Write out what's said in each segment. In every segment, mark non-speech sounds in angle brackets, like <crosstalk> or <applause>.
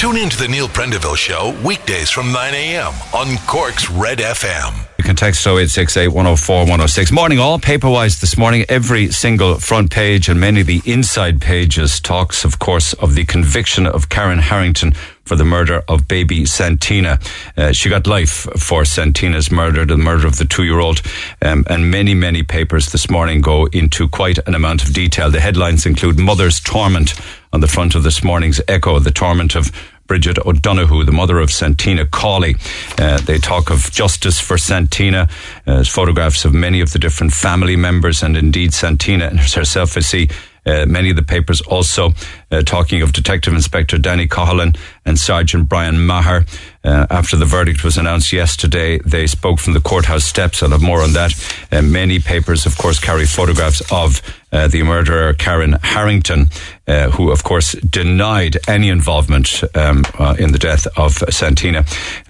Tune in to the Neil Prendeville Show weekdays from 9 a.m. on Cork's Red FM. You can text 0868 104 106. Morning all. Paperwise this morning, every single front page and many of the inside pages talks, of course, of the conviction of Karen Harrington for the murder of baby Santina. Uh, she got life for Santina's murder, the murder of the two year old. Um, and many, many papers this morning go into quite an amount of detail. The headlines include Mother's Torment on the front of this morning's Echo, the torment of Bridget O'Donoghue, the mother of Santina Cawley. Uh, they talk of justice for Santina, uh, photographs of many of the different family members, and indeed Santina <laughs> herself. I see uh, many of the papers also uh, talking of Detective Inspector Danny Coughlin and Sergeant Brian Maher. Uh, after the verdict was announced yesterday, they spoke from the courthouse steps. I'll have more on that. Uh, many papers, of course, carry photographs of uh, the murderer, Karen Harrington, uh, who, of course, denied any involvement um, in the death of Santina.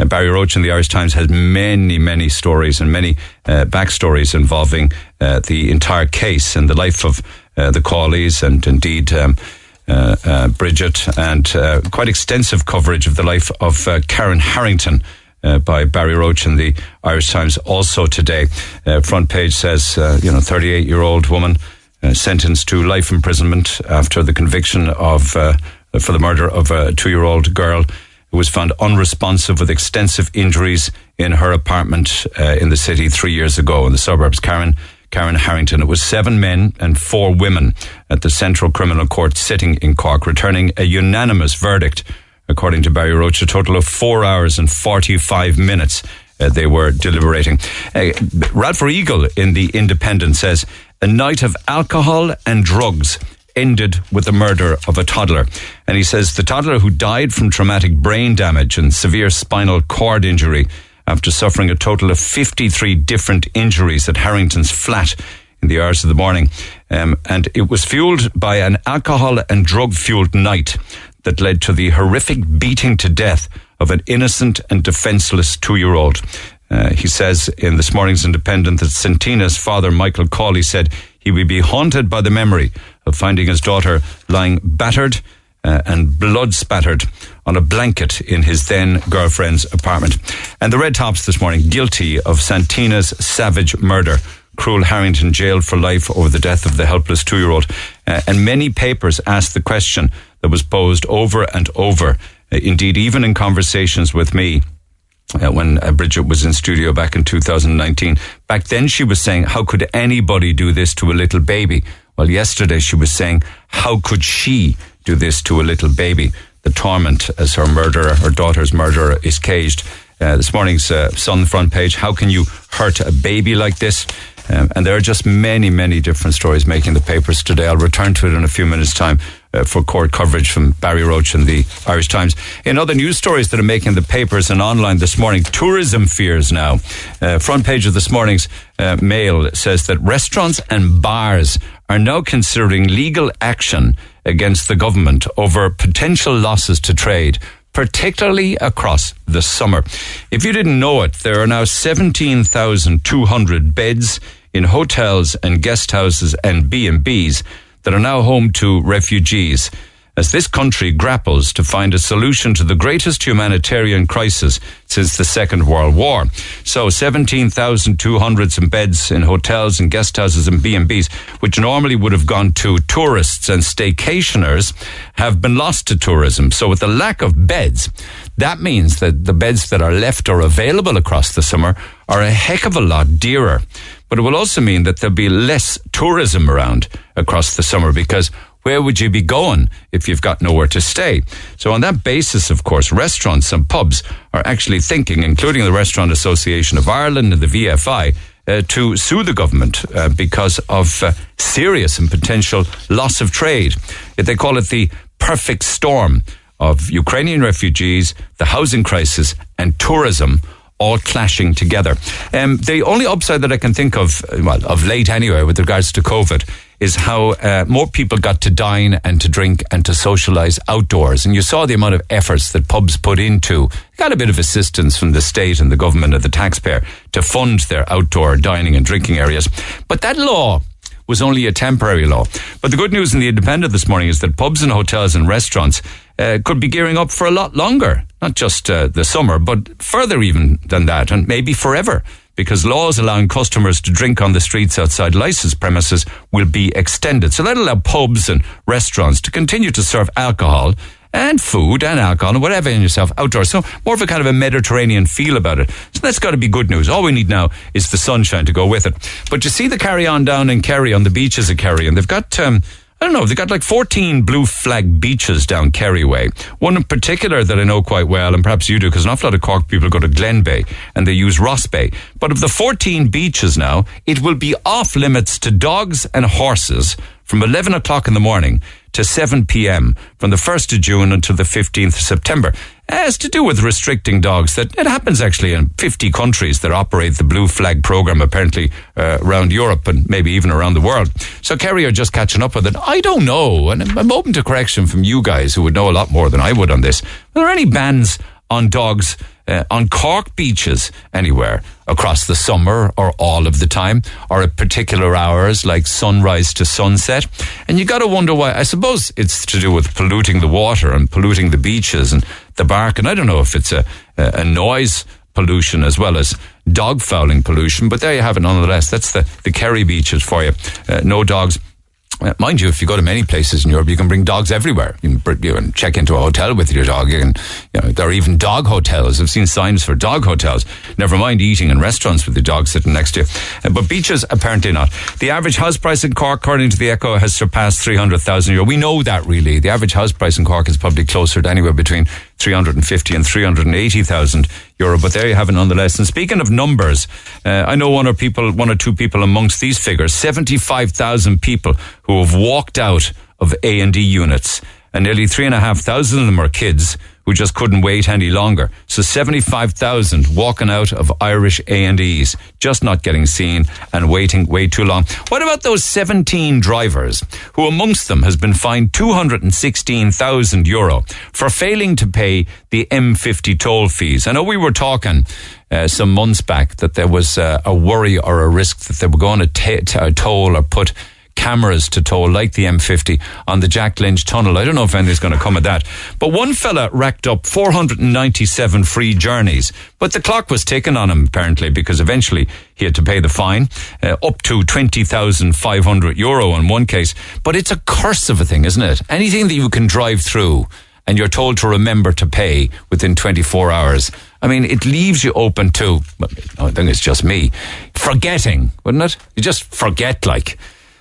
Barry Roche in the Irish Times has many, many stories and many backstories involving the entire case and the life of uh, the Cawleys and indeed um, uh, uh, Uh, uh, Bridget, and uh, quite extensive coverage of the life of Karen Harrington. Uh, by Barry Roche in the Irish Times also today. Uh, front page says, uh, you know, 38 year old woman sentenced to life imprisonment after the conviction of for the murder of a two year old girl who was found unresponsive with extensive injuries in her apartment in the city three years ago in the suburbs. Karen Karen Harrington. It was seven men and four women at the Central Criminal Court sitting in Cork, returning a unanimous verdict. According to Barry Roche, a total of four hours and 45 minutes uh, they were deliberating. Uh, Ralph Riegel in The Independent says, a night of alcohol and drugs ended with the murder of a toddler. And he says the toddler who died from traumatic brain damage and severe spinal cord injury after suffering a total of 53 different injuries at Harrington's flat in the hours of the morning. Um, and it was fueled by an alcohol and drug fueled night that led to the horrific beating to death of an innocent and defenseless two year old. Uh, he says in this morning's Independent that Santina's father, Michael Cawley, said he would be haunted by the memory of finding his daughter lying battered uh, and blood spattered on a blanket in his then girlfriend's apartment. And the Red Tops this morning guilty of Santina's savage murder. Cruel Harrington jailed for life over the death of the helpless two year old. Uh, and many papers asked the question that was posed over and over. Uh, indeed, even in conversations with me, uh, when uh, Bridget was in studio back in 2019. Back then, she was saying, How could anybody do this to a little baby? Well, yesterday she was saying, How could she do this to a little baby. The torment as her murderer, her daughter's murderer, is caged. Uh, this morning's uh, Sun front page. How can you hurt a baby like this? Um, and there are just many, many different stories making the papers today. I'll return to it in a few minutes' time uh, for court coverage from Barry Roche and the Irish Times. In other news stories that are making the papers and online this morning, tourism fears now. Uh, front page of this morning's uh, Mail says that restaurants and bars are now considering legal action against the government over potential losses to trade particularly across the summer. If you didn't know it, there are now 17,200 beds in hotels and guest houses and B&Bs that are now home to refugees as this country grapples to find a solution to the greatest humanitarian crisis since the Second World War. So 17,200 beds in hotels and guest houses and B&Bs, which normally would have gone to tourists and staycationers, have been lost to tourism. So with the lack of beds, that means that the beds that are left or available across the summer are a heck of a lot dearer. But it will also mean that there'll be less tourism around across the summer because where would you be going if you've got nowhere to stay? So, on that basis, of course, restaurants and pubs are actually thinking, including the Restaurant Association of Ireland and the VFI, uh, to sue the government uh, because of uh, serious and potential loss of trade. They call it the perfect storm of Ukrainian refugees, the housing crisis, and tourism all clashing together. Um, the only upside that I can think of, well, of late anyway, with regards to COVID, is how uh, more people got to dine and to drink and to socialise outdoors. And you saw the amount of efforts that pubs put into, got a bit of assistance from the state and the government and the taxpayer to fund their outdoor dining and drinking areas. But that law was only a temporary law. But the good news in the Independent this morning is that pubs and hotels and restaurants uh, could be gearing up for a lot longer, not just uh, the summer, but further even than that, and maybe forever because laws allowing customers to drink on the streets outside licensed premises will be extended. So that'll allow pubs and restaurants to continue to serve alcohol and food and alcohol and whatever in yourself outdoors. So more of a kind of a Mediterranean feel about it. So that's got to be good news. All we need now is the sunshine to go with it. But you see the carry on down in Kerry on the beaches of Kerry and they've got, um, I don't know, they've got like 14 blue flag beaches down Kerry Way. One in particular that I know quite well, and perhaps you do, because an awful lot of Cork people go to Glenbeigh and they use Rossbeigh. But of the 14 beaches now, it will be off limits to dogs and horses from 11 o'clock in the morning to 7 p.m. from the 1st of June until the 15th of September. As to do with restricting dogs. That it happens actually in 50 countries that operate the Blue Flag program, apparently uh, around Europe and maybe even around the world. So Kerry are just catching up with it. I don't know, and I'm open to correction from you guys who would know a lot more than I would on this. Are there any bans on dogs uh, on Cork beaches anywhere across the summer or all of the time or at particular hours like sunrise to sunset. And you got to wonder why. I suppose it's to do with polluting the water and polluting the beaches and the bark. And I don't know if it's a, a noise pollution as well as dog fouling pollution. But there you have it nonetheless. That's the, the Kerry beaches for you. Uh, no dogs mind you, if you go to many places in Europe, you can bring dogs everywhere. You can, check into a hotel with your dog. You can, you know, there are even dog hotels. I've seen signs for dog hotels. Never mind eating in restaurants with your dog sitting next to you. Uh, but beaches, apparently not. The average house price in Cork, according to the Echo, has surpassed 300,000 euro. We know that really. The average house price in Cork is probably closer to anywhere between 350 and 380,000 euro. But there you have it nonetheless. And speaking of numbers, uh, I know one or people, one or two people amongst these figures, 75,000 people who have walked out of A&E units and nearly three and a half thousand of them are kids who just couldn't wait any longer. So 75,000 walking out of Irish A&Es, just not getting seen and waiting way too long. What about those 17 drivers who amongst them has been fined 216,000 euro for failing to pay the M50 toll fees? I know we were talking uh, some months back that there was uh, a worry or a risk that they were going to t- t- toll or put cameras to toll, like the M50 on the Jack Lynch tunnel. I don't know if anything's going to come of that. But one fella racked up 497 free journeys, but the clock was ticking on him apparently because eventually he had to pay the fine, uh, up to 20,500 euro in one case. But it's a curse of a thing, isn't it? Anything that you can drive through and you're told to remember to pay within 24 hours. I mean, it leaves you open to, I think it's just me, forgetting, wouldn't it? You just forget, like.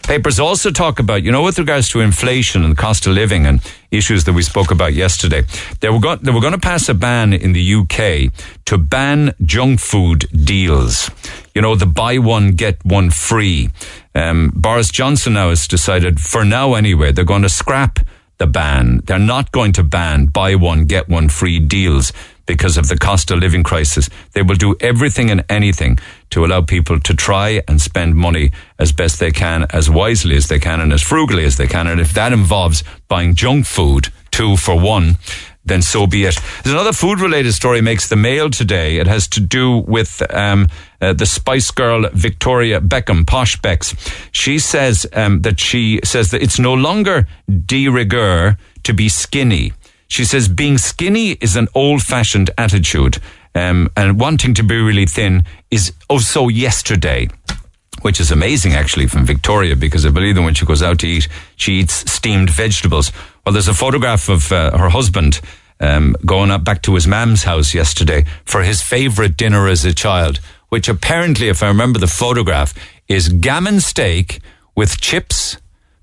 Papers also talk about, you know, with regards to inflation and cost of living and issues that we spoke about yesterday, they were, they were going to pass a ban in the UK to ban junk food deals. You know, the buy one, get one free. Um, Boris Johnson now has decided, for now anyway, they're going to scrap the ban. They're not going to ban buy one, get one free deals because of the cost of living crisis. They will do everything and anything to allow people to try and spend money as best they can, as wisely as they can, and as frugally as they can. And if that involves buying junk food, two for one, then so be it. There's another food related story makes the mail today. It has to do with um, uh, the Spice Girl Victoria Beckham, Posh Becks. She says um, that she says that it's no longer de rigueur to be skinny. She says being skinny is an old fashioned attitude, um, and wanting to be really thin is also yesterday. Which is amazing, actually, from Victoria, because I believe that when she goes out to eat, she eats steamed vegetables. Well, there's a photograph of uh, her husband um, going up back to his mam's house yesterday for his favourite dinner as a child, which apparently, if I remember the photograph, is gammon steak with chips,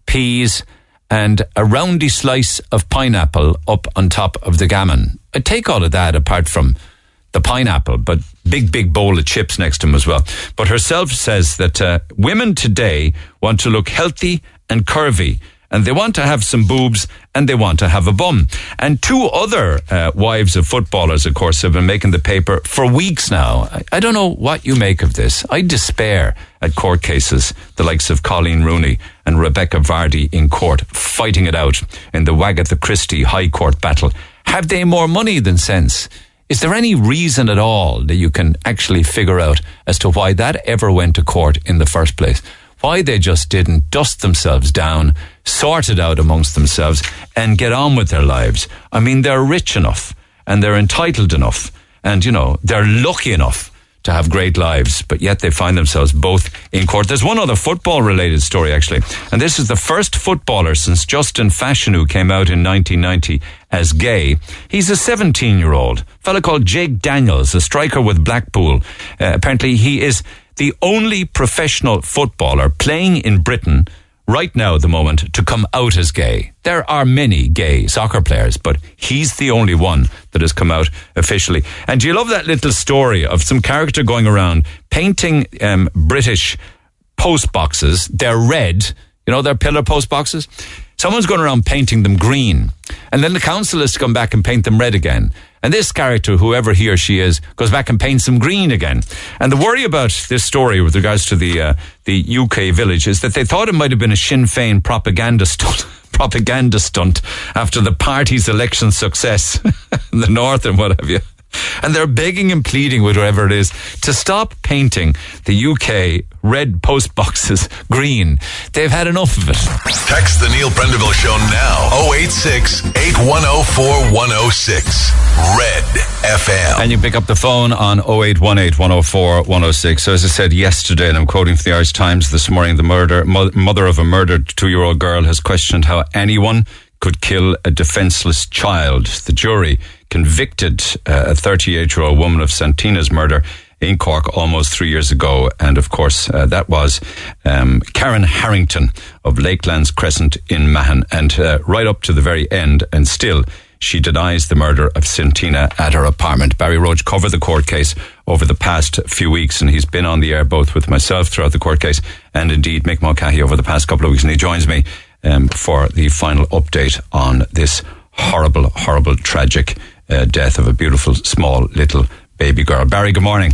peas, and a roundy slice of pineapple up on top of the gammon. I take all of that apart from the pineapple, but big, big bowl of chips next to him as well. But herself says that uh, women today want to look healthy and curvy and they want to have some boobs and they want to have a bum. And two other uh, wives of footballers, of course, have been making the paper for weeks now. I, I, don't know what you make of this. I despair at court cases, the likes of Colleen Rooney and Rebekah Vardy in court, fighting it out in the Wagatha Christie High Court battle. Have they more money than sense? Is there any reason at all that you can actually figure out as to why that ever went to court in the first place? Why they just didn't dust themselves down sort it out amongst themselves and get on with their lives. I mean, they're rich enough and they're entitled enough and, you know, they're lucky enough to have great lives, but yet they find themselves both in court. There's one other football related story, actually, and this is the first footballer since Justin Fashanu came out in 1990 as gay. He's a 17 year old fellow called Jake Daniels, a striker with Blackpool. Uh, apparently, he is the only professional footballer playing in Britain right now at the moment to come out as gay. There are many gay soccer players, but he's the only one that has come out officially. And do you love that little story of some character going around painting um, British post boxes? They're red, you know, they're pillar post boxes. Someone's going around painting them green. And then the council has to come back and paint them red again. And this character, whoever he or she is, goes back and paints them green again. And the worry about this story with regards to the uh, the UK village is that they thought it might have been a Sinn Féin propaganda stunt. <laughs> propaganda stunt after the party's election success <laughs> in the north and what have you. And they're begging and pleading with whoever it is to stop painting the UK red post boxes <laughs> green. They've had enough of it. Text the Neil Prendeville Show now 086 8104 106. Red FM. And you pick up the phone on 0818 104 106. So, as I said yesterday, and I'm quoting from the Irish Times this morning, the murder, mo- mother of a murdered two year old girl has questioned how anyone could kill a defenseless child. The jury convicted uh, a 38 year old woman of Santina's murder in Cork almost three years ago. And of course, uh, that was um, Karen Harrington of Lakelands Crescent in Mahon. And uh, right up to the very end, and still, she denies the murder of Santina at her apartment. Barry Roche covered the court case over the past few weeks, and he's been on the air both with myself throughout the court case and indeed Mick Mulcahy over the past couple of weeks. And he joins me um, for the final update on this horrible, horrible, tragic uh, death of a beautiful, small, little baby girl. Barry, good morning.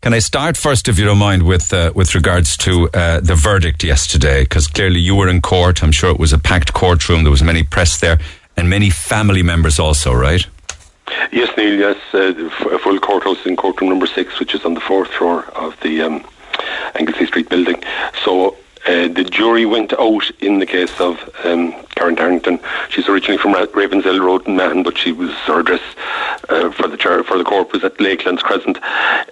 Can I start first, if you don't mind, with uh, with regards to uh, the verdict yesterday? Because clearly you were in court. I'm sure it was a packed courtroom. There was many press there and many family members also, right? Yes, Neil. Yes, uh, full courthouse in courtroom number six, which is on the fourth floor of the um, Anglesea Street building. So uh, the jury went out in the case of um, Karen Harrington. She's originally from Ra- Ravenshill Road in Mahon, but she was her address uh, for the for the court was at Lakelands Crescent.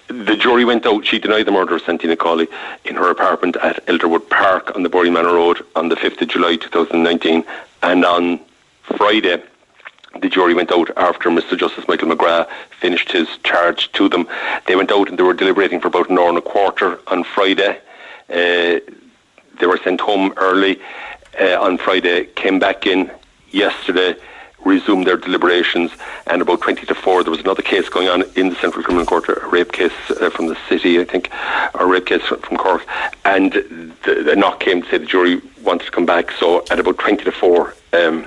The jury went out. She denied the murder of Santina Cawley in her apartment at Elderwood Park on the Boreenmanna Road on the 5th of July 2019. And on Friday, the jury went out after Mr. Justice Michael McGrath finished his charge to them. They went out and they were deliberating for about an hour and a quarter on Friday. Uh, they were sent home early uh, on Friday, came back in yesterday, resumed their deliberations, and about 20 to 4, there was another case going on in the Central Criminal Court, a rape case uh, from the city, I think, or a rape case from, Cork, and the, the knock came to say the jury wanted to come back, so at about 20 to 4, um,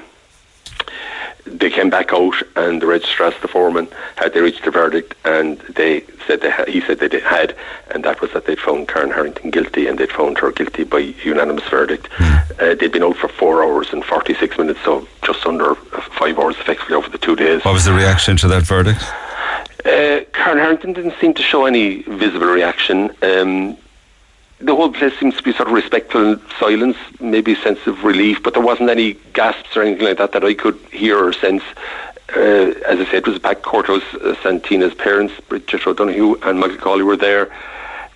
they came back out, and the registrar asked the foreman had they reached a verdict, and they said they ha- he said they had, and that was that they'd found Karen Harrington guilty, and they'd found her guilty by unanimous verdict. Uh, they'd been out for four hours and forty six minutes, so just under uh, five hours effectively over the two days. What was the reaction to that verdict? Uh, Karen Harrington didn't seem to show any visible reaction. Um, the whole place seems to be sort of respectful silence, maybe a sense of relief, but there wasn't any gasps or anything like that that I could hear or sense. Uh, as I said, it was a packed courthouse. Uh, Santina's parents, Bridget O'Donoghue and Michael Cawley, were there.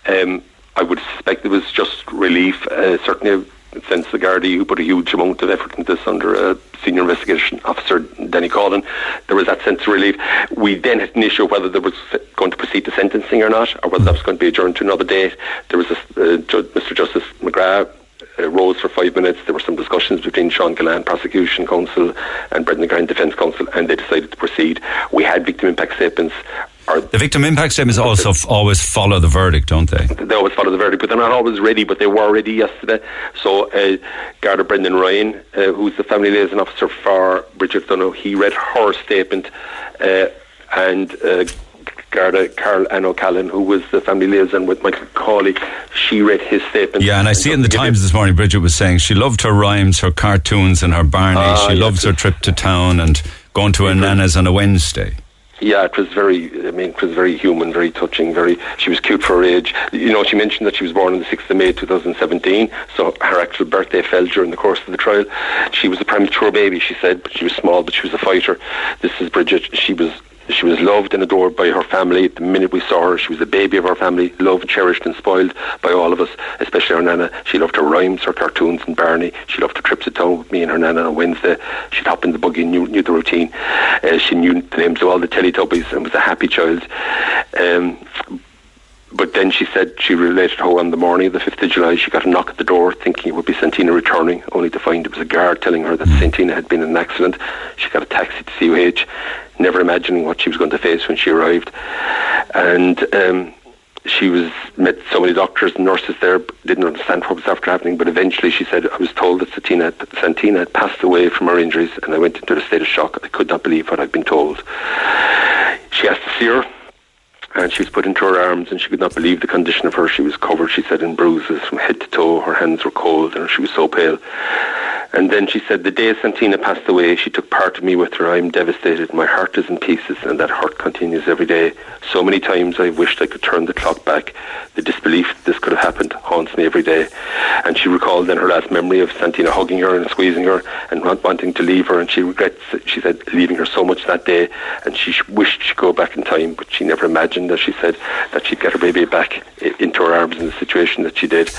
Um, I would suspect it was just relief. Uh, certainly, a sense the Gardaí, who put a huge amount of effort into this under uh, senior investigation officer Danny Coughlin, there was that sense of relief. We then had an issue whether there was going to proceed to sentencing or not, or whether that was going to be adjourned to another date. There was a, uh, Mr. Justice McGrath uh, rose for five minutes. There were some discussions between Sean Gillane, prosecution counsel, and Brendan Grant, defence counsel, and they decided to proceed. We had victim impact statements. The victim impact statements also f- always follow the verdict, don't they? they always follow the verdict, but they're not always ready, but they were ready yesterday. So, uh, Garda Brendan Ryan, uh, who's the family liaison officer for Bridget Dunno, he read her statement, uh, and uh, Garda Carl Ann O'Callaghan, who was the family liaison with Michael Cawley, she read his statement. Yeah, and I see in the Times this morning. Bridget was saying she loved her rhymes, her cartoons, and her Barney. Ah, she yes. loves her trip to town and going to her nana's on a Wednesday. Yeah, it was very. I mean, it was very human, very touching. Very. She was cute for her age. You know, she mentioned that she was born on the sixth of May, two thousand seventeen. So her actual birthday fell during the course of the trial. She was a premature baby, she said, but she was small, but she was a fighter. This is Bridget. She was she was loved and adored by her family. The minute we saw her, she was a baby of our family, loved, cherished, and spoiled by all of us, especially our nana. She loved her rhymes, her cartoons, and Barney. She loved her trips to town with me and her nana on Wednesday. She'd hop in the buggy and knew, knew the routine. Uh, she knew the names of all the Teletubbies and was a happy child. Um, but then she said she related how on the morning of the 5th of July she got a knock at the door thinking it would be Santina returning, only to find it was a guard telling her that Santina had been in an accident. She got a taxi to CUH, never imagining what she was going to face when she arrived. And um, she was met so many doctors and nurses there, didn't understand what was after happening, but eventually she said, I was told that Santina, Santina had passed away from her injuries and I went into a state of shock. I could not believe what I'd been told. She asked to see her and she was put into her arms and she could not believe the condition of her. She was covered, she said, in bruises from head to toe. Her hands were cold and she was so pale. And then she said, the day Santina passed away, she took part of me with her. I am devastated. My heart is in pieces and that hurt continues every day. So many times I wished I could turn the clock back. The disbelief that this could have happened haunts me every day. And she recalled then her last memory of Santina hugging her and squeezing her and not wanting to leave her. And she regrets, she said, leaving her so much that day. And she wished she'd go back in time, but she never imagined, as she said, that she'd get her baby back into her arms in the situation that she did.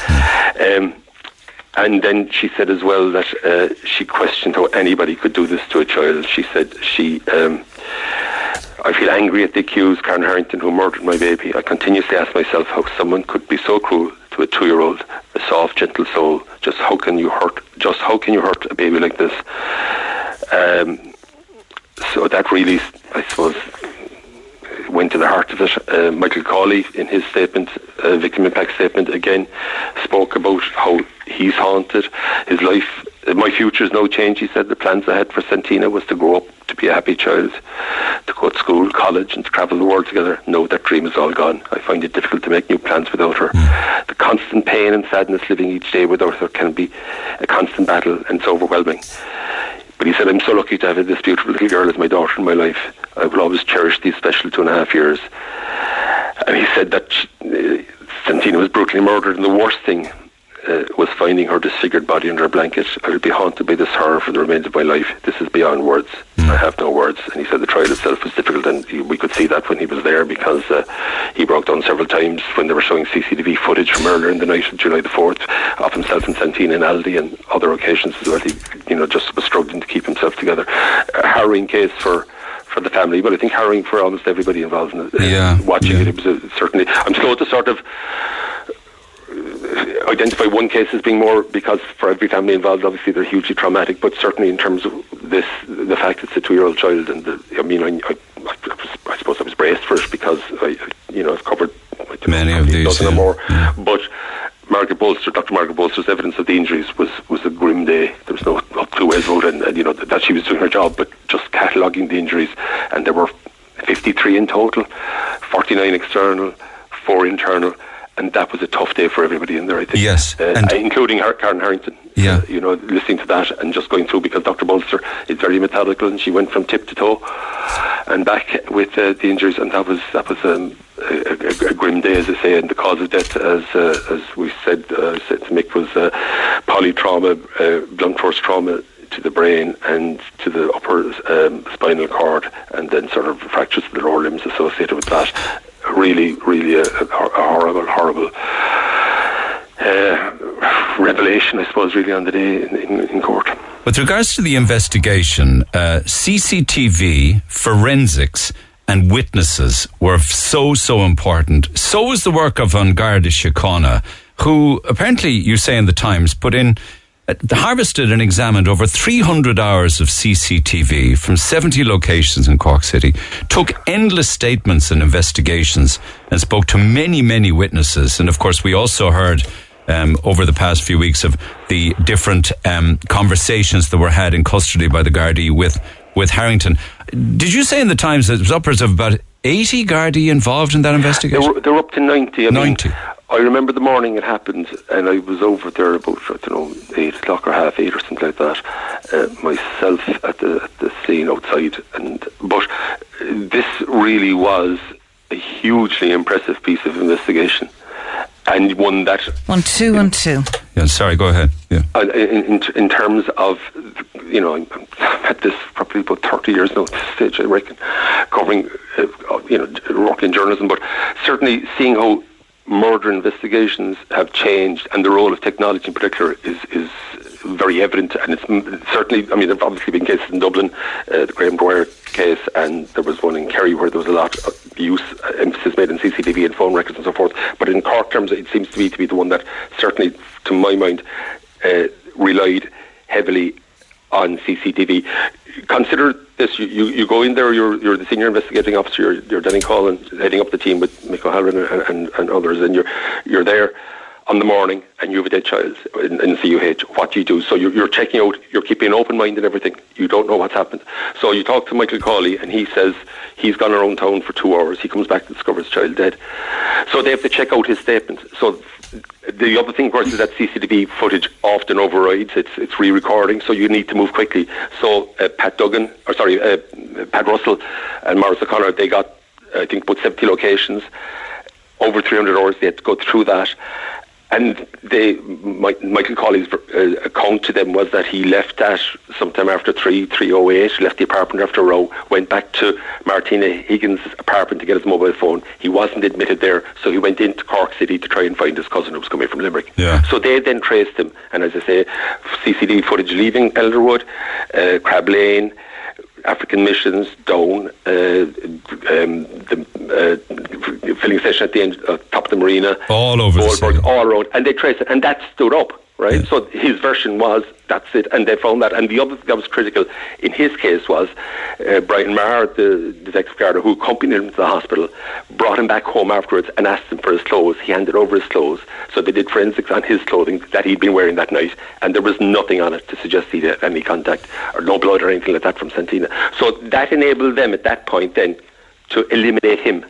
Um, and then she said as well that uh, she questioned how anybody could do this to a child. She said she. Um, I feel angry at the accused, Karen Harrington, who murdered my baby. I continuously ask myself how someone could be so cruel to a two-year-old, a soft, gentle soul. Just how can you hurt? Just how can you hurt a baby like this? Um, so that really, I suppose, went to the heart of it. Uh, Michael Cawley, in his statement, uh, victim impact statement, again spoke about how he's haunted. His life, my future is no change. He said the plans I had for Santina was to grow up to be a happy child, to go to school, college, and to travel the world together. No, that dream is all gone. I find it difficult to make new plans without her. Mm. The constant pain and sadness living each day without her can be a constant battle, and it's overwhelming. But he said, I'm so lucky to have this beautiful little girl as my daughter in my life. I will always cherish these special two and a half years. And he said that uh, Santina was brutally murdered, and the worst thing uh, was finding her disfigured body under a blanket. I will be haunted by this horror for the remainder of my life. This is beyond words. Mm. I have no words. And he said the trial itself was difficult, and he, we could see that when he was there because uh, he broke down several times when they were showing CCTV footage from earlier in the night of July the 4th of himself and Santina and Aldi and other occasions as well. He, you know, just was struggling to keep himself together. A harrowing case for for the family, but I think harrowing for almost everybody involved in it. Yeah, watching yeah. it, it was a, certainly. I'm slow to sort of identify one case as being more because for every family involved, obviously they're hugely traumatic. But certainly in terms of this, the fact it's a two-year-old child, and the, I mean, I, I, I, suppose I was braced for it because I, you know, I've covered many of these, dozen yeah. or more. Yeah. Mm. But Margaret Bolster, Dr. Margaret Bolster's evidence of the injuries was, was a grim day. There was no, two ways it, and, and you know that she was doing her job, but just cataloguing the injuries, and there were 53 in total, 49 external, four internal and that was a tough day for everybody in there. I think. Yes, uh, and including Karen Harrington. Yeah, uh, you know, listening to that and just going through because Dr. Bolster is very methodical, and she went from tip to toe and back with uh, the injuries, and that was that was um, a, a, a, grim day, as I say. And the cause of death, as uh, as we said, uh, said to Mick, was uh, polytrauma, uh, blunt force trauma to the brain and to the upper um, spinal cord, and then sort of fractures of the lower limbs associated with that really, really a, a horrible, horrible uh, revelation, I suppose, really on the day in, in, court. With regards to the investigation, uh, CCTV, forensics, and witnesses were so, so important. So was the work of An Garda Síochána, who apparently, you say in the Times, put in harvested and examined over 300 hours of CCTV from 70 locations in Cork City, took endless statements and investigations, and spoke to many, many witnesses. And of course, we also heard um, over the past few weeks of the different um, conversations that were had in custody by the Gardaí with, with Harrington. Did you say in the Times that it was upwards of about 80 Gardaí involved in that investigation? They're, they were up to 90. I 90. Mean, I remember the morning it happened, and I was over there about I don't know eight o'clock or half eight or something like that. Uh, myself at the at the scene outside, and but this really was a hugely impressive piece of investigation and one that one two one two. Yeah, sorry. Go ahead. Yeah. Uh, in, in, in terms of you know, I'm at this probably about thirty years now at this stage, I reckon, covering uh, you know working journalism, but certainly seeing how murder investigations have changed and the role of technology in particular is is very evident and it's certainly I mean there have obviously been cases in Dublin uh, the Graham Dwyer case and there was one in Kerry where there was a lot of use uh, emphasis made on CCTV and phone records and so forth but in Cork terms it seems to be to be the one that certainly to my mind uh, relied heavily on CCTV consider this: you, you, you, go in there, you're you're the senior investigating officer, you're, you're Coughlin, heading up the team with Mick O'Halloran and, and, and, others, and you're you're there on the morning and you have a dead child in, in CUH. What do you do? So you're, you're checking out, you're keeping an open mind and everything. You don't know what's happened. So you talk to Michael Cawley and he says he's gone around town for two hours. He comes back and discovers child dead. So they have to check out his statement. So the other thing, of course, is that CCTV footage often overrides. It's it's re-recording, so you need to move quickly. So uh, Pat Duggan, or sorry, uh, Pat Russell and Maurice O'Connor, they got I think about 70 locations, over 300 hours. They had to go through that, and they, Michael Cawley's uh, account to them was that he left that sometime after 3, 3.08, left the apartment after a row, went back to Martina Higgins' apartment to get his mobile phone. He wasn't admitted there, so he went into Cork City to try and find his cousin who was coming from Limerick. Yeah. So they then traced him, and as I say, CCD footage leaving Elderwood, uh, Crab Lane, African missions down uh, um, the uh, filling station at the end, uh, top of the marina, all over Goldberg, all around, and they traced it, and that stood up. Right, yeah. so his version was that's it, and they found that. And the other thing that was critical in his case was uh, Brian Maher, the detective guard who accompanied him to the hospital, brought him back home afterwards and asked him for his clothes. He handed over his clothes, so they did forensics on his clothing that he'd been wearing that night, and there was nothing on it to suggest he had any contact or no blood or anything like that from Santina. So that enabled them at that point then to eliminate him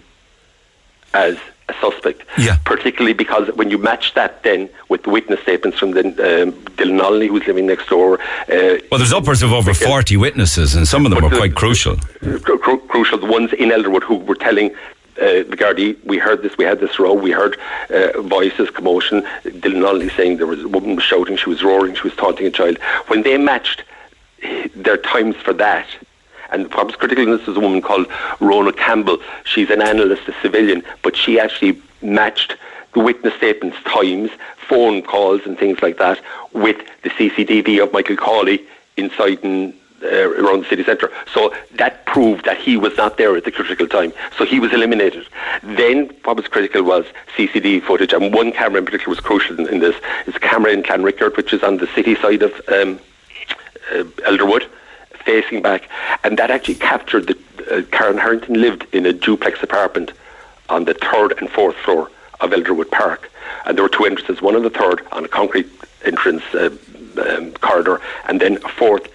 as a suspect. Yeah. Particularly because when you match that then with the witness statements from the, um, Dylan who's living next door. Uh, well, there's upwards of over 40 witnesses, and some of them were quite crucial. Cru- crucial. The ones in Elderwood who were telling uh, the Gardaí, we heard this, we had this row, we heard uh, voices, commotion. Dylan Nolley saying there was a woman was shouting, she was roaring, she was taunting a child. When they matched their times for that, and was critical in this is a woman called Rona Campbell. She's an analyst, a civilian, but she actually matched the witness statements times, phone calls and things like that with the CCTV of Michael Cawley inside and uh, around the city centre. So that proved that he was not there at the critical time. So he was eliminated. Then what was critical was CCTV footage, and one camera in particular was crucial in, in this. It's a camera in Clanrickard, which is on the city side of um, uh, Elderwood facing back, and that actually captured the. Uh, Karen Harrington lived in a duplex apartment on the third and fourth floor of Elderwood Park, and there were two entrances, one on the third on a concrete entrance uh, um, corridor, and then a fourth.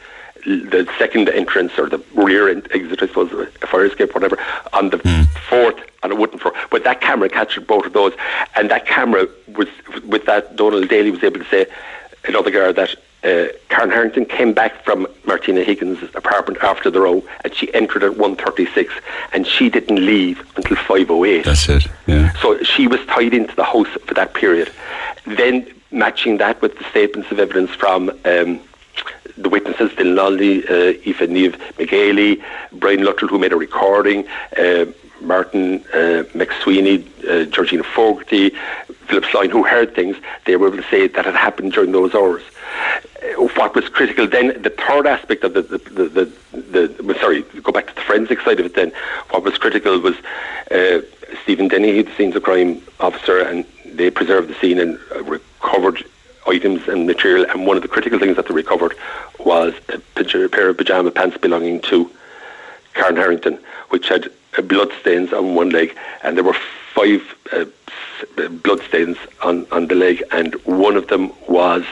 The second entrance or the rear exit, I suppose, a fire escape, whatever, on the mm. fourth on a wooden floor. But that camera captured both of those, and that camera was with that Donald Daly was able to say another guard that uh, Karen Harrington came back from Martina Higgins' apartment after the row, and she entered at 1.36, and she didn't leave until 5.08. That's it, yeah. So she was tied into the house for that period. Then matching that with the statements of evidence from um, the witnesses, Dylan Nolley, uh, Aoife Niamh McGailey, Brian Luttrell, who made a recording, uh, Martin uh, McSweeney, uh, Georgina Fogarty, Philip Sloan, who heard things, they were able to say that had happened during those hours. Uh, what was critical then, the third aspect of the, the, the, the, the sorry, go back to the forensic side of it then, what was critical was uh, Stephen Denny, the scenes of crime officer, and they preserved the scene and recovered items and material. And one of the critical things that they recovered was a, a pair of pyjama pants belonging to Karen Harrington, which had uh, blood stains on one leg, and there were five uh, blood stains on, on the leg, and one of them was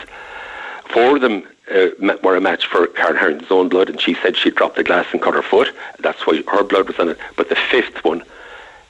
Four of them uh, were a match for Karen Harrington's own blood, and she said she dropped the glass and cut her foot. That's why her blood was on it. But the fifth one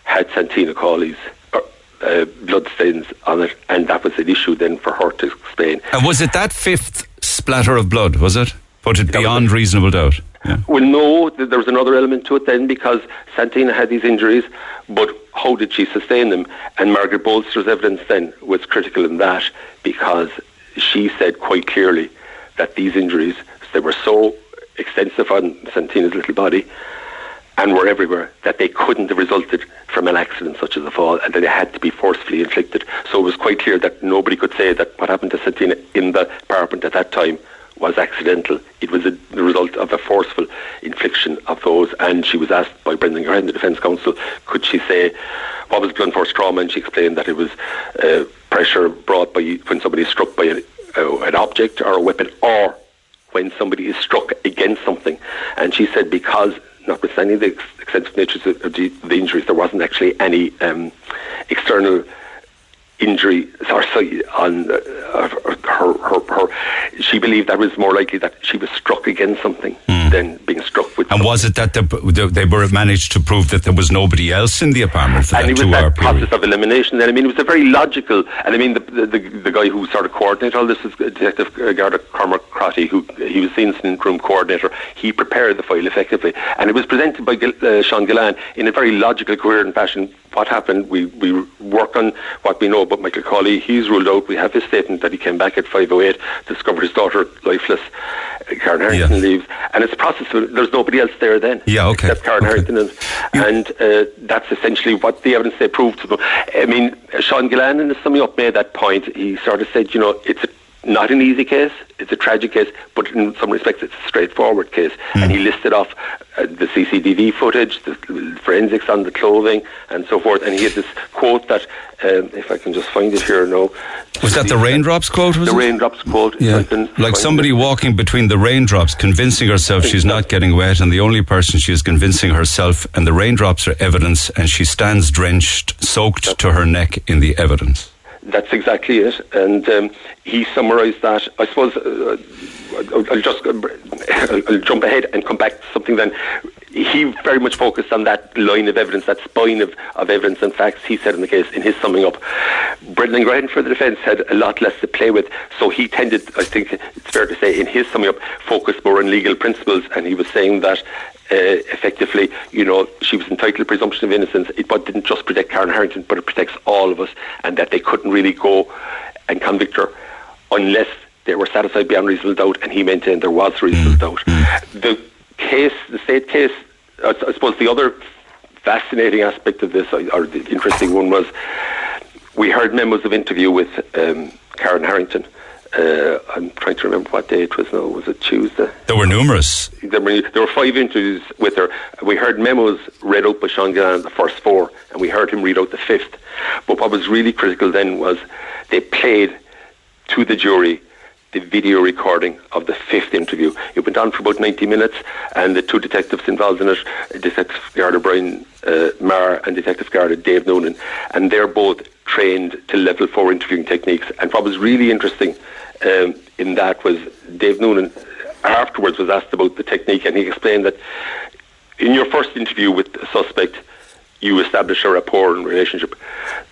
had Santina Cawley's uh, uh, blood stains on it, and that was an issue then for her to explain. And was it that fifth splatter of blood? Was it? Put it beyond reasonable doubt. Yeah. Well, no, th- there was another element to it then because Santina had these injuries, but how did she sustain them? And Margaret Bolster's evidence then was critical in that because she said quite clearly that these injuries, they were so extensive on Santina's little body and were everywhere that they couldn't have resulted from an accident such as a fall and that they had to be forcefully inflicted. So it was quite clear that nobody could say that what happened to Santina in the apartment at that time was accidental. It was a, the result of a forceful infliction of those. And she was asked by Brendan Grehan, the Defence Counsel, could she say what was blunt force trauma? And she explained that it was uh, pressure brought by when somebody is struck by an, uh, an object or a weapon or when somebody is struck against something. And she said because notwithstanding the ex- extensive nature of the, the injuries, there wasn't actually any um, external injury or sorry, on uh, her, her, her, she believed that was more likely that she was struck against something than being struck with. And was it that the, they were managed to prove that there was nobody else in the apartment for and that it was two-hour that period? process of elimination. Then I mean, it was a very logical. And I mean, the the, the, the guy who sort of coordinated all this is Detective Garda Cormac Crotty, who he was the incident room coordinator. He prepared the file effectively, and it was presented by uh, Sean Gillane in a very logical, coherent fashion. What happened? We we work on what we know about Michael Cawley. He's ruled out. We have his statement that he came back at 5:08, discovered his daughter lifeless. Karen Harrington Yeah. leaves, and it's a process. There's nobody else there then. Yeah, okay. Except Karen Okay. Harrington and, and uh, that's essentially what the evidence they proved to them. I mean, Sean Gillane, in the summing up, made that point. He sort of said, you know, it's a, not an easy case, it's a tragic case, but in some respects, it's a straightforward case. And he listed off uh, the CCTV footage, the forensics on the clothing, and so forth. And he had this quote that, um, if I can just find it here now. Was that the raindrops quote? Was The it? raindrops quote. Yeah, like somebody it. walking between the raindrops, convincing herself she's not getting wet, and the only person she is convincing herself, and the raindrops are evidence, and she stands drenched, soaked to her neck in the evidence. That's exactly it. And um, he summarised that. I suppose uh, I'll, I'll just uh, I'll, I'll jump ahead and come back to something then. He very much focused on that line of evidence, that spine of, of evidence and facts he said in the case in his summing up. Brendan Grehan for the defence had a lot less to play with, so he tended, I think it's fair to say, in his summing up, focused more on legal principles, and he was saying that uh, effectively, you know, she was entitled to presumption of innocence. It but didn't just protect Karen Harrington, but it protects all of us, and that they couldn't really go and convict her unless they were satisfied beyond reasonable doubt, and he maintained there was reasonable doubt. The case, the state case, I, I suppose the other fascinating aspect of this, or or the interesting one, was we heard memos of interview with um, Karen Harrington. Uh, I'm trying to remember what day it was now. Was it Tuesday? There were numerous. there were, there were five interviews with her. We heard memos read out by Sean Gillane, the first four, and we heard him read out the fifth. But what was really critical then was they played to the jury the video recording of the fifth interview. It went on for about 90 minutes, and the two detectives involved in it, Detective Garda Brian uh, Maher and Detective Garda Dave Noonan, and they're both trained to level four interviewing techniques. And what was really interesting um, in that was Dave Noonan afterwards was asked about the technique, and he explained that in your first interview with a suspect, you establish a rapport and relationship.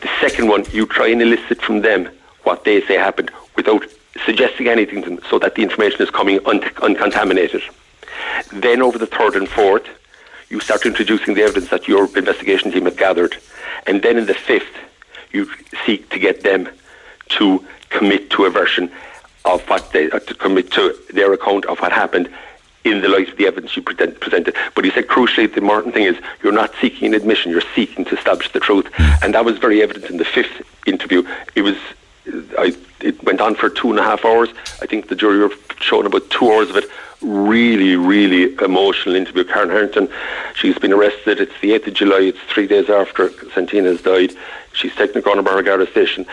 The second one, you try and elicit from them what they say happened without suggesting anything to them so that the information is coming un- uncontaminated. Then over the third and fourth, you start introducing the evidence that your investigation team have gathered. And then in the fifth, you seek to get them to commit to a version of what they, uh, to commit to their account of what happened in the light of the evidence you present, presented. But he said crucially, the important thing is you're not seeking an admission, you're seeking to establish the truth. And that was very evident in the fifth interview. It was, I, it went on for two and a half hours. I think the jury were shown about two hours of it. Really, really emotional interview. Karen Harrington, she's been arrested. It's the 8th of July. It's three days after Santina has died. She's taken to Corner Garda Station.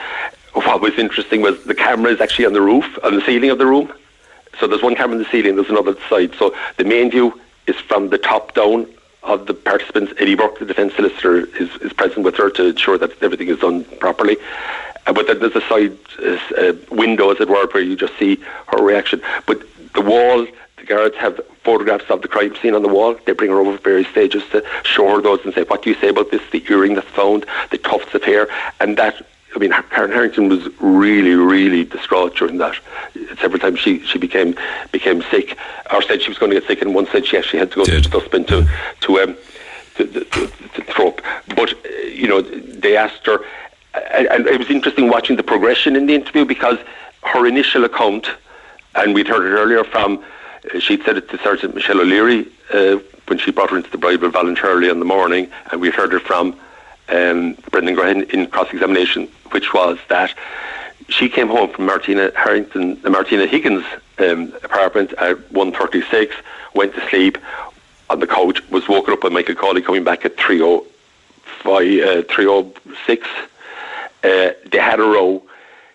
What was interesting was the camera is actually on the roof, on the ceiling of the room. So there's one camera in the ceiling, there's another side. So the main view is from the top down of the participants. Eddie Burke, the defence solicitor, is, is present with her to ensure that everything is done properly. Uh, but then there's a side uh, uh, window, as it were, where you just see her reaction. But the wall, guards have photographs of the crime scene on the wall. They bring her over at various stages to show her those and say, what do you say about this? The earring that's found, the tufts of hair. And that I mean, Karen Harrington was really, really distraught during that. Several times she, she became became sick, or said she was going to get sick, and one said she actually had to go Did. to the dustbin to to um to, to, to, to throw up. But you know, they asked her, and, it was interesting watching the progression in the interview because her initial account, and we'd heard it earlier from, she'd said it to Sergeant Michelle O'Leary uh, when she brought her into the Bridewell voluntarily in the morning, and we'd heard it from um, Brendan Grehan in cross-examination, which was that she came home from Martina Harrington, Martina Higgins' um, apartment at 1.36, went to sleep on the couch, was woken up by Michael Cawley coming back at 3.05, uh, 3.06. Uh, they had a row.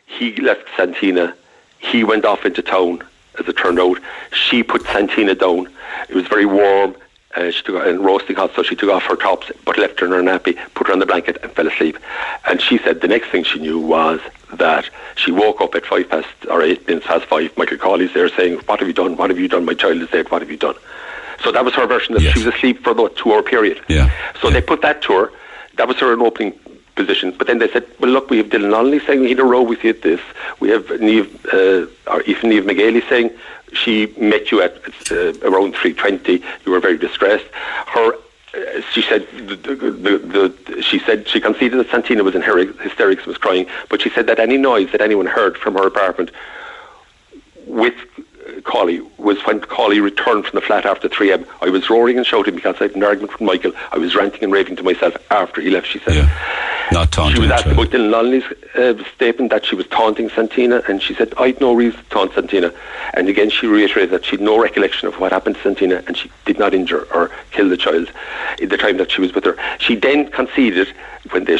He left Santina. He went off into town, as it turned out. She put Santina down. It was very warm. Uh, she took and roasting hot, so she took off her tops, but left her in her nappy, put her on the blanket, and fell asleep. And she said the next thing she knew was that she woke up at five past or eight minutes past five. Michael Cawley's there saying, "What have you done? What have you done? My child is dead. What have you done?" So that was her version that Yes. she was asleep for the two-hour period. Yeah. So Yeah. they put that to her. That was her opening position. But then they said, well, look, we have Dylan Donnelly saying had a row with you at this. We have Neve, uh, or even Neve McGailey saying she met you at uh, around 3.20. You were very distressed. Her uh, she said the, the, the, she said she conceded that Santina was in heri- hysterics and was crying, but she said that any noise that anyone heard from her apartment with uh, was when Cawley returned from the flat after 3am. I was roaring and shouting because I had an argument with Michael. I was ranting and raving to myself after he left, she said. Yeah. Not taunting She was the asked about Dylan Lonley's uh, statement that she was taunting Santina, and she said, I'd no reason to taunt Santina. And again, she reiterated that she'd no recollection of what happened to Santina, and she did not injure or kill the child in the time that she was with her. She then conceded, when they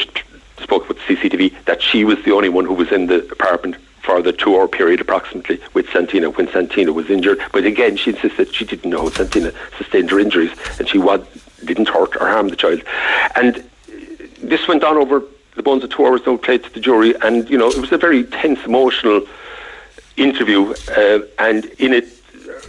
spoke with CCTV, that she was the only one who was in the apartment for the two-hour period approximately with Santina when Santina was injured. But again, she insisted she didn't know Santina sustained her injuries, and she was, didn't hurt or harm the child. And this went on over the bones of two hours now played to the jury and you know it was a very tense emotional interview uh, and in it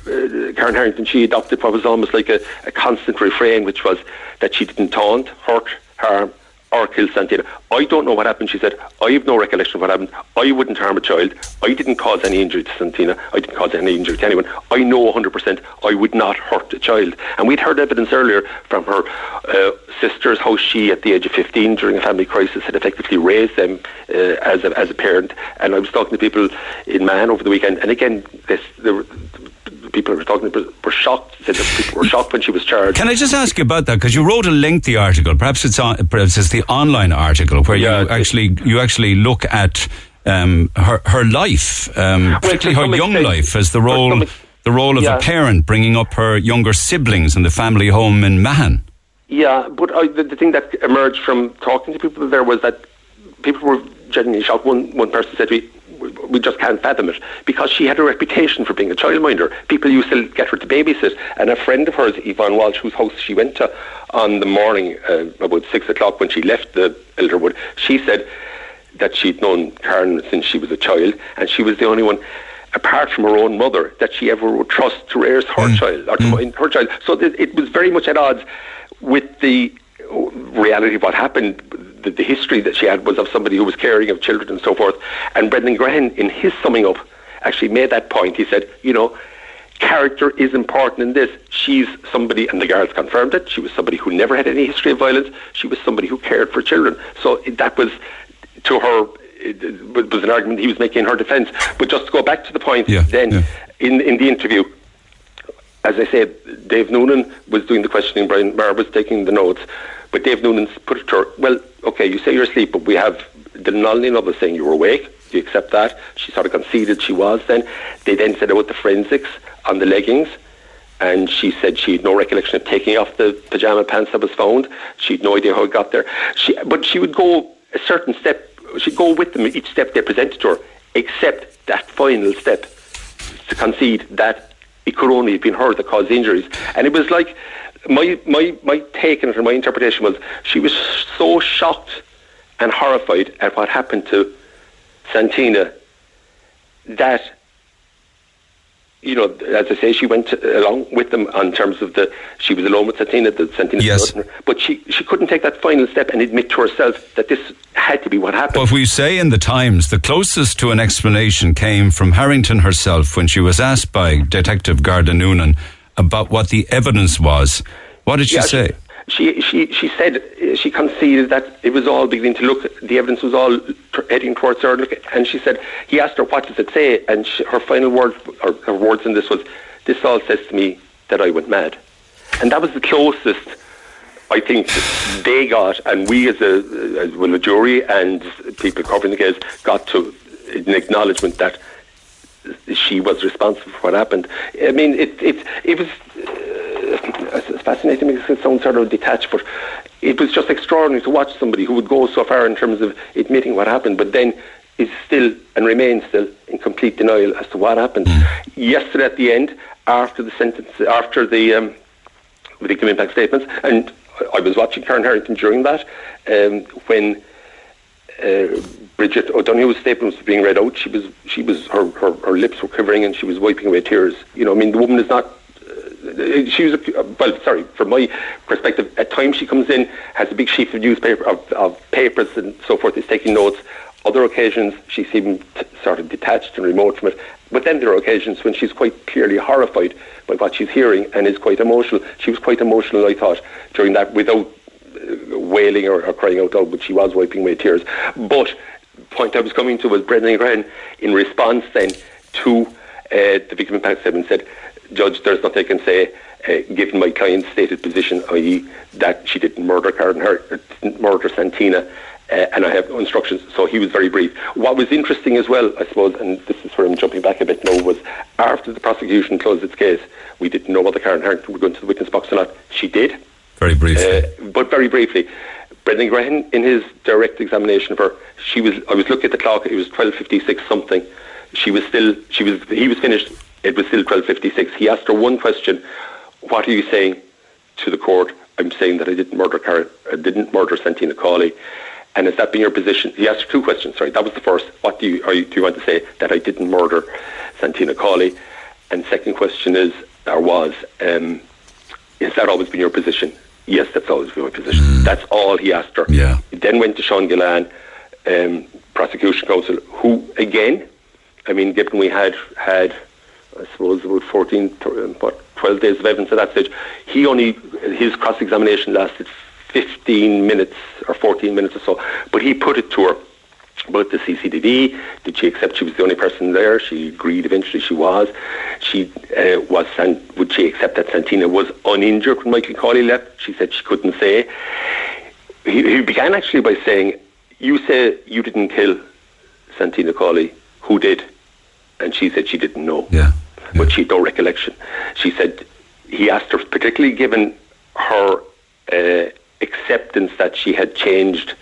uh, Karen Harrington she adopted what was almost like a, a constant refrain which was that she didn't taunt, hurt, harm or kill Santina. I don't know what happened, she said. I have no recollection of what happened. I wouldn't harm a child. I didn't cause any injury to Santina. I didn't cause any injury to anyone. I know 100% I would not hurt a child. And we'd heard evidence earlier from her uh, sisters how she, at the age of 15, during a family crisis, had effectively raised them uh, as, a, as a parent. And I was talking to people in Mahon over the weekend, and again, this, were, people were talking were, were shocked. Said that people were shocked when she was charged. Can I just ask you about that? Because you wrote a lengthy article. Perhaps it's on, perhaps it's the online article where Yeah, you actually you actually look at um, her her life, um, particularly to her young extent- life, as the role ex- the role of Yeah. a parent bringing up her younger siblings in the family home in Mahon. Yeah, but I, the, the thing that emerged from talking to people there was that people were genuinely shocked. One one person said to me, "We- "We just can't fathom it," because she had a reputation for being a childminder. People used to get her to babysit, and a friend of hers, Yvonne Walsh, whose house she went to on the morning uh, about six o'clock when she left the Elderwood, she said that she'd known Karen since she was a child, and she was the only one. Apart from her own mother, that she ever would trust to raise her child or to mind her child, so it was very much at odds with the reality of what happened. The, the history that she had was of somebody who was caring of children and so forth. And Brendan Grehan, in his summing up, actually made that point. He said, you know, character is important in this. She's somebody, and the guards confirmed it, she was somebody who never had any history of violence. She was somebody who cared for children. So that was, to her, it, was an argument he was making in her defence. But just to go back to the point, Yeah, then, yeah. in, in the interview, as I said, Dave Noonan was doing the questioning, Brian Maher was taking the notes, but Dave Noonan put it to her, well, okay, you say you're asleep, but we have the and others saying you were awake. Do you accept that? She sort of conceded she was then. They then said about the forensics on the leggings, and she said she had no recollection of taking off the pajama pants that was found. She had no idea how it got there. She, but she would go a certain step, she'd go with them each step they presented to her, except that final step to concede that it could only have been her that caused injuries. And it was like my my my take on it and my interpretation was she was so shocked and horrified at what happened to Santina that you know, as I say, she went along with them on terms of the. She was alone with Santina, the Santina, yes. but she she couldn't take that final step and admit to herself that this had to be what happened. But we say in the Times, the closest to an explanation came from Harrington herself when she was asked by Detective Garda Noonan about what the evidence was. What did she Yeah, say? She, she, she she said she conceded that it was all beginning to look, the evidence was all heading towards her. And she said, he asked her, what does it say? And she, her final word, or her words in this was, this all says to me that I went mad. And that was the closest, I think, they got, and we as a, as well, the jury and people covering the case got to an acknowledgement that she was responsible for what happened. I mean, it, it, it was uh, fascinating because it sounds sort of detached, but it was just extraordinary to watch somebody who would go so far in terms of admitting what happened, but then is still and remains still in complete denial as to what happened. Yesterday at the end, after the sentence, after the um, victim impact statements, and I was watching Karen Harrington during that um, when uh, Bridget O'Donoghue's statement was being read out. She was, she was, her, her, her lips were quivering and she was wiping away tears. You know, I mean, the woman is not. Uh, she was, a, well, sorry, from my perspective, at times she comes in, has a big sheaf of newspaper, of, of papers and so forth, is taking notes. Other occasions, she seemed sort of detached and remote from it. But then there are occasions when she's quite clearly horrified by what she's hearing and is quite emotional. She was quite emotional, I thought, during that, without uh, wailing or, or crying out loud, but she was wiping away tears. But the point I was coming to was Brendan Grehan, in response then to uh, the victim impact statement, said, Judge, there's nothing I can say, uh, given my client's stated position, i.e., that she didn't murder Karen, her, didn't murder Santina. Uh, and I have no instructions, so he was very brief. What was interesting as well, I suppose, and this is where I'm jumping back a bit now, was after the prosecution closed its case, we didn't know whether Karen Harrington would go into the witness box or not. She did, Very briefly. uh, but very briefly, Brendan Grehan, in his direct examination of her, she was. I was looking at the clock. It was twelve fifty six something. She was still. She was. He was finished. It was still twelve fifty six. He asked her one question: "What are you saying to the court?" I'm saying that I didn't murder Karen. I didn't murder Santina Cawley. And has that been your position? He asked two questions. Sorry, that was the first. What do you, you do you want to say that I didn't murder Santina Cawley? And second question is, or was, um, is that always been your position? Yes, that's always been my position. That's all he asked her. Yeah. He then went to Sean Gillane, um, prosecution counsel, who again, I mean, given we had had, I suppose about 14, th- um, what, 12 days of evidence at that stage, he only his cross examination lasted 15 minutes or 14 minutes or so, but he put it to her about the CCTV. Did she accept she was the only person there? She agreed eventually she was. She uh, was. San- would she accept that Santina was uninjured when Michael Cawley left? She said she couldn't say. He, he began actually by saying, "You say you didn't kill Santina Cawley. Who did?" And she said she didn't know yeah. but she had no recollection. She said he asked her, particularly given her uh, acceptance that she had changed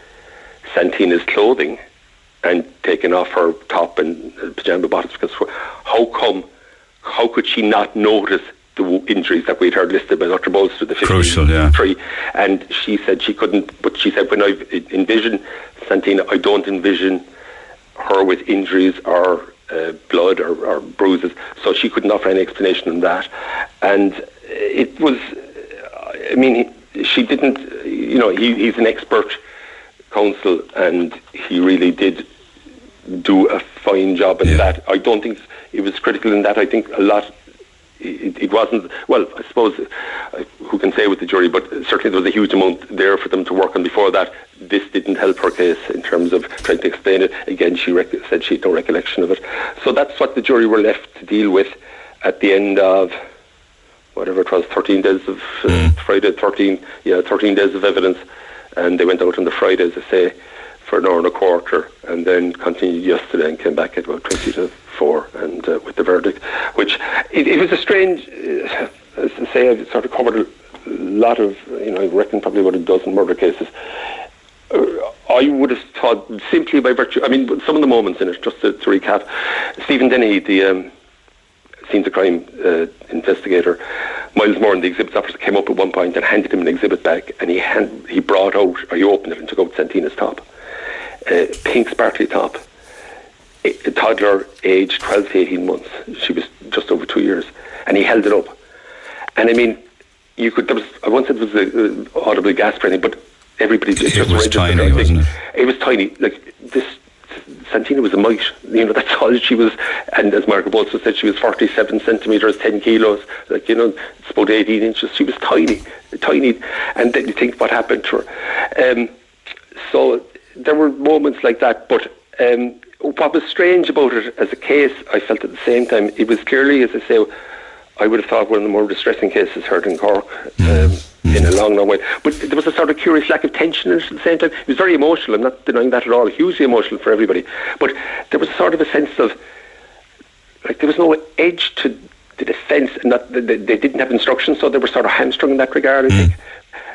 Santina's clothing and taken off her top and uh, pajama bottoms, because how come, how could she not notice the injuries that we'd heard listed by Dr. Bolster, the 15 Crucial, yeah. three? And she said she couldn't, but she said when I envision Santina, I don't envision her with injuries or uh, blood or, or bruises, so she couldn't offer any explanation on that. And it was, I mean, she didn't, you know, he, he's an expert counsel and he really did do a fine job in Yeah. that. I don't think it was critical in that. I think a lot. It, it wasn't well. I suppose uh, who can say with the jury, but certainly there was a huge amount there for them to work on before that. This didn't help her case in terms of trying to explain it. Again, she rec- said she had no recollection of it. So that's what the jury were left to deal with at the end of whatever it was, 13 days of uh, Friday, 13, yeah, 13 days of evidence, and they went out on the Friday, as I say, for an hour and a quarter, and then continued yesterday and came back at about 20 to 4 and uh, with the verdict, which it, it was a strange, uh, as I say, I've sort of covered a lot of, you know, I reckon probably about a dozen murder cases. Uh, I would have thought simply by virtue, I mean, some of the moments in it, just to, to recap, Stephen Denny, the um, scenes of crime uh, investigator, Miles Moore and the exhibits officer came up at one point and handed him an exhibit bag, and he hand, he brought out, or he opened it and took out Santina's top, uh, pink sparkly top. a toddler aged 12 to 18 months. She was just over two years. And he held it up. And I mean, you could, there was, I once said it was a, uh, audible gasp or anything, but everybody just it was tiny, wasn't it? It was tiny. Like this, Santina was a mite. You know, <laughs> that's all she was. And as Margaret also said, she was 47 centimetres, 10 kilos. Like, you know, it's about 18 inches. She was tiny, tiny. And then you think what happened to her. Um, so there were moments like that. But um, what was strange about it as a case, I felt at the same time, it was clearly, as I say, I would have thought one of the more distressing cases heard in Cork. Um, in a long, long way. But there was a sort of curious lack of tension in it at the same time. It was very emotional. I'm not denying that at all. Hugely emotional for everybody. But there was a sort of a sense of like there was no edge to the defence, and that they, they didn't have instructions, so they were sort of hamstrung in that regard. I mm. think.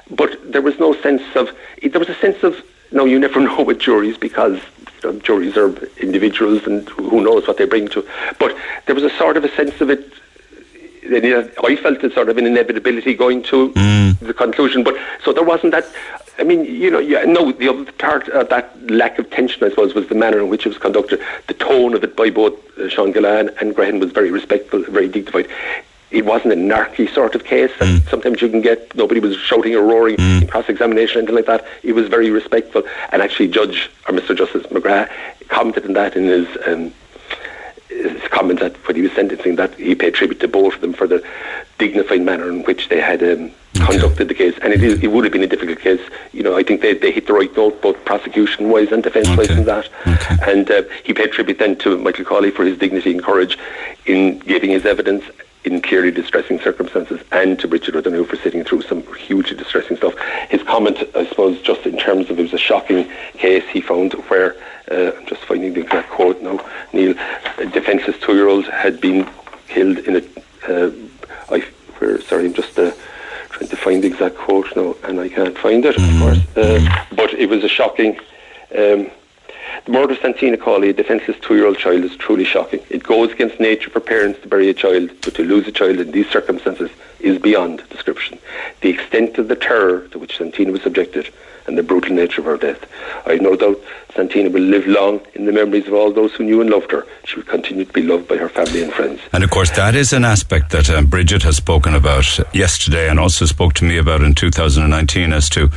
But there was no sense of. There was a sense of no. You never <laughs> know with juries because you know, juries are individuals, and who knows what they bring to. But there was a sort of a sense of it I felt a sort of an inevitability going to mm. the conclusion. But so there wasn't that. I mean, you know, yeah, no. The other part of that lack of tension, I suppose, was the manner in which it was conducted. The tone of it by both uh, Sean Gillane and Grehan was very respectful, very dignified. It wasn't a narky sort of case that mm. sometimes you can get. Nobody was shouting or roaring mm. in cross-examination, anything like that. It was very respectful. And actually, Judge or Mr. Justice McGrath commented on that in his. Um, his comment that when he was sentencing that he paid tribute to both of them for the dignified manner in which they had um, conducted the case. And it, is, it would have been a difficult case. You know, I think they, they hit the right note, both prosecution wise and defence wise okay. in that. Okay. And uh, he paid tribute then to Michael Cawley for his dignity and courage in giving his evidence in clearly distressing circumstances, and to Richard O'Donoghue for sitting through some hugely distressing stuff. His comment, I suppose, just in terms of it was a shocking case he found where uh, I'm just finding the exact quote now. Neil, a defenceless two-year-old had been killed in a. Uh, I, where, sorry, I'm just uh, trying to find the exact quote now, and I can't find it, of course. Uh, but it was a shocking. Um, the murder of Santina Cawley, a defenceless two-year-old child, is truly shocking. It goes against nature for parents to bury a child, but to lose a child in these circumstances is beyond description. The extent of the terror to which Santina was subjected and the brutal nature of her death. I have no doubt Santina will live long in the memories of all those who knew and loved her. She will continue to be loved by her family and friends. And of course, that is an aspect that um, Bridget has spoken about yesterday and also spoke to me about in 2019 as to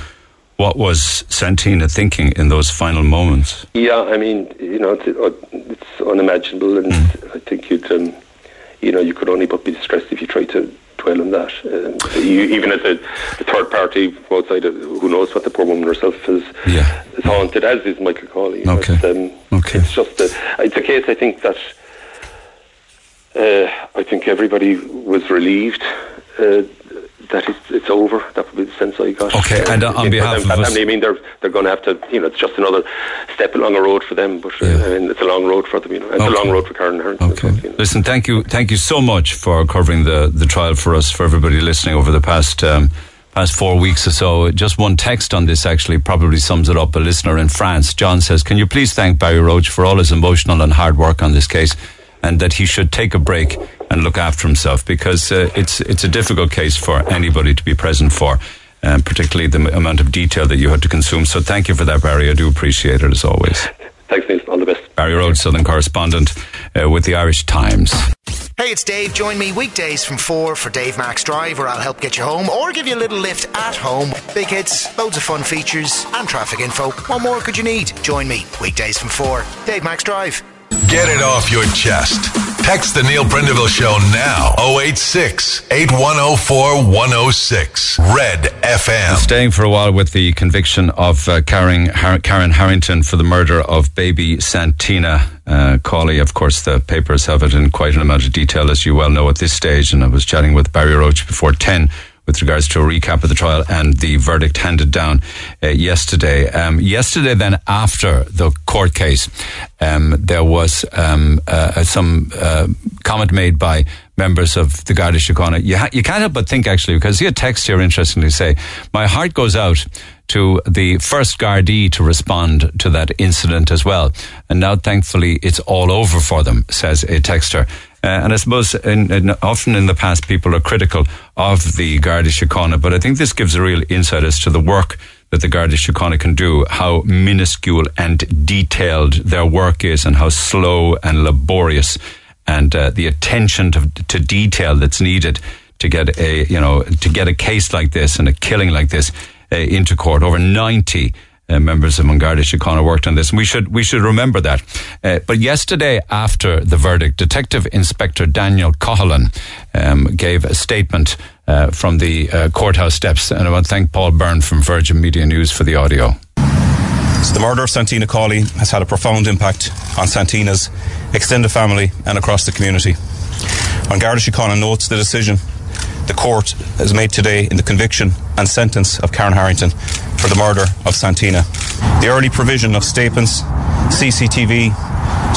what was Santina thinking in those final moments? Yeah, I mean, you know, it's, uh, it's unimaginable, and mm. I think you'd, um, you know, you could only but be distressed if you tried to dwell on that. Um, you, even as a, a, third party outside, of, who knows what the poor woman herself is, yeah. is haunted, as is Michael Cawley. Okay. Um, okay. It's just a, it's a case. I think that uh, I think everybody was relieved. Uh, that it's, it's over. That would be the sense I got. Okay, and uh, on behalf them, of us, I mean, they're they're going to have to, you know, it's just another step along a road for them, but uh, yeah. I mean, it's a long road for them, you know. It's okay. a long road for Karen Harrington. Okay. Well, you know. Listen, thank you, thank you so much for covering the the trial for us, for everybody listening over the past. Um, past four weeks or so. Just one text on this actually probably sums it up. A listener in France, John says, Can you please thank Barry Roche for all his emotional and hard work on this case and that he should take a break and look after himself because uh, it's it's a difficult case for anybody to be present for. Um, particularly the amount of detail that you had to consume. So thank you for that, Barry. I do appreciate it as always. Thanks, Neil. All the best. Barry Roche, Southern correspondent uh, with the Irish Times. Hey, it's Dave. Join me weekdays from 4 for Dave Max Drive, where I'll help get you home or give you a little lift at home. Big hits, loads of fun features, and traffic info. What more could you need? Join me weekdays from 4. Dave Max Drive. Get it off your chest. Text the Neil Prendeville Show now. 086 8104 106. Red FM. Staying for a while with the conviction of uh, Karen, Har- Karen Harrington for the murder of baby Santina uh, Cawley. Of course, the papers have it in quite an amount of detail, as you well know at this stage. And I was chatting with Barry Roche before 10 with regards to a recap of the trial and the verdict handed down uh, yesterday. Um, yesterday, then, after the court case, um, there was um, uh, some uh, comment made by members of the Garda Síochána. You, ha- you can't help but think, actually, because he had text here, interestingly, say, My heart goes out to the first Gardaí to respond to that incident as well. And now, thankfully, it's all over for them, says a texter. Uh, and I suppose in, in, often in the past people are critical of the Garda Síochána, but I think this gives a real insight as to the work that the Garda Síochána can do, how minuscule and detailed their work is, and how slow and laborious, and uh, the attention to, to detail that's needed to get a you know to get a case like this and a killing like this uh, into court. Over ninety. Uh, members of An Garda Síochána worked on this, and we should we should remember that. Uh, but yesterday, after the verdict, Detective Inspector Daniel Coughlin um, gave a statement uh, from the uh, courthouse steps, and I want to thank Paul Byrne from Virgin Media News for the audio. So the murder of Santina Cawley has had a profound impact on Santina's extended family and across the community. An Garda Síochána notes the decision the court has made today in the conviction and sentence of Karen Harrington for the murder of Santina. The early provision of statements, CCTV,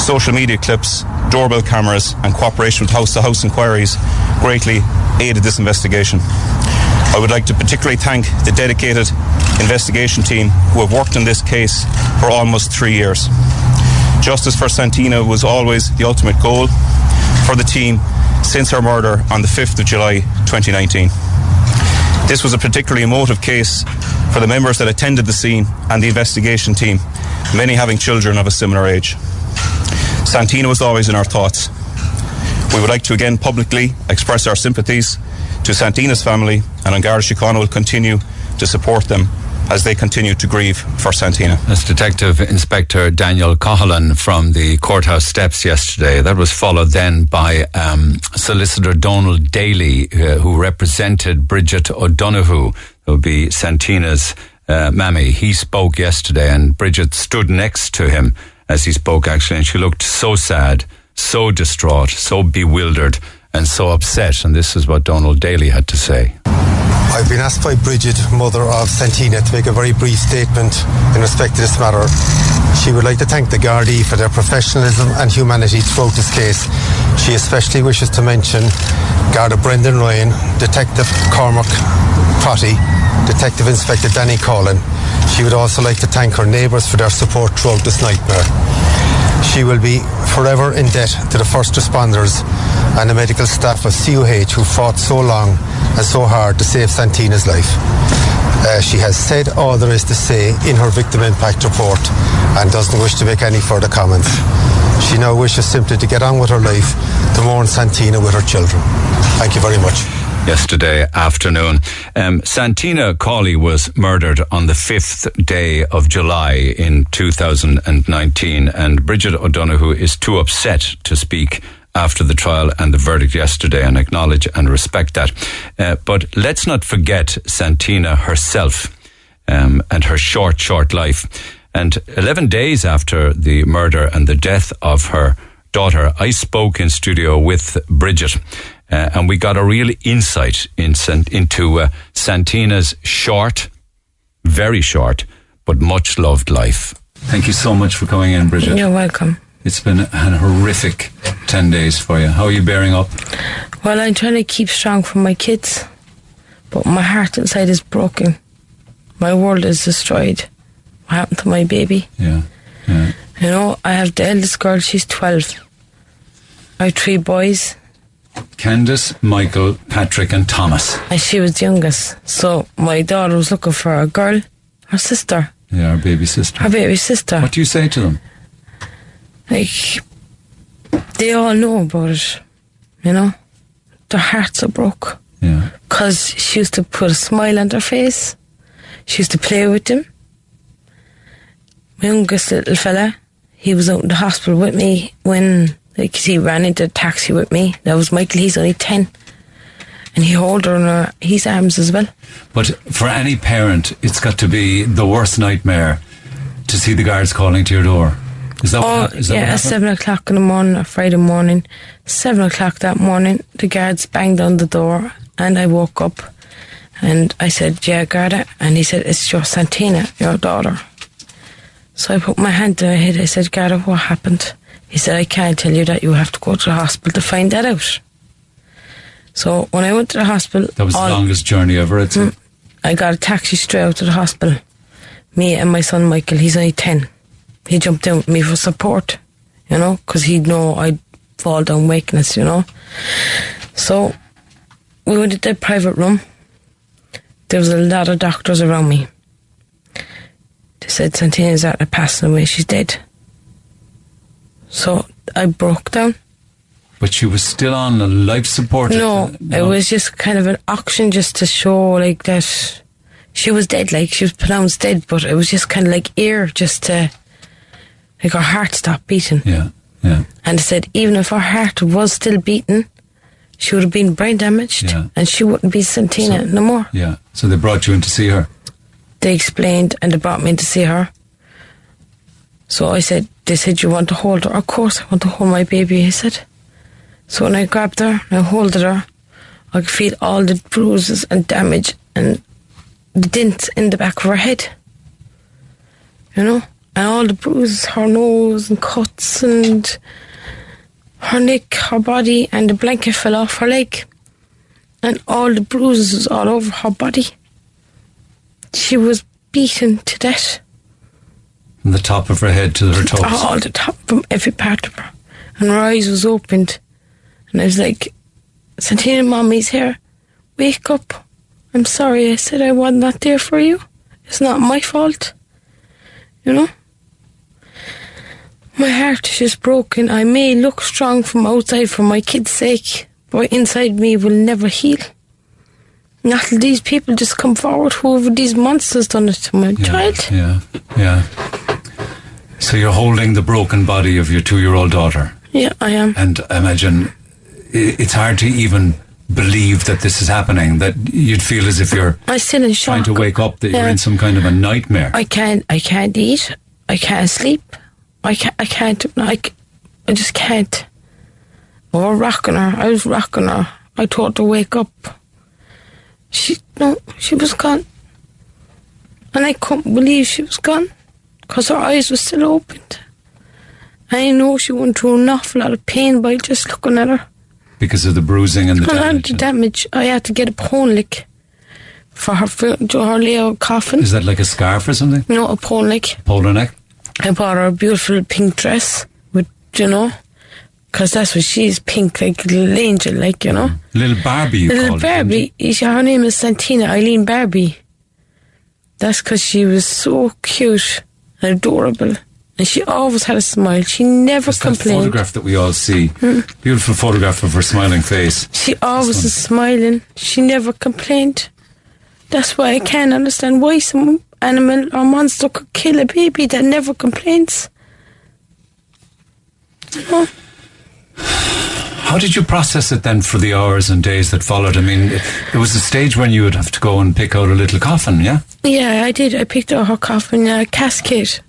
social media clips, doorbell cameras, and cooperation with house to house inquiries greatly aided this investigation. I would like to particularly thank the dedicated investigation team who have worked on this case for almost three years. Justice for Santina was always the ultimate goal for the team since her murder on the 5th of July 2019. This was a particularly emotive case for the members that attended the scene and the investigation team, many having children of a similar age. Santina was always in our thoughts. We would like to again publicly express our sympathies to Santina's family, and An Garda Síochána will continue to support them as they continue to grieve for Santina. That's Detective Inspector Daniel Coughlin from the courthouse steps yesterday. That was followed then by um, Solicitor Donald Daly, uh, who represented Bridget O'Donoghue, who will be Santina's uh, mammy. He spoke yesterday, and Bridget stood next to him as he spoke, actually, and she looked so sad, so distraught, so bewildered, and so upset. And this is what Donald Daly had to say. I've been asked by Bridget, mother of Santina, to make a very brief statement in respect to this matter. She would like to thank the Gardaí for their professionalism and humanity throughout this case. She especially wishes to mention Garda Brendan Ryan, Detective Cormac Crotty, Detective Inspector Danny Coughlin. She would also like to thank her neighbours for their support throughout this nightmare. She will be forever in debt to the first responders and the medical staff of CUH who fought so long and so hard to save Santina's life. Uh, she has said all there is to say in her victim impact report and doesn't wish to make any further comments. She now wishes simply to get on with her life to mourn Santina with her children. Thank you very much yesterday afternoon. Um, Santina Cawley was murdered on the 5th day of July in 2019, and Bridget O'Donoghue is too upset to speak after the trial and the verdict yesterday and acknowledge and respect that. Uh, but let's not forget Santina herself um, and her short, short life. And 11 days after the murder and the death of her daughter, I spoke in studio with Bridget. Uh, and we got a real insight in, into uh, Santina's short, very short, but much loved life. Thank you so much for coming in, Bridget. You're welcome. It's been an horrific 10 days for you. How are you bearing up? Well, I'm trying to keep strong for my kids, but my heart inside is broken. My world is destroyed. What happened to my baby? Yeah. yeah. You know, I have the eldest girl, she's 12. I have three boys. Candace, Michael, Patrick, and Thomas. And she was youngest. So my daughter was looking for a girl, her sister. Yeah, her baby sister. Her baby sister. What do you say to them? Like, they all know about it, you know? Their hearts are broke. Yeah. Because she used to put a smile on their face. She used to play with them. My youngest little fella, he was out in the hospital with me when like he ran into a taxi with me. That was Michael. He's only ten, and he held her in her, his arms as well. But for any parent, it's got to be the worst nightmare to see the guards calling to your door. Is that oh, what, is that yeah, at seven o'clock in the morning, a Friday morning, seven o'clock that morning, the guards banged on the door, and I woke up, and I said, "Yeah, Garda," and he said, "It's your Santina, your daughter." So I put my hand to her head. I said, Garda, what happened? He said, I can't tell you that. You have to go to the hospital to find that out. So when I went to the hospital. That was all, the longest journey ever, I'd say. Mm, I got a taxi straight out to the hospital. Me and my son Michael, he's only 10. He jumped in with me for support, you know, because he'd know I'd fall down weakness, you know. So we went to the private room. There was a lot of doctors around me. They said Santina's out of passing away, she's dead. So I broke down. But she was still on a life support. No, it was just kind of an auction just to show like that she was dead, like she was pronounced dead, but it was just kind of like ear just to like her heart stopped beating. Yeah, yeah. And I said even if her heart was still beating, she would have been brain damaged Yeah. and she wouldn't be Santina no more. Yeah. So they brought you in to see her. They explained and they brought me in to see her. So I said, they said, you want to hold her? Of course I want to hold my baby, I said. So when I grabbed her I holded her, I could feel all the bruises and damage and the dents in the back of her head. You know? And all the bruises, her nose and cuts and her neck, her body, and the blanket fell off her leg. And all the bruises all over her body. She was beaten to death. From the top of her head to her toes. All the top from every part of her. And her eyes was opened. And I was like, Santina, mommy's here. Wake up. I'm sorry. I said I was not there for you. It's not my fault. You know? My heart is just broken. I may look strong from outside for my kid's sake, but inside me will never heal. Not these people just come forward, whoever these monsters done it to my yeah, child. Yeah, yeah. So you're holding the broken body of your two-year-old daughter, Yeah, I am. and I imagine it's hard to even believe that this is happening. That you'd feel as if you're still in shock. trying to wake up, that you're in some kind of a nightmare. I can't. I can't eat. I can't sleep. I can't. I can't. I, c- I just can't. We were rocking her. I was rocking her. I told her to wake up. She no. She was gone, and I couldn't believe she was gone, because her eyes were still opened. I know she went through an awful lot of pain by just looking at her. because of the bruising and the And damage. the damage. I had to get a pone lick for her for her Leo coffin. Is that like a scarf or something? No, a pone lick. Polo neck? I bought her a beautiful pink dress with, you know, because that's what she's pink, like a little angel, like, you know. Little Barbie, you little it, Barbie. Is- Her name is Santina Eileen Barbie. That's because she was so cute and adorable. And she always had a smile. She never It's that complained. photograph that we all see. Hmm. Beautiful photograph of her smiling face. She always is smiling. She never complained. That's why I can't understand why some animal or monster could kill a baby that never complains. Oh, How did you process it then for the hours and days that followed? I mean, it, was a stage when you would have to go and pick out a little coffin, yeah? yeah, I did. I picked out her coffin uh, casket.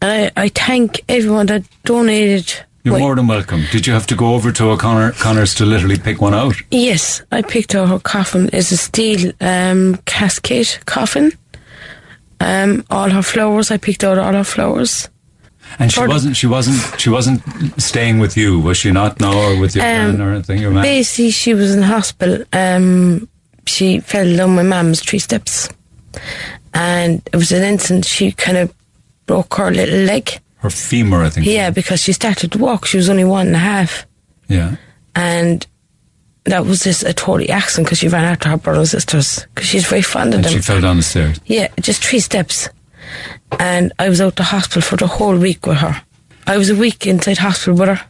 And I, I thank everyone that donated. You're Wait. more than welcome. Did you have to go over to O'Connor Connors to literally pick one out? Yes, I picked out her coffin. It's a steel um, casket coffin. Um, all her flowers, I picked out all her flowers. And she wasn't. She wasn't. She wasn't staying with you, was she not? No, or with your Um, or anything. Your man. Basically, she was in hospital. Um, she fell down my mum's three steps, and it was an instant. She kind of broke her little leg. Her femur, I think. Yeah, because she started to walk. She was only one and a half, Yeah. and that was just a total accident because she ran after her brothers and sisters because she's very fond of And them. she fell down the stairs. Yeah, just three steps. And I was out the hospital for the whole week with her. I was a week inside hospital with her.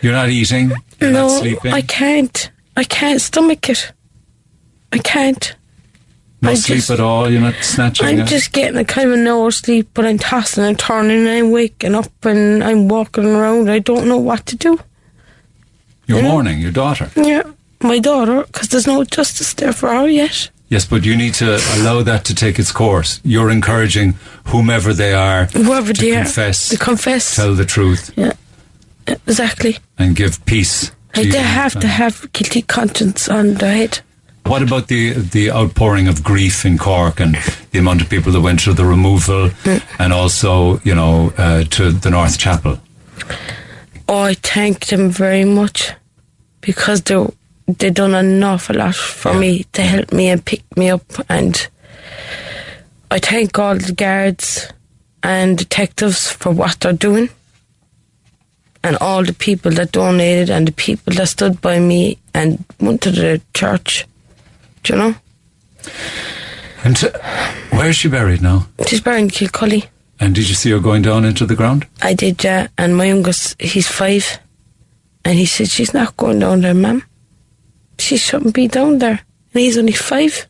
You're not eating. You're no, not sleeping. I can't. I can't stomach it. I can't. no I sleep just- at all. You're not snatching. I'm it? just getting a kind of an hour sleep, but I'm tossing and turning, and I'm waking up, and I'm walking around. I don't know what to do. You're mourning your daughter. Yeah, my daughter, because there's no justice there for her yet. Yes, but you need to allow that to take its course. You're encouraging whomever they are Whoever to they are, confess, to confess. tell the truth, yeah, exactly. and give peace. Like they have to have guilty conscience on their head. What about the the outpouring of grief in Cork and the amount of people that went through the removal, Mm. and also you know uh, to the North Chapel? Oh, I thank them very much because they they done an awful lot for Yeah. me to help me and pick me up, and I thank all the guards and detectives for what they're doing, and all the people that donated and the people that stood by me and went to the church. Do you know? And uh, where is she buried now? She's buried in Kilcully. And did you see her going down into the ground? I did, yeah. And my youngest, he's five. And he said, she's not going down there, ma'am. She shouldn't be down there. And he's only five.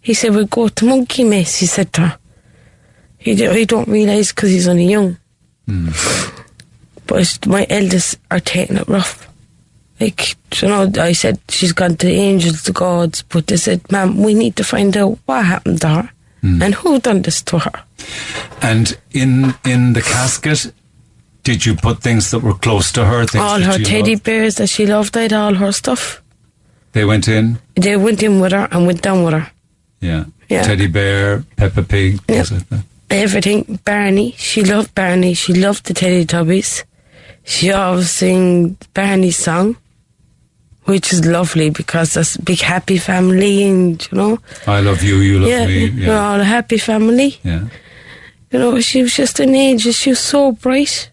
He said, we'll go to Monkey Mess, he said to her. He, he don't realise because he's only young. Hmm. <laughs> But my eldest are taking it rough. Like, you know, I said she's gone to the angels, the gods, but they said, ma'am, we need to find out what happened to her hmm. and who done this to her. And in in the casket, did you put things that were close to her? Things all her teddy loved? bears that she loved, I had all her stuff. They went in. They went in with her and went down with her. Yeah. Yeah. Teddy bear, Peppa Pig. things Yep. like. Everything. Barney, she loved Barney. She loved the Teletubbies. She always sing Barney's song, which is lovely because that's a big happy family and, you know. I love you. You love yeah, me. we're all a happy family. Yeah. You know, she was just an angel. She was so bright.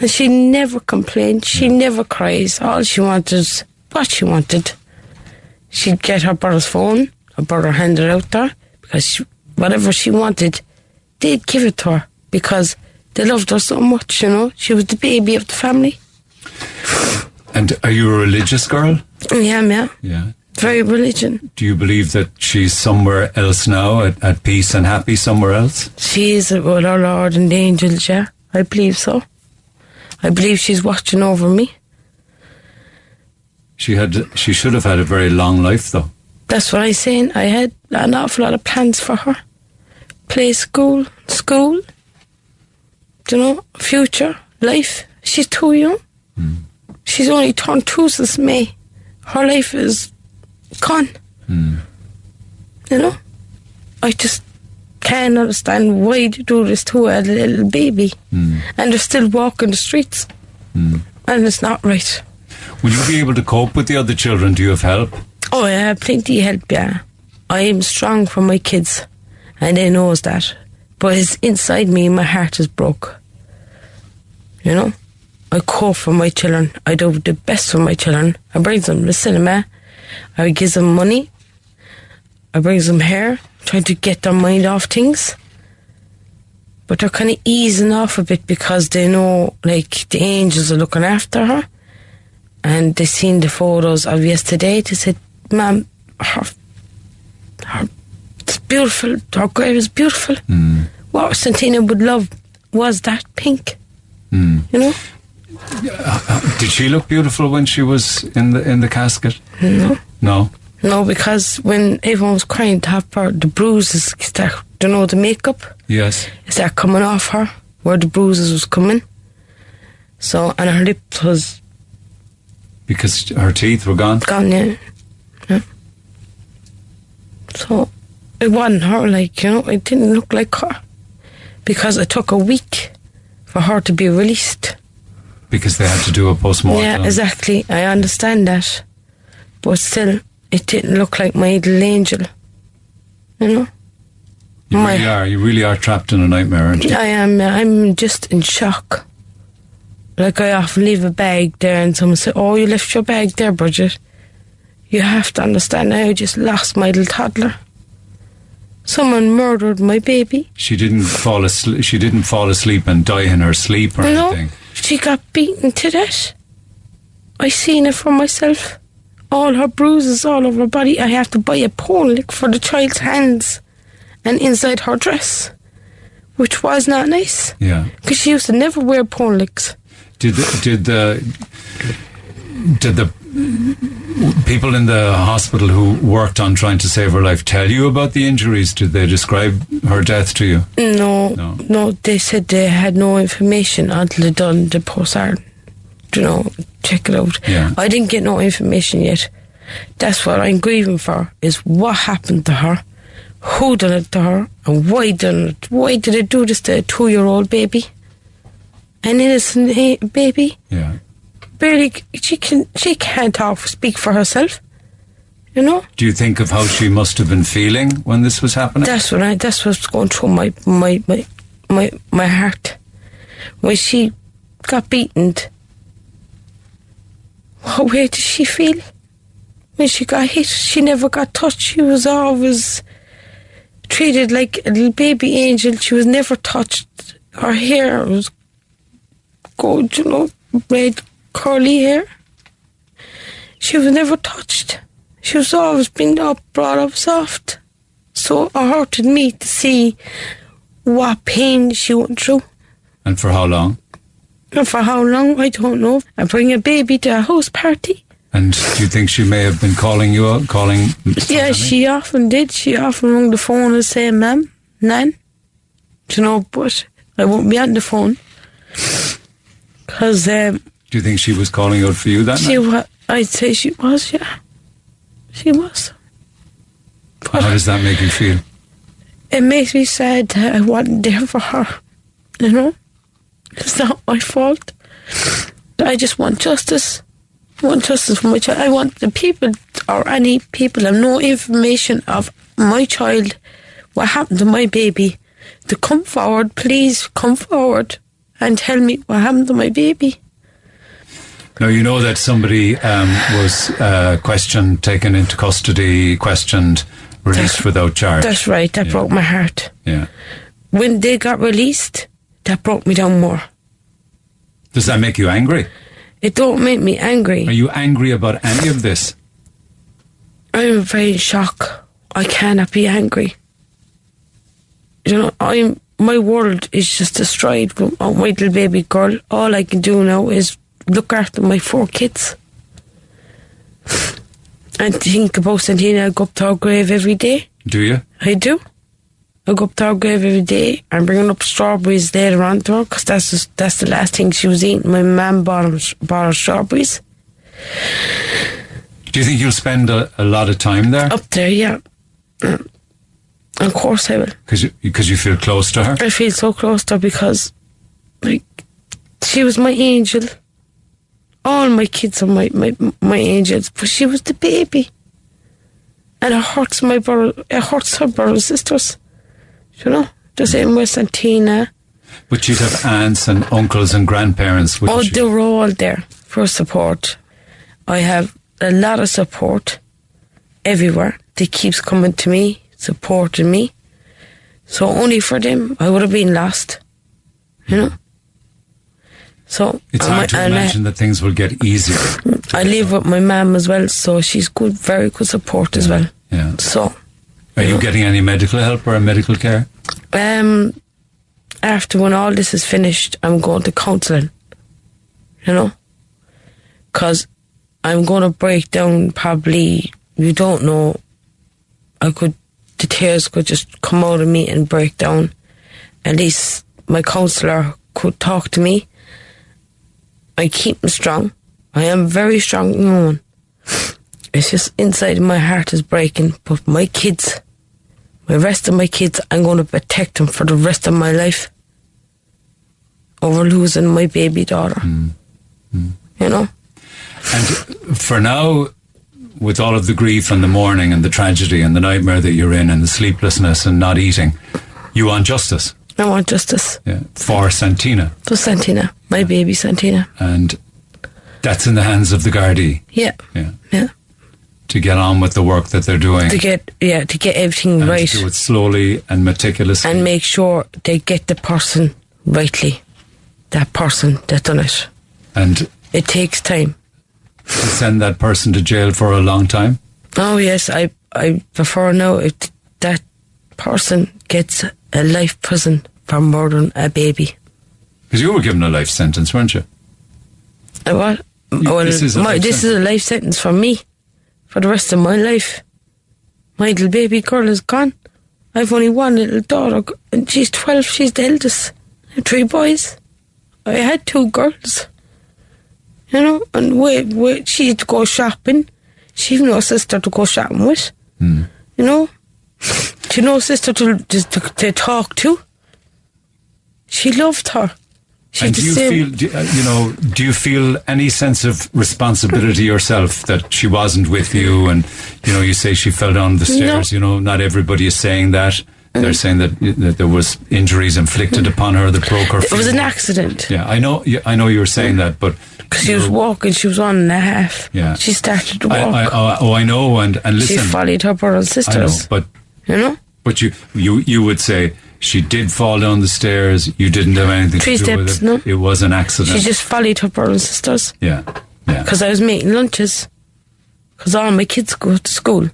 And she never complained. She never cries. All she wanted is what she wanted. She'd get her brother's phone. Her brother handed it out to her because she, whatever she wanted, they'd give it to her because they loved her so much, you know. She was the baby of the family. And are you a religious girl? Yeah, yeah. Yeah. Very religion. Do you believe that she's somewhere else now, at, at peace and happy somewhere else? She is with our Lord and the angels, yeah. I believe so. I believe she's watching over me. She had. She should have had a very long life, though. That's what I'm saying. I had an awful lot of plans for her. Play school, school, you know, future, life. She's too young. Hmm. She's only turned two since May. Her life is gone. Hmm. You know? I just can't understand why they do this to a little baby. Hmm. And they're still walking the streets. Hmm. And it's not right. Will you be able to cope with the other children? Do you have help? Oh, I have plenty of help, yeah. I am strong for my kids, and they knows that. But it's inside me, my heart is broke. You know? I cope for my children. I do the best for my children. I bring them to the cinema. I give them money. I bring them here, trying to get their mind off things. But they're kind of easing off a bit because they know, like, the angels are looking after her and they seen the photos of yesterday. They said, "Ma'am, her, her, it's beautiful. Her grave is beautiful. Mm. What Santina would love was that pink. Mm. You know? Uh, uh, did she look beautiful when she was in the in the casket? No, No. No, because when everyone was crying to have her, the bruises start, you know, the makeup Yes. start coming off her where the bruises was coming. So, and her lip was Because her teeth were gone. gone, yeah. yeah. So it wasn't her, like, you know, it didn't look like her. Because it took a week for her to be released. Because they had to do a post-mortem. Yeah, exactly. I understand that. But still, it didn't look like my little angel. You know? You My- really are. You really are trapped in a nightmare, aren't you? I am, I'm just in shock. Like, I often leave a bag there and someone say, Oh, you left your bag there, Bridget. You have to understand, I just lost my little toddler. Someone murdered my baby. She didn't fall asleep. She didn't fall asleep and die in her sleep or No, anything. she got beaten to death. I seen it for myself. All her bruises all over her body. I have to buy a lick for the child's hands and inside her dress, which was not nice. Yeah. Because she used to never wear pole licks. Did the, did the did the people in the hospital who worked on trying to save her life tell you about the injuries? Did they describe her death to you? No, No. no, they said they had no information until they done the postmortem. You know, check it out. Yeah. I didn't get no information yet. That's what I'm grieving for, is what happened to her, who done it to her, and why done it. Why did it do this to a two-year-old baby? An innocent baby? Yeah. Barely, she can, she can't talk, speak for herself. You know? Do you think of how she must have been feeling when this was happening? That's what I. That's what's going through my my my my my heart. When she got beaten, what way did she feel? when she got hit, she never got touched. She was always treated like a little baby angel. She was never touched. Her hair was gold, you know, red curly hair. She was never touched. She was always been up, brought up soft. So it hurted me to see what pain she went through. And for how long? And for how long, I don't know. I bring a baby to a house party. And do you think she may have been calling you out, calling? Yeah, she often did. She often rung the phone and say, Ma'am, Nan. Do you know, but I won't be on the phone. Because um, Do you think she was calling out for you that she night? wa- I'd say she was, yeah. She was. How does that make you feel? It makes me sad that I wasn't there for her. You know? It's not my fault. I just want justice. I want justice for my child. I want the people or any people have no information of my child, what happened to my baby, to come forward. Please come forward and tell me what happened to my baby. Now you know that somebody um, was uh, questioned, taken into custody, questioned, released That's- without charge. That's right. That Yeah. broke my heart. yeah. When they got released, that broke me down more. Does that make you angry? It don't make me angry. Are you angry about any of this? I'm very in shock. I cannot be angry. You know, I'm my world is just destroyed with my little baby girl. All I can do now is look after my four kids. <sighs> And think about Santina. I go up to her grave every day. Do you? I do. I go up to her grave every day. I'm bringing up strawberries later on to her because that's, just, that's the last thing she was eating. My mum bought her, bought her strawberries. Do you think you'll spend a, a lot of time there Up there, yeah. <clears throat> Of course I will. because you, 'cause you feel close to her? I feel so close to her because, like, she was my angel. All my kids are my, my, my angels, but she was the baby. And it hurts my brother, it hurts her brothers and sisters. You know? The same with Santina. But you'd have aunts and uncles and grandparents. Oh, you? they were all there for support. I have a lot of support everywhere. They keeps coming to me, supporting me. So only for them, I would have been lost. You know. So It's hard my- to and I- imagine that things will get easier. I live with my mum as well, so she's good, very good support as well. Yeah. So, Are you getting any medical help or medical care? um, after when all this is finished, I'm going to counselling. You know, because I'm going to break down. Probably, you don't know. I could, the tears could just come out of me and break down. At least my counsellor could talk to me. I keep me strong. I am very strong. It's just inside my heart is breaking. But my kids, my rest of my kids, I'm going to protect them for the rest of my life. Over losing my baby daughter. Mm. Mm. You know? And for now, with all of the grief and the mourning and the tragedy and the nightmare that you're in and the sleeplessness and not eating, you want justice I want justice yeah, for Santina. for Santina, my baby Santina. And that's in the hands of the Gardaí Yeah, yeah, yeah. To get on with the work that they're doing. To get yeah, to get everything and right to do it slowly and meticulously. and make sure they get the person rightly. That person that done it. and It takes time. to send that person to jail for a long time. Oh yes, I I prefer now if that person gets a life prison for murdering a baby. Because you were given a life sentence, weren't you? Uh, What? You- well, this is a my, this is a life sentence for me, for the rest of my life. My little baby girl is gone. I've only one little daughter, and she's twelve. She's the eldest. Three boys. I had two girls. You know, and wait, wait, she had to go shopping. She no sister to go shopping with. Hmm. You know, <laughs> she no sister to, to to to talk to. She loved her. She and do you feel, do, uh, you know, do you feel any sense of responsibility yourself that she wasn't with you? And you know, you say she fell down the stairs. You know, not everybody is saying that. They're saying that, that there was injuries inflicted upon her that broke her. It was an accident. Yeah, I know. I know you were saying that, but Because she was walking, she was one and a half. Yeah. She started to walk. I, oh, oh, I know, and and listen, she followed her brother and I know, sisters. but you know? but you you you would say she did fall down the stairs. You didn't have anything Three to do with steps, it. no. It was an accident. She just followed her brother and sisters. yeah, yeah. Because I was making lunches. Because all my kids go to school.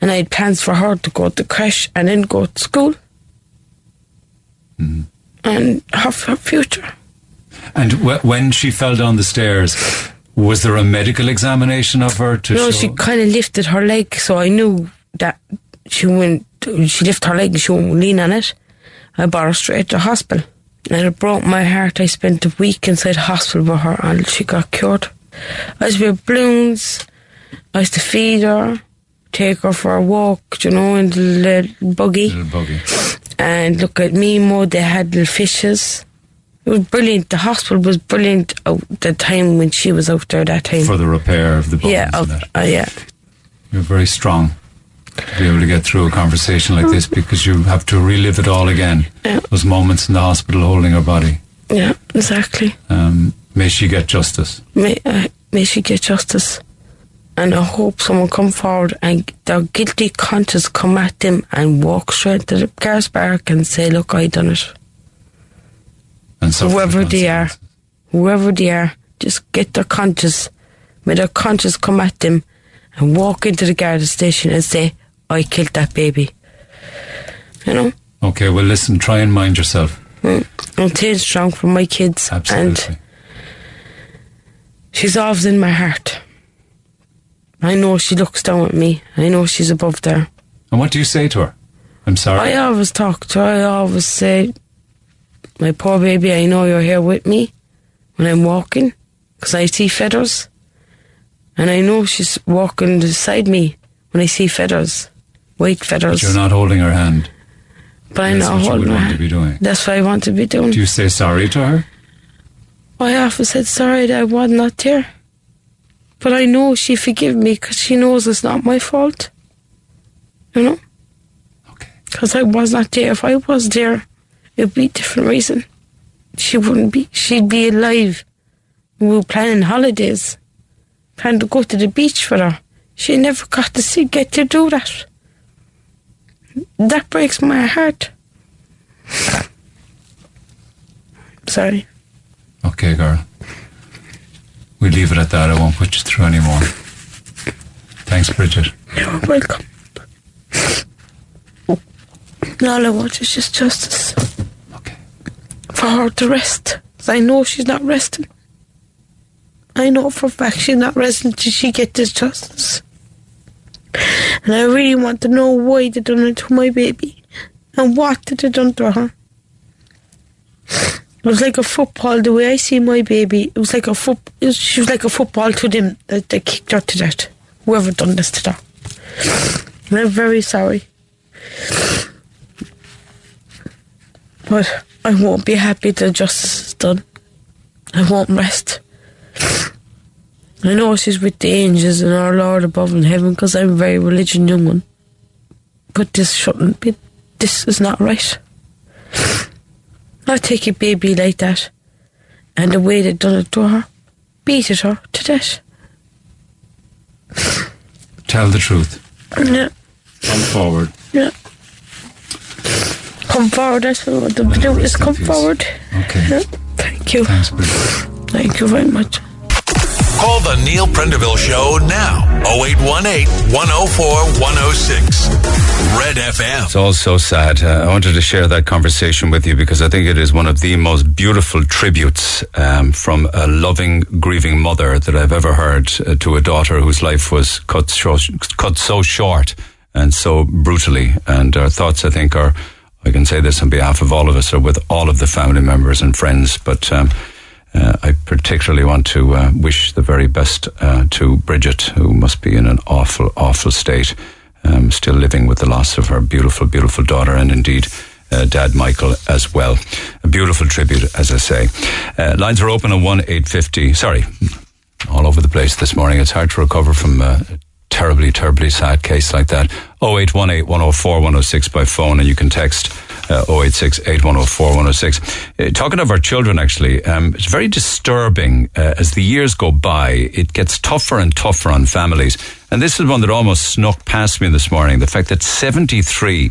And I had plans for her to go to creche and then go to school. Mm-hmm. And have her future. And wh- when she fell down the stairs, was there a medical examination of her to No, show? she kind of lifted her leg, so I knew that she went. She lifted her leg and she won't lean on it. I brought her straight to hospital, and it broke my heart. I spent a week inside hospital with her, and she got cured. I used to wear balloons. I used to feed her, take her for a walk, you know, in the little buggy, Little buggy. and look at me, Mimo. They had little fishes. It was brilliant. The hospital was brilliant. Out the time when she was out there, that time. for the repair of the bones. yeah, and that. uh, yeah. You're very strong to be able to get through a conversation like this because you have to relive it all again. Yeah. Those moments in the hospital holding her body. Yeah, exactly. Um, may she get justice. May, uh, may she get justice. And I hope someone come forward and their guilty conscience come at them and walk straight to the Gareth Park and say, look, I done it. And Whoever they are, whoever they are, just get their conscience. May their conscience come at them and walk into the guard station and say, I killed that baby. You know? Okay, well, listen, try and mind yourself. Mm. I'm staying strong for my kids. Absolutely. And she's always in my heart. I know she looks down at me. I know she's above there. And what do you say to her? I'm sorry. I always talk to her. I always say, my poor baby, I know you're here with me when I'm walking because I see feathers. And I know she's walking beside me when I see feathers, white feathers. but you're not holding her hand. But I'm That's not holding would her. want to be doing. That's what I want to be doing. Do you say sorry to her? I often said sorry that I was not there. But I know she forgive me because she knows it's not my fault. You know? Okay. Because I was not there. If I was there, it'd be a different reason. She wouldn't be. She'd be alive. We were planning holidays. Planning to go to the beach for her. She never got to see, get to do that. That breaks my heart. Sorry. Okay, girl. We leave it at that. I won't put you through anymore. Thanks, Bridget. You're welcome. All I want is just justice Okay. for her to rest. I know she's not resting. I know for a fact she's not resting till she get this justice. And I really want to know why they done it to my baby. And what did they done to her. It was like a football, the way I see my baby, it was like a foot was, she was like a football to them that they kicked her to death. Whoever done this to her. And I'm very sorry. But I won't be happy till justice is done. I won't rest. I know she's with the angels and our Lord above in heaven because I'm a very religion young one. But this shouldn't be. This is not right. I take a baby like that and the way they done it to her, beat it her to death. Tell the truth. Yeah, Come forward. yeah. Come forward, that's what I want them to do, is is come confused. forward. Okay. Yeah, thank you. Thanks. Thank you very much. Call the Neil Prendeville Show now. 0818 104 106. Red FM. It's all so sad. Uh, I wanted to share that conversation with you because I think it is one of the most beautiful tributes um, from a loving, grieving mother that I've ever heard uh, to a daughter whose life was cut, cut so short and so brutally. And our thoughts, I think, are, I can say this on behalf of all of us, are with all of the family members and friends. But um, uh, I particularly want to uh, wish the very best uh, to Bridget, who must be in an awful, awful state, um, still living with the loss of her beautiful, beautiful daughter, and indeed. Uh, Dad Michael as well. A beautiful tribute, as I say. Uh, lines are open at 1 850. Sorry, all over the place this morning. It's hard to recover from a terribly, terribly sad case like that. 0818 104 106 by phone, and you can text uh, 086 8104 106. Uh, talking of our children, actually, um, it's very disturbing uh, as the years go by. It gets tougher and tougher on families. And this is one that almost snuck past me this morning the fact that 73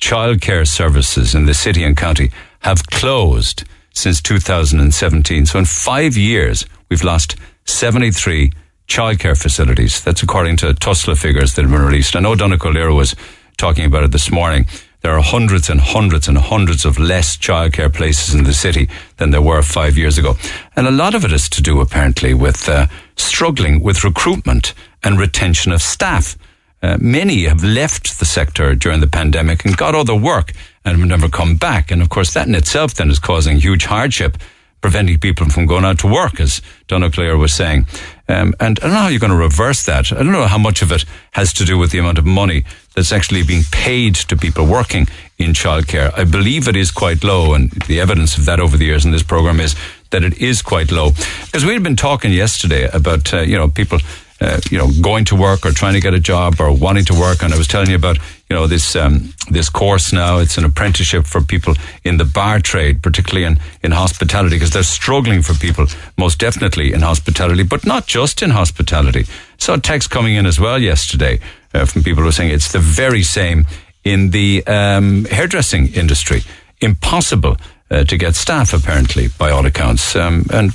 childcare services in the city and county have closed since 2017. So in five years, we've lost 73 childcare facilities. That's according to TUSLA figures that have been released. I know Donncha Lira was talking about it this morning. There are hundreds and hundreds and hundreds of less childcare places in the city than there were five years ago. And a lot of it is to do, apparently, with uh, struggling with recruitment and retention of staff. Uh, many have left the sector during the pandemic and got other work and have never come back. And of course, that in itself then is causing huge hardship preventing people from going out to work, as Donncha Lira was saying. Um, and I don't know how you're going to reverse that. I don't know how much of it has to do with the amount of money that's actually being paid to people working in childcare. I believe it is quite low, and the evidence of that over the years in this program is that it is quite low. Because we had been talking yesterday about, uh, you know, people uh, you know, going to work or trying to get a job or wanting to work. And I was telling you about, you know, this um, this course now. It's an apprenticeship for people in the bar trade, particularly in in hospitality, because they're struggling for people most definitely in hospitality, but not just in hospitality. Saw text coming in as well yesterday uh, from people who are saying it's the very same in the um, hairdressing industry. Impossible. Uh, to get staff, apparently, by all accounts. Um, and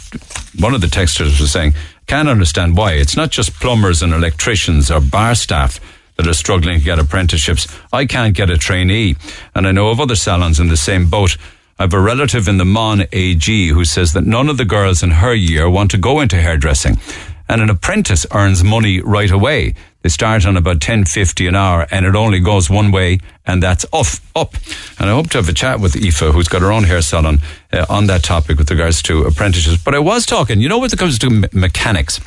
one of the texters was saying can't understand why. It's not just plumbers and electricians or bar staff that are struggling to get apprenticeships. I can't get a trainee. And I know of other salons in the same boat. I have a relative in the Mon AG who says that none of the girls in her year want to go into hairdressing. And an apprentice earns money right away. They start on about ten fifty an hour, and it only goes one way, and that's off, up. And I hope to have a chat with Aoife, who's got her own hair salon, uh, on that topic with regards to apprenticeships. But I was talking, you know, when it comes to me- mechanics,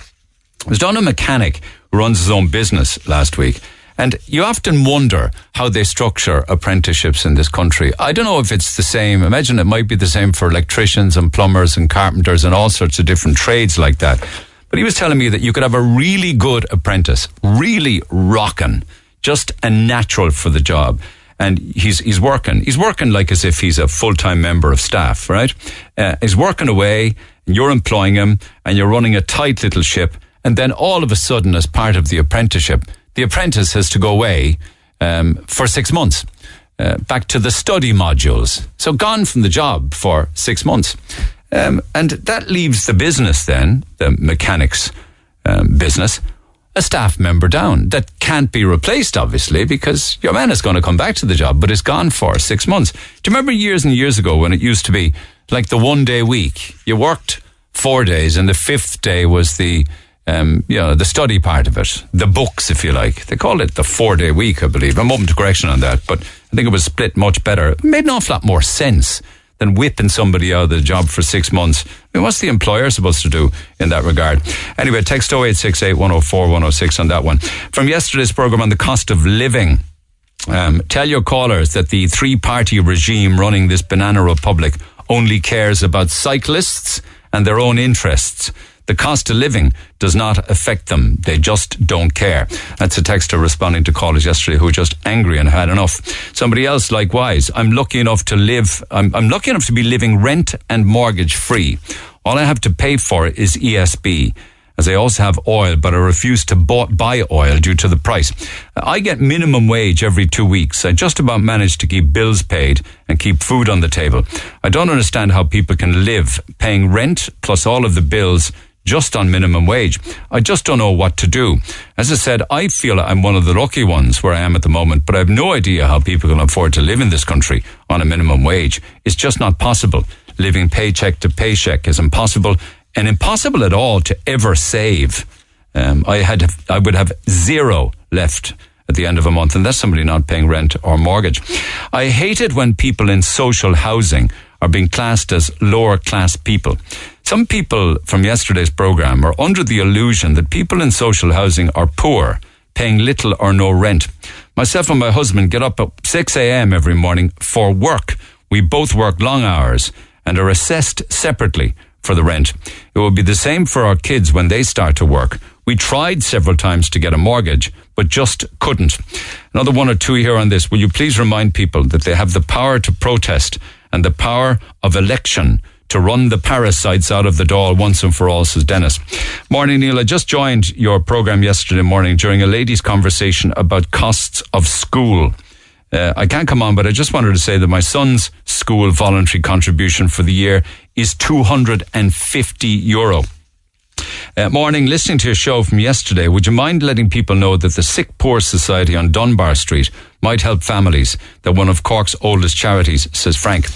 I was down a mechanic who runs his own business last week. And you often wonder how they structure apprenticeships in this country. I don't know if it's the same. Imagine it might be the same for electricians and plumbers and carpenters and all sorts of different trades like that. But he was telling me that you could have a really good apprentice, really rocking, just a natural for the job. And he's, he's working. He's working like as if he's a full time member of staff, right? Uh, he's working away, and you're employing him, and you're running a tight little ship. And then all of a sudden, as part of the apprenticeship, the apprentice has to go away um, for six months. Uh, back to the study modules. So gone from the job for six months. Um, and that leaves the business then, the mechanics um, business, a staff member down that can't be replaced, obviously, because your man is going to come back to the job, but it's gone for six months. Do you remember years and years ago when it used to be like the one day week? You worked four days, and the fifth day was the um, you know, the study part of it, the books, if you like. They call it the four day week, I believe. I'm open to correction on that, but I think it was split much better. It made an awful lot more sense than whipping somebody out of the job for six months. I mean, what's the employer supposed to do in that regard? Anyway, text 0868 104 106 on that one. From yesterday's program on the cost of living. Um, tell your callers that the three party regime running this banana republic only cares about cyclists and their own interests. The cost of living does not affect them. They just don't care. That's a texter responding to callers yesterday who were just angry and had enough. Somebody else, likewise, I'm lucky enough to live, I'm, I'm lucky enough to be living rent and mortgage free. All I have to pay for is ESB as I also have oil, but I refuse to buy oil due to the price. I get minimum wage every two weeks. I just about manage to keep bills paid and keep food on the table. I don't understand how people can live paying rent plus all of the bills just on minimum wage. I just don't know what to do. As I said, I feel I'm one of the lucky ones where I am at the moment, but I have no idea how people can afford to live in this country on a minimum wage. It's just not possible. Living paycheck to paycheck is impossible and impossible at all to ever save. Um, I had, I would have zero left at the end of a month, and that's somebody not paying rent or mortgage. I hate it when people in social housing are being classed as lower class people. Some people from yesterday's program are under the illusion that people in social housing are poor, paying little or no rent. Myself and my husband get up at 6 a.m. every morning for work. We both work long hours and are assessed separately for the rent. It will be the same for our kids when they start to work. We tried several times to get a mortgage, but just couldn't. Another one or two here on this. Will you please remind people that they have the power to protest and the power of election to run the parasites out of the Dáil once and for all, says Dennis. Morning, Neil. I just joined your program yesterday morning during a ladies' conversation about costs of school. Uh, I can't come on, but I just wanted to say that my son's school voluntary contribution for the year is 250 euro. Uh, morning, listening to your show from yesterday, would you mind letting people know that the Sick Poor Society on Dunbar Street might help families? They're one of Cork's oldest charities, says Frank.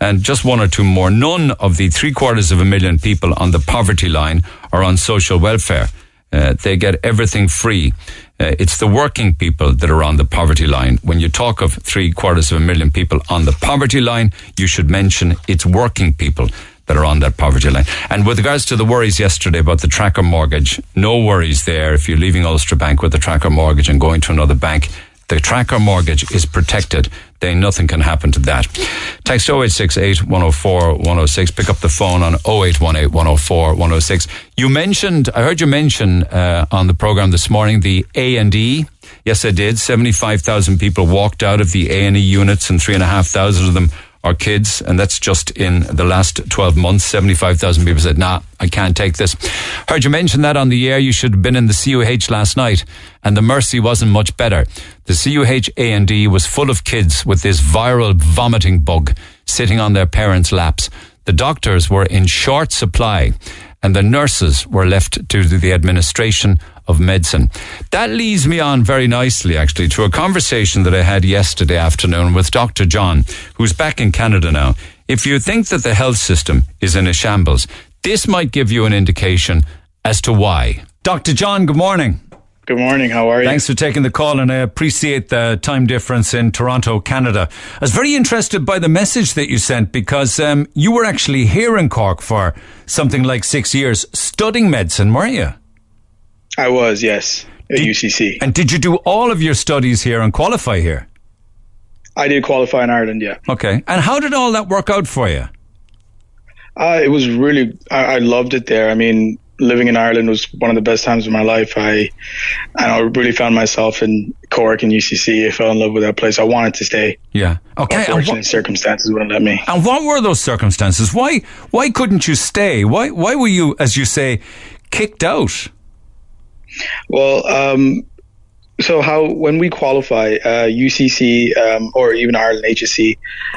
And just one or two more. None of the three quarters of a million people on the poverty line are on social welfare. Uh, they get everything free. Uh, it's the working people that are on the poverty line. When you talk of three quarters of a million people on the poverty line, you should mention it's working people that are on that poverty line. And with regards to the worries yesterday about the tracker mortgage, no worries there. If you're leaving Ulster Bank with a tracker mortgage and going to another bank, the tracker mortgage is protected. Then nothing can happen to that. Text 0868 104 106. Pick up the phone on 0818 104 106. You mentioned, I heard you mention uh, on the program this morning the A and E. Yes, I did. 75,000 people walked out of the A and E units and three and a half thousand of them our kids, and that's just in the last 12 months. 75,000 people said, nah, I can't take this. Heard you mention that on the air. You should have been in the CUH last night, and the mercy wasn't much better. The CUH A&E was full of kids with this viral vomiting bug sitting on their parents' laps. The doctors were in short supply, and the nurses were left to the administration of medicine. That leads me on very nicely, actually, to a conversation that I had yesterday afternoon with Dr. John, who's back in Canada now. If you think that the health system is in a shambles, this might give you an indication as to why. Dr. John, good morning. Good morning. How are you? Thanks for taking the call, and I appreciate the time difference in Toronto, Canada. I was very interested by the message that you sent because um, you were actually here in Cork for something like six years studying medicine, weren't you? I was, yes, at did, UCC. And did you do all of your studies here and qualify here? I did qualify in Ireland, yeah. Okay. And how did all that work out for you? Uh, it was really, I, I, loved it there. I mean, living in Ireland was one of the best times of my life. I, and I really found myself in Cork and UCC. I fell in love with that place. I wanted to stay. Yeah. Okay. Unfortunately, what, circumstances wouldn't let me. And what were those circumstances? Why, why couldn't you stay? Why, why were you, as you say, kicked out? Well, um, so how when we qualify uh, UCC um, or even Ireland HSE,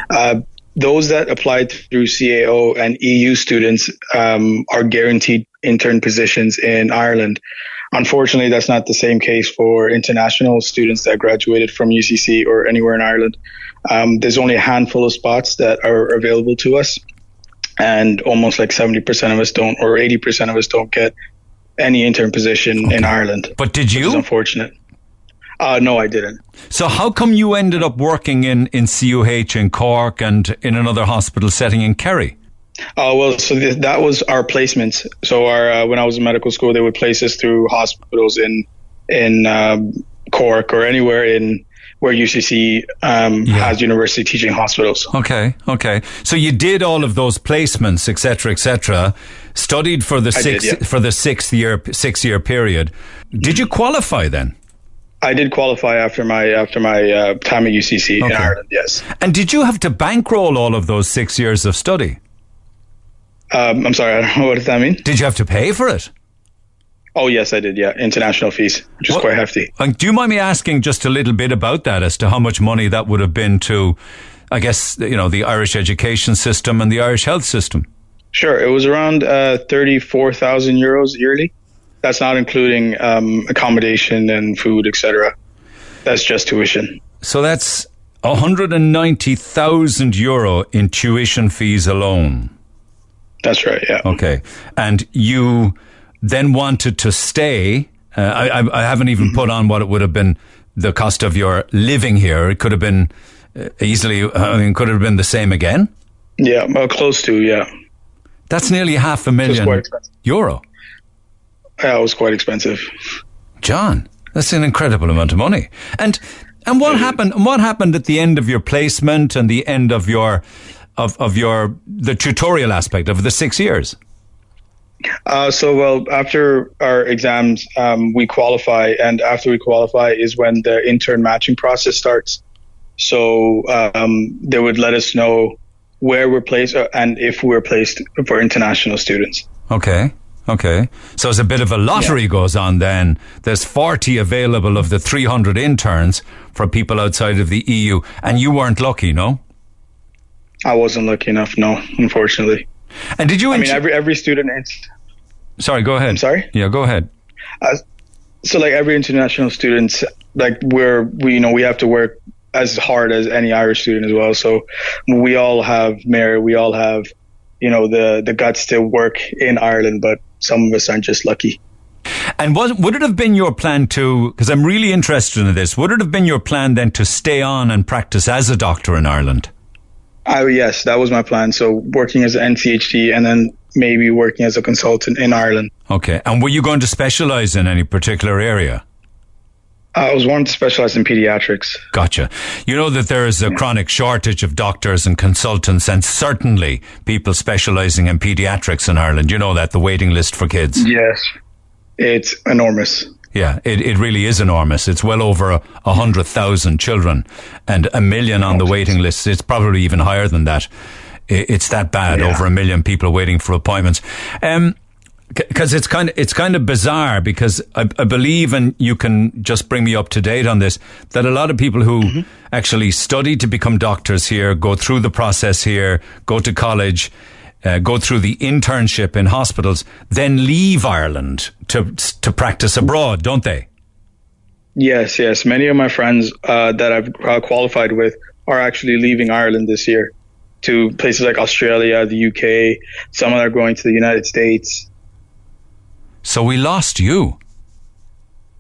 uh, those that applied through CAO and EU students um, are guaranteed intern positions in Ireland. Unfortunately, that's not the same case for international students that graduated from UCC or anywhere in Ireland. Um, there's only a handful of spots that are available to us, and almost like 70% of us don't, or 80% of us don't get any intern position okay. in Ireland. But did you? unfortunate. Uh, no, I didn't. So how come you ended up working in, in CUH in Cork and in another hospital setting in Kerry? Uh, well, so th- that was our placements. So our uh, when I was in medical school, they would place us through hospitals in in um, Cork or anywhere in where UCC um, yeah. has university teaching hospitals. Okay, okay. So you did all of those placements, etc., etc. Studied for the six yeah. for the sixth year six year period. Did you qualify then? I did qualify after my after my uh, time at UCC okay. in Ireland. Yes. And did you have to bankroll all of those six years of study? Um, I'm sorry, I don't know <laughs> what does that mean. Did you have to pay for it? Oh yes, I did. Yeah, international fees, which is quite hefty. And do you mind me asking just a little bit about that, as to how much money that would have been to, I guess you know, the Irish education system and the Irish health system? Sure, it was around uh, thirty-four thousand euros yearly. That's not including um, accommodation and food, etc. That's just tuition. So that's hundred and ninety thousand euro in tuition fees alone. That's right. Yeah. Okay, and you then wanted to stay. Uh, I, I, haven't even put on what it would have been the cost of your living here. It could have been uh, easily, I mean, could have been the same again. Yeah, well, close to, yeah. That's nearly half a million euro. Yeah, it was quite expensive. John, that's an incredible amount of money. And and what happened? What happened at the end of your placement and the end of your of of your the tutorial aspect of the six years? Uh, so, well, after our exams, um, we qualify, and after we qualify is when the intern matching process starts. So um, they would let us know where we're placed uh, and if we're placed for international students. Okay. Okay. So it's a bit of a lottery yeah. goes on then. There's 40 available of the 300 interns for people outside of the EU. And you weren't lucky, no? I wasn't lucky enough, no, unfortunately. And did you? I mean, every every student. sorry, go ahead. I'm sorry. Yeah, go ahead. Uh, so, like every international student, like we're we you know we have to work as hard as any Irish student as well. So we all have merit. We all have you know the the guts to work in Ireland, but some of us aren't just lucky. And was, would it have been your plan to, because I'm really interested in this, would it have been your plan then to stay on and practice as a doctor in Ireland? Oh, yes, that was my plan. So working as an NCHD and then maybe working as a consultant in Ireland. Okay. And were you going to specialize in any particular area? I was wanting to specialize in pediatrics. Gotcha. You know that there is a chronic shortage of doctors and consultants, and certainly people specializing in pediatrics in Ireland. You know that the waiting list for kids. Yes, it's enormous. Yeah, it, it really is enormous. It's well over a, a hundred thousand children and a million on the waiting list. It's probably even higher than that. it's that bad. Yeah. Over a million people waiting for appointments. Um, because it's kind of it's kind of bizarre because I, I, believe and you can just bring me up to date on this that a lot of people who mm-hmm. actually study to become doctors here go through the process here go to college uh, go through the internship in hospitals, then leave Ireland to to practice abroad, don't they? Yes, yes. Many of my friends uh, that I've uh, qualified with are actually leaving Ireland this year to places like Australia, the UK. Some are going to the United States. So we lost you.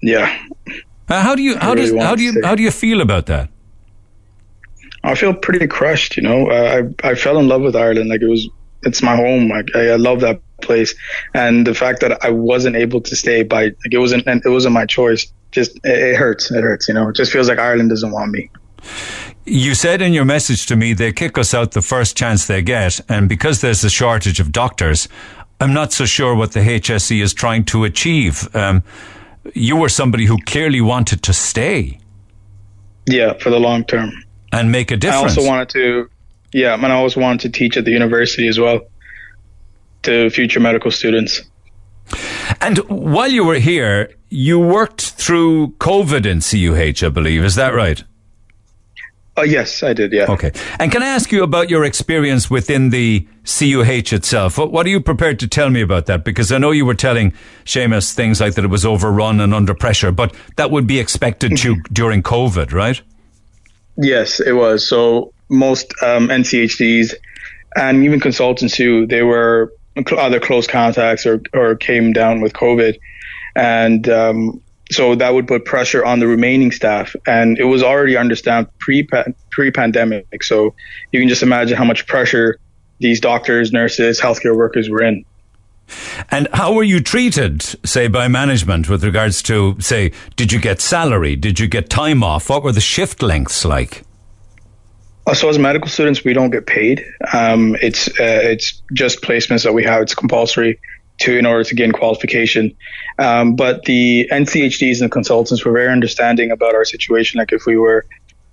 Yeah. Uh, how do you how really does how do you how do you feel about that? I feel pretty crushed. You know, uh, I I fell in love with Ireland. Like it was it's my home. Like I, I love that place, and the fact that I wasn't able to stay by like it wasn't it wasn't my choice. Just it, it hurts. It hurts. You know, it just feels like Ireland doesn't want me. You said in your message to me they kick us out the first chance they get, and because there's a shortage of doctors, I'm not so sure what the HSE is trying to achieve. Um, you were somebody who clearly wanted to stay. Yeah, for the long term. And make a difference. I also wanted to yeah, and I always wanted to teach at the university as well to future medical students. And while you were here, you worked through COVID in CUH, I believe. Is that right? Uh, yes, I did, yeah. Okay. And can I ask you about your experience within the CUH itself? What, what, are you prepared to tell me about that? Because I know you were telling Seamus things like that it was overrun and under pressure, but that would be expected to mm-hmm. during COVID, right? Yes, it was. So most um, NCHDs and even consultants who they were either close contacts or, or came down with COVID. And um, so that would put pressure on the remaining staff. And it was already understaffed pre pre pandemic. So you can just imagine how much pressure these doctors, nurses, healthcare workers were in. And how were you treated, say, by management with regards to, say, did you get salary? Did you get time off? What were the shift lengths like? Uh, so as medical students, we don't get paid. Um, it's uh, it's just placements that we have. It's compulsory to in order to gain qualification. Um, but the NCHDs and consultants were very understanding about our situation. Like if we were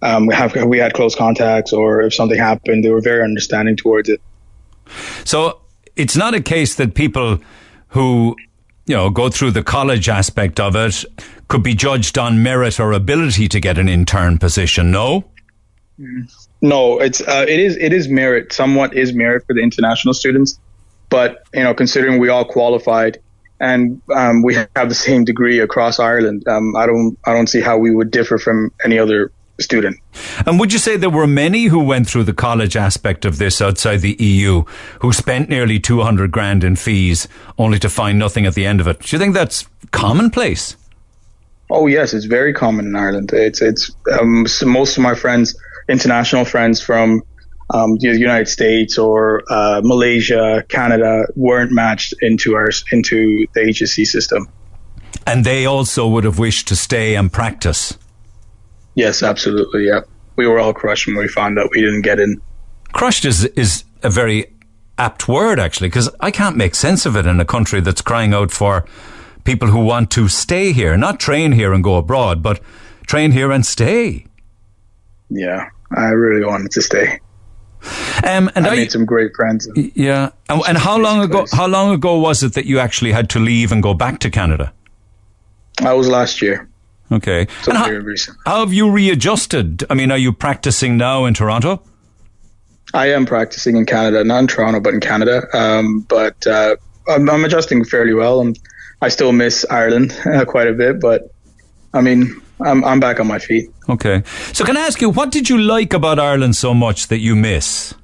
um, we have we had close contacts or if something happened, they were very understanding towards it. So it's not a case that people who you know go through the college aspect of it could be judged on merit or ability to get an intern position. No. Mm. No, it's uh, it is it is merit. Somewhat is merit for the international students, but you know, considering we all qualified and um, we have the same degree across Ireland, um, I don't I don't see how we would differ from any other student. And would you say there were many who went through the college aspect of this outside the EU who spent nearly 200 grand in fees only to find nothing at the end of it? Do you think that's commonplace? Oh yes, it's very common in Ireland. It's it's um, most of my friends international friends from um, the United States or uh, Malaysia, Canada weren't matched into our into the HSE system. And they also would have wished to stay and practice. Yes, absolutely. Yeah, we were all crushed when we found out we didn't get in. Crushed is is a very apt word, actually, because I can't make sense of it in a country that's crying out for people who want to stay here, not train here and go abroad, but train here and stay. Yeah, I really wanted to stay. Um, and I made some great friends. yeah, and, and how long ago? place. How long ago was it that you actually had to leave and go back to Canada? I was last year. Okay, So and how, very recent. how have you readjusted? I mean, are you practicing now in Toronto? I am practicing in Canada, not in Toronto, but in Canada. Um, but uh, I'm, I'm adjusting fairly well. i I still miss Ireland <laughs> uh, quite a bit, but I mean, I'm, I'm back on my feet. Okay, so can I ask you, what did you like about Ireland so much that you miss?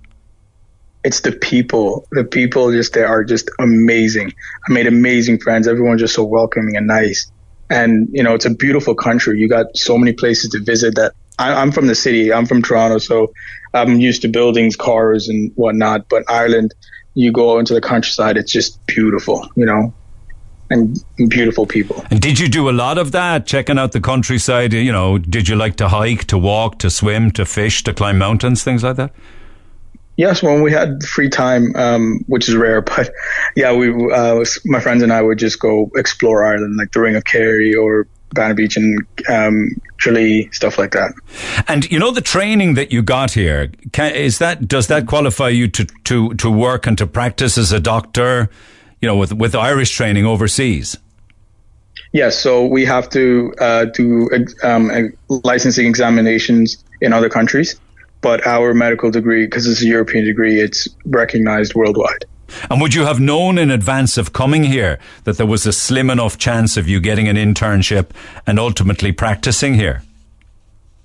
It's the people. The people just there are just amazing. I made amazing friends. Everyone's just so welcoming and nice. And you know, it's a beautiful country. You got so many places to visit. That I, I'm from the city. I'm from Toronto, so I'm used to buildings, cars, and whatnot. But Ireland, you go into the countryside. It's just beautiful. You know, and beautiful people. And did you do a lot of that, checking out the countryside? You know, did you like to hike, to walk, to swim, to fish, to climb mountains, things like that? Yes, when we had free time, um, which is rare, <laughs> but yeah, we uh, my friends and I would just go explore Ireland, like the Ring of Kerry or Banna Beach and um, Tralee, stuff like that. And you know the training that you got here can, is that does that qualify you to, to, to work and to practice as a doctor? You know, with with Irish training overseas. Yes, so we have to uh, do um, licensing examinations in other countries, but our medical degree, because it's a European degree, it's recognized worldwide. And would you have known in advance of coming here that there was a slim enough chance of you getting an internship and ultimately practicing here?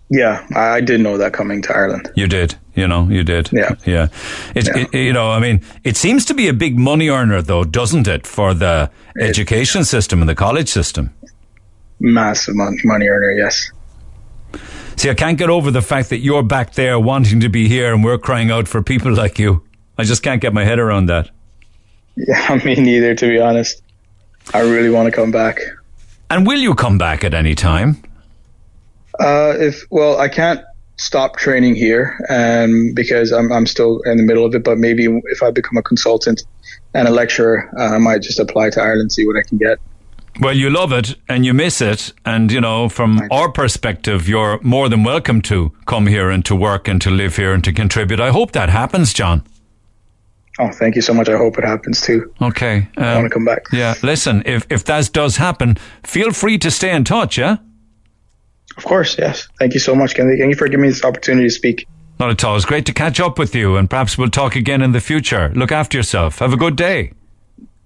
Yeah, I, did know that coming to Ireland. You did, you know, you did. Yeah. Yeah. It, Yeah. it- you know, I mean, it seems to be a big money earner though, doesn't it, for the education system and the college system? Massive money, money earner, yes. See, I can't get over the fact that you're back there wanting to be here and we're crying out for people <laughs> like you. I just can't get my head around that. Yeah, <laughs> me neither, to be honest. I really want to come back. And will you come back at any time? Uh, if well, I can't stop training here, um, because I'm I'm still in the middle of it. But maybe if I become a consultant and a lecturer, uh, I might just apply to Ireland, see what I can get. Well, you love it and you miss it. And, you know, from our perspective, you're more than welcome to come here and to work and to live here and to contribute. I hope that happens, John. Oh, thank you so much. I hope it happens too. Okay. I um, want to come back. Yeah, listen, if, if that does happen, feel free to stay in touch, yeah? Of course, yes. Thank you so much. Thank you for giving me this opportunity to speak. Not at all. It's great to catch up with you, and perhaps we'll talk again in the future. Look after yourself. Have a good day.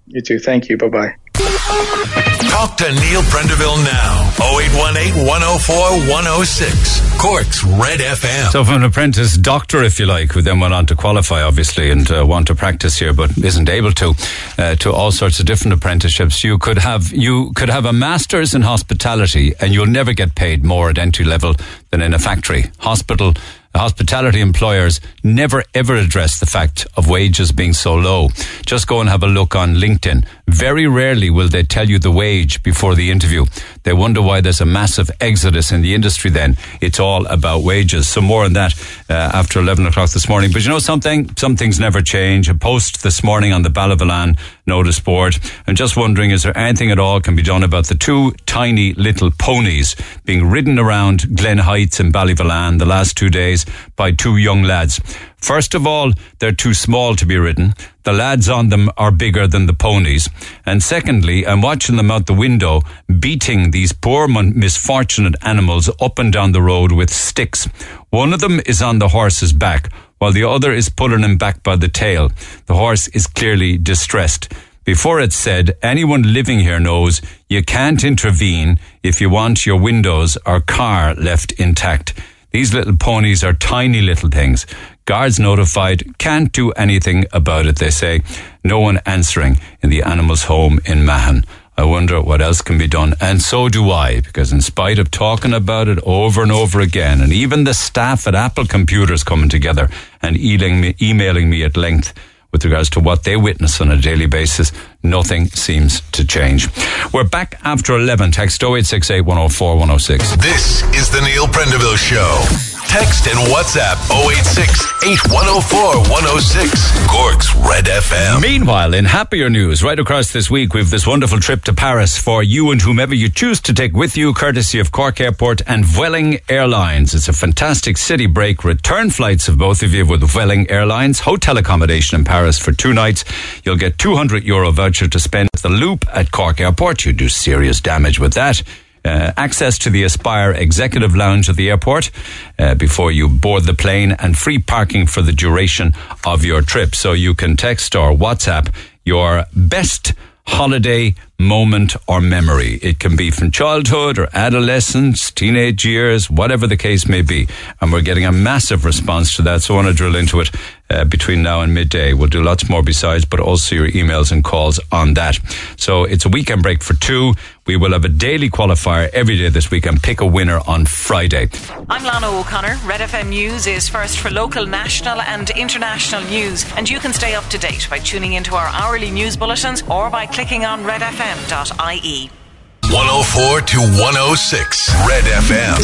You too. Thank you. Bye bye. Talk to Neil Prendeville now. 0818 104 106. Cork's Red FM. So, from an apprentice doctor, if you like, who then went on to qualify, obviously, and uh, want to practice here, but isn't able to, uh, to all sorts of different apprenticeships, you could have you could have a master's in hospitality, and you'll never get paid more at entry level than in a factory, hospital. Hospitality employers never ever address the fact of wages being so low. Just go and have a look on LinkedIn. Very rarely will they tell you the wage before the interview. They wonder why there's a massive exodus in the industry then. It's all about wages. So more on that uh, after 11 o'clock this morning. But you know something? Some things never change. A post this morning on the Ballyvolane notice board. I'm just wondering, is there anything at all can be done about the two tiny little ponies being ridden around Glen Heights and Ballyvolane the last two days by two young lads? First of all, they're too small to be ridden. The lads on them are bigger than the ponies. And secondly, I'm watching them out the window beating these poor misfortunate animals up and down the road with sticks. One of them is on the horse's back while the other is pulling him back by the tail. The horse is clearly distressed. Before it's said, anyone living here knows you can't intervene if you want your windows or car left intact. These little ponies are tiny little things. Guards notified can't do anything about it, they say. No one answering in the animal's home in Mahon. I wonder what else can be done. And so do I, because in spite of talking about it over and over again, and even the staff at Apple Computers coming together and emailing me, emailing me at length with regards to what they witness on a daily basis, nothing seems to change. We're back after 11. Text 0868 104 106. This is the Neil Prendeville Show. Text and WhatsApp 086 8104 106. Cork's Red FM. Meanwhile, in happier news, right across this week, we've this wonderful trip to Paris for you and whomever you choose to take with you, courtesy of Cork Airport and Vueling Airlines. It's a fantastic city break. Return flights of both of you with Vueling Airlines. Hotel accommodation in Paris for two nights. You'll get 200 euro voucher to spend at the Loop at Cork Airport. You do serious damage with that. Uh, access to the Aspire Executive Lounge at the airport uh, before you board the plane, and free parking for the duration of your trip. So you can text or WhatsApp your best holiday moment or memory. It can be from childhood or adolescence, teenage years, whatever the case may be. And we're getting a massive response to that. So I want to drill into it uh, between now and midday. We'll do lots more besides, but also your emails and calls on that. So it's a weekend break for two. We will have a daily qualifier every day this week and pick a winner on Friday. I'm Lana O'Connor. Red FM News is first for local, national, and international news. And you can stay up to date by tuning into our hourly news bulletins or by clicking on redfm.ie. 104 to 106 Red FM.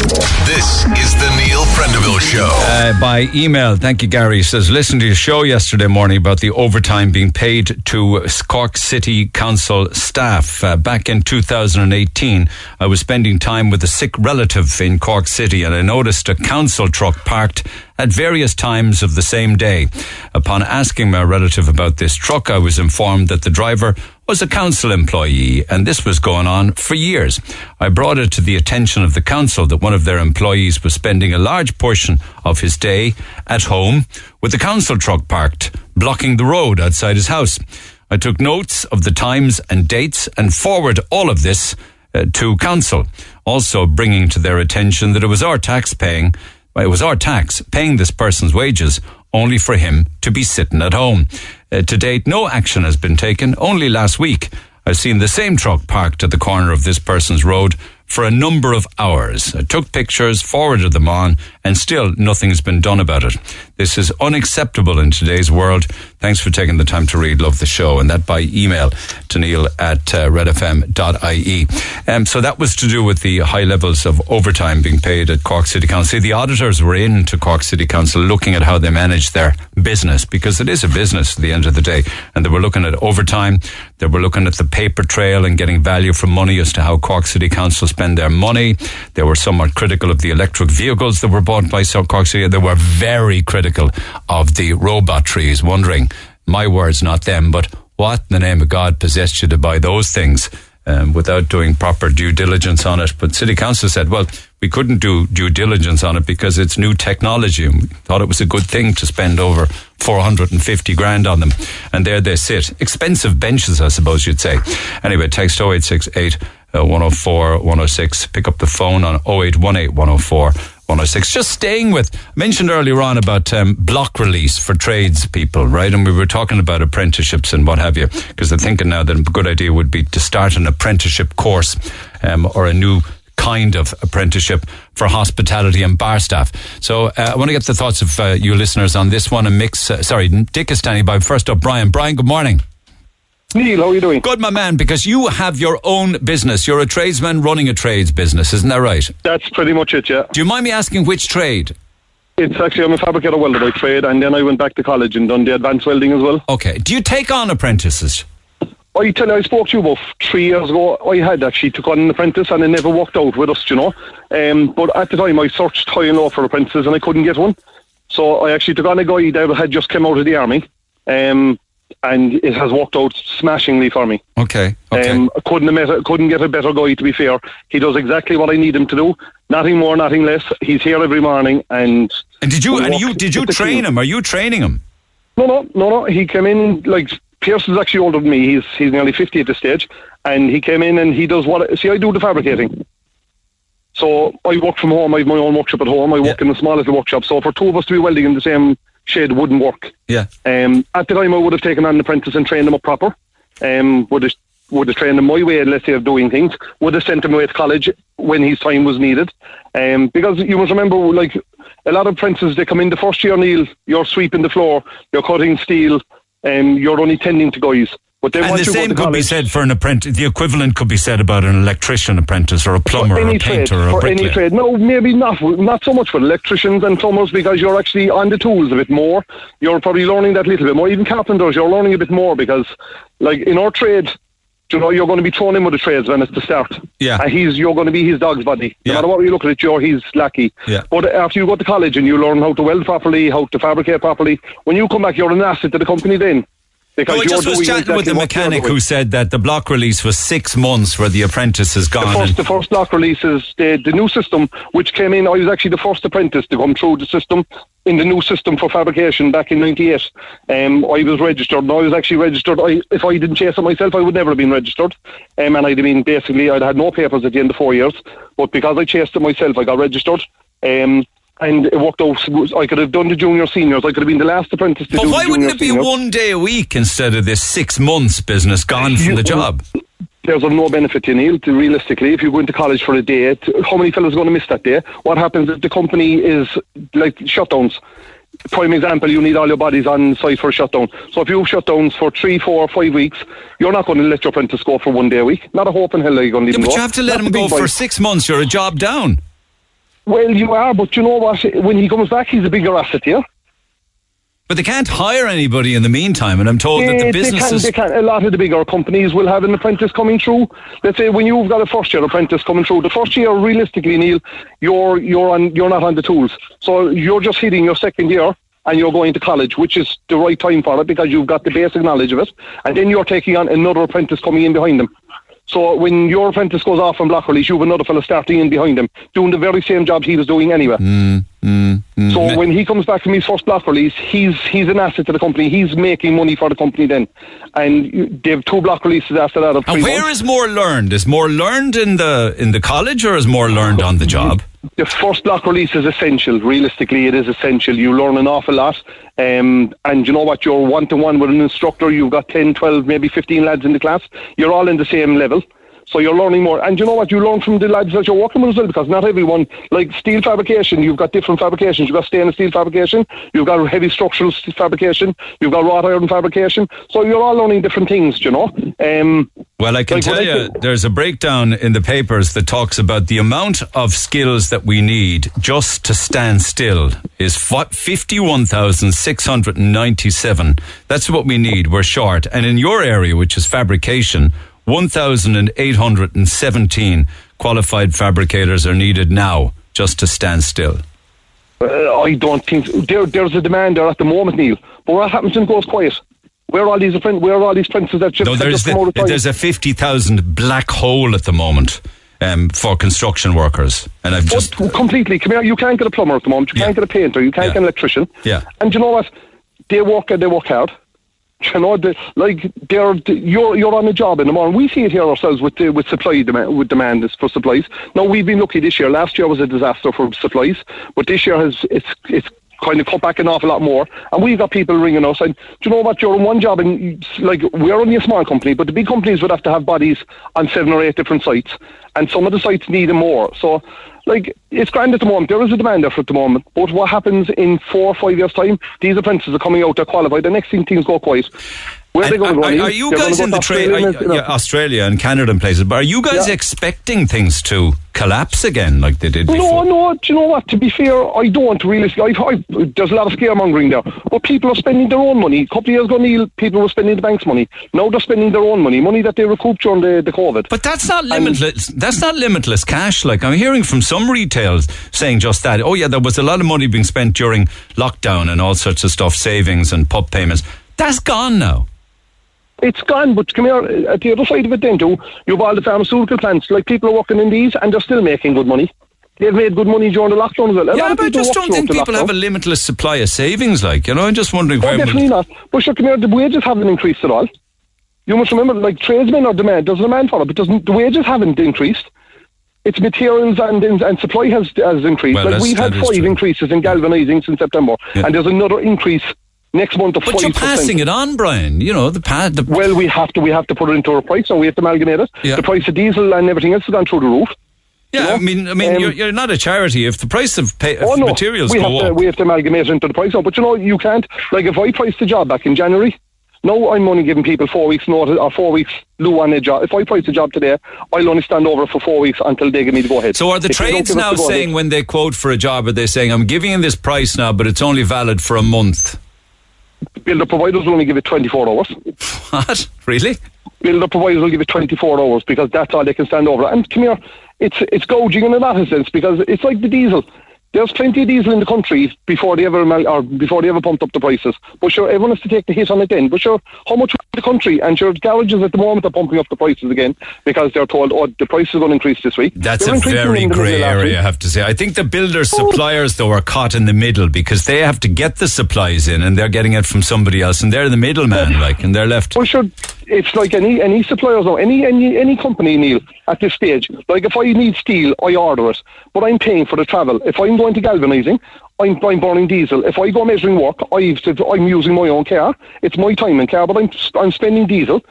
This is the Neil Prendeville Show. Uh, by email, thank you, Gary. Says, listen to your show yesterday morning about the overtime being paid to Cork City Council staff. Uh, back in 2018, I was spending time with a sick relative in Cork City and I noticed a council truck parked at various times of the same day. Upon asking my relative about this truck, I was informed that the driver was a council employee and this was going on for years. I brought it to the attention of the council that one of their employees was spending a large portion of his day at home with the council truck parked, blocking the road outside his house. I took notes of the times and dates and forward all of this uh, to council, also bringing to their attention that it was our tax paying it was our tax paying this person's wages only for him to be sitting at home. Uh, to date, no action has been taken. Only last week, I've seen the same truck parked at the corner of this person's road for a number of hours. I took pictures, forwarded them on, and still nothing's been done about it. This is unacceptable in today's world. Thanks for taking the time to read. Love the show. And that by email to neil at uh, redfm.ie. Um, so that was to do with the high levels of overtime being paid at Cork City Council. The auditors were in to Cork City Council looking at how they manage their business because it is a business at the end of the day. And they were looking at overtime. They were looking at the paper trail and getting value for money as to how Cork City Council spend their money. They were somewhat critical of the electric vehicles that were bought by South Cork City. They were very critical of the robot trees, wondering, my words, not them, but what in the name of God possessed you to buy those things? Um, without doing proper due diligence on it. But City Council said, well, we couldn't do due diligence on it because it's new technology. And we thought it was a good thing to spend over 450 grand on them. And there they sit. Expensive benches, I suppose you'd say. Anyway, text 0868 uh, 104 106. Pick up the phone on 0818 104 106. Just staying with, I mentioned earlier on about um, block release for tradespeople, right? And we were talking about apprenticeships and what have you, because they're thinking now that a good idea would be to start an apprenticeship course um, or a new kind of apprenticeship for hospitality and bar staff. So uh, I want to get the thoughts of uh, you listeners on this one and mix. Uh, sorry, Dick is standing by. First up, Brian. Brian, good morning. Neil, how are you doing? Good, my man, because you have your own business. You're a tradesman running a trades business, isn't that right? That's pretty much it, yeah. Do you mind me asking which trade? It's actually, I'm a fabricator welder by trade, and then I went back to college and done the advanced welding as well. Okay. Do you take on apprentices? I tell you, I spoke to you about three years ago. I had actually took on an apprentice and it never worked out with us, you know. Um, but at the time, I searched high and low for apprentices and I couldn't get one. So I actually took on a guy that had just come out of the army. Um, and it has worked out smashingly for me. Okay. okay. Um, couldn't have couldn't get a better guy. To be fair, he does exactly what I need him to do. Nothing more, nothing less. He's here every morning, and and did you and you did you train him? Are you training him? No, no, no, no. He came in like Pierce is actually older than me. He's he's nearly fifty at this stage, and he came in and he does what? See, I do the fabricating. So I work from home. I have my own workshop at home. I work yeah. in a small little workshop. So for two of us to be welding in the same shed wouldn't work. Yeah. Um, at the time, I would have taken on an apprentice and trained them up proper. Um, would have would have trained him my way, let's say, of doing things. Would have sent him away to college when his time was needed. Um, because you must remember, like a lot of apprentices, they come in the first year, Neil. You're sweeping the floor, you're cutting steel, um, you're only tending to guys. But then And the same to could be said for an apprentice. The equivalent could be said about an electrician apprentice or a plumber or a trade, painter or a for any bricklayer. trade. No, maybe not. Not so much for electricians and plumbers because you're actually on the tools a bit more. You're probably learning that little bit more. Even carpenters, you're learning a bit more because, like in our trade, you know, you're going to be thrown in with the trades when it's the start. Yeah. And he's you're going to be his dog's body. No Yeah. matter what you look at it, you're his lackey. Yeah. But after you go to college and you learn how to weld properly, how to fabricate properly, when you come back, you're an asset to the company then. Because No, I just was chatting with the mechanic who said that the block release was six months where the apprentice has the gone. first, the first block releases, the, the new system which came in, I was actually the first apprentice to come through the system in the new system for fabrication back in '98. Um, I was registered, and I was actually registered. I, if I didn't chase it myself, I would never have been registered, um, and I'd have been basically I'd had no papers at the end of four years. But because I chased it myself, I got registered. Um, and it worked out. I could have done the junior seniors. I could have been the last apprentice to but do But why wouldn't it be seniors. one day a week instead of this six months business gone from You- the job? there's of no benefit to Neil. To realistically, if you go into college for a day, how many fellows are going to miss that day? What happens if the company is like shutdowns? Prime example, you need all your bodies on site for a shutdown. So if you have shutdowns for three, four, five weeks, you're not going to let your apprentice go for one day a week. Not a hope in hell are you going to Yeah, but go. you have to let That's him go for six months. You're a job down. Well, you are, but you know what? When he comes back, he's a bigger asset here. But they can't hire anybody in the meantime, and I'm told that the businesses. They can, they can. A lot of the bigger companies will have an apprentice coming through. Let's say when you've got a first year apprentice coming through, the first year, realistically, Neil, you're you're on you're not on the tools, so you're just hitting your second year. And you're going to college, which is the right time for it because you've got the basic knowledge of it. And then you're taking on another apprentice coming in behind them. So when your apprentice goes off on block release, you have another fellow starting in behind him, doing the very same job he was doing anyway. Mm, mm. So when he comes back from his first block release, he's he's an asset to the company. He's making money for the company then, and they have two block releases after that. Of and where months. is more learned? Is more learned in the in the college, or is more learned on the job? the first block release is essential. Realistically, it is essential. You learn an awful lot. Um, and you know what? You're one to one with an instructor. You've got 10, 12, maybe 15 lads in the class. You're all in the same level. So you're learning more. And you know what? You learn from the lads that you're working with as well because not everyone, like steel fabrication, you've got different fabrications. You've got stainless steel fabrication. You've got heavy structural steel fabrication. You've got wrought iron fabrication. So you're all learning different things, you know? Um, Well, I can Like, tell I you, there's a breakdown in the papers that talks about the amount of skills that we need just to stand still is 51,697. That's what we need. We're short. And in your area, which is fabrication, 1,817 qualified fabricators are needed now just to stand still. Uh, I don't think there, there's a demand there at the moment, Neil. But what happens when it goes quiet? Where are all these where are all these apprentices that just, No, there's, just come out of the, there's a 50,000 black hole at the moment um, for construction workers. And I've just. But completely. Come here. You can't get a plumber at the moment. You can't get a painter. You can't Yeah. get an electrician. Yeah. And you know what? They work they work hard. You know, they, like they're you're you're on a job in the morning. We see it here ourselves with the, with supply demand with demand for supplies. Now we've been lucky this year. Last year was a disaster for supplies, but this year has it's it's kind of cut back an awful lot more. And we've got people ringing us, and do you know what? You're in one job, and like we're only a small company, but the big companies would have to have bodies on seven or eight different sites, and some of the sites need them more. So, like it's grand at the moment. There is a demand for at the moment. But what happens in four or five years' time? These apprentices are coming out, they're qualified. The next thing things go quiet. Where are they going And to are, are you They're guys in the trade? Australia, you know. Yeah, Australia and Canada and places. But are you guys Yeah. expecting things to collapse again like they did No, before? no. Do you know what? To be fair, I don't really. I, I, there's a lot of scaremongering there, but people are spending their own money. A couple of years ago, Neil, people were spending the bank's money. Now they're spending their own money, money that they recouped during the, the COVID. But that's not limitless. that's not limitless cash. Like I'm hearing from some retailers saying just that. Oh yeah, there was a lot of money being spent during lockdown and all sorts of stuff, savings and pub payments. That's gone now. It's gone, but come here, uh, at the other side of it then too, you've all the pharmaceutical plants, like people are working in these and they're still making good money. They've made good money during the lockdown as well. A yeah, but I just don't think people have a limitless supply of savings. Like you know, I'm just wondering Oh, where. definitely not. But sure, come here, the wages haven't increased at all. You must remember, like tradesmen are demand, there's demand for it, but doesn't, the wages haven't increased. It's materials and and supply has has increased. Well, like we've had five increases in galvanising since September, Yeah. and there's another increase next month of But you're passing it on, Brian. You know the pa- the Well, we have to we have to put it into our price, and we have to amalgamate it. Yeah. The price of diesel and everything else has gone through the roof. Yeah, You know? I mean, I mean, Um, you're, you're not a charity. If the price of, pay, Oh no, materials we go have to up, we have to amalgamate it into the price. now. But you know, you can't. Like if I priced the job back in January, Now I'm only giving people four weeks notice or four weeks loo on a job. If I price a job today, I'll only stand over for four weeks until they give me the go ahead. So are the If trades now saying when they quote for a job, are they saying, I'm giving you this price now, but it's only valid for a month? Builder providers will only give it 24 hours. What? Really? Builder providers will give it 24 hours because that's all they can stand over. And come here, it's it's gouging in a lot of sense because it's like the diesel. There's plenty of diesel in the country before they ever or before they ever pumped up the prices. But sure, everyone has to take the hit on it then. But sure, how much in the country and sure, garages at the moment are pumping up the prices again because they're told, oh, the price is going to increase this week. That's They're a very grey middle of last area, I have to say. I think the builders, suppliers, though, are caught in the middle because they have to get the supplies in and they're getting it from somebody else and they're the middleman, like, and they're left. Well, sure, it's like any any suppliers now, any any any company, Neil, at this stage. Like if I need steel, I order it, but I'm paying for the travel. If I'm going to galvanising, I'm, I'm burning diesel. If I go measuring work, I've I'm using my own car. It's my time and car, but I'm I'm spending diesel.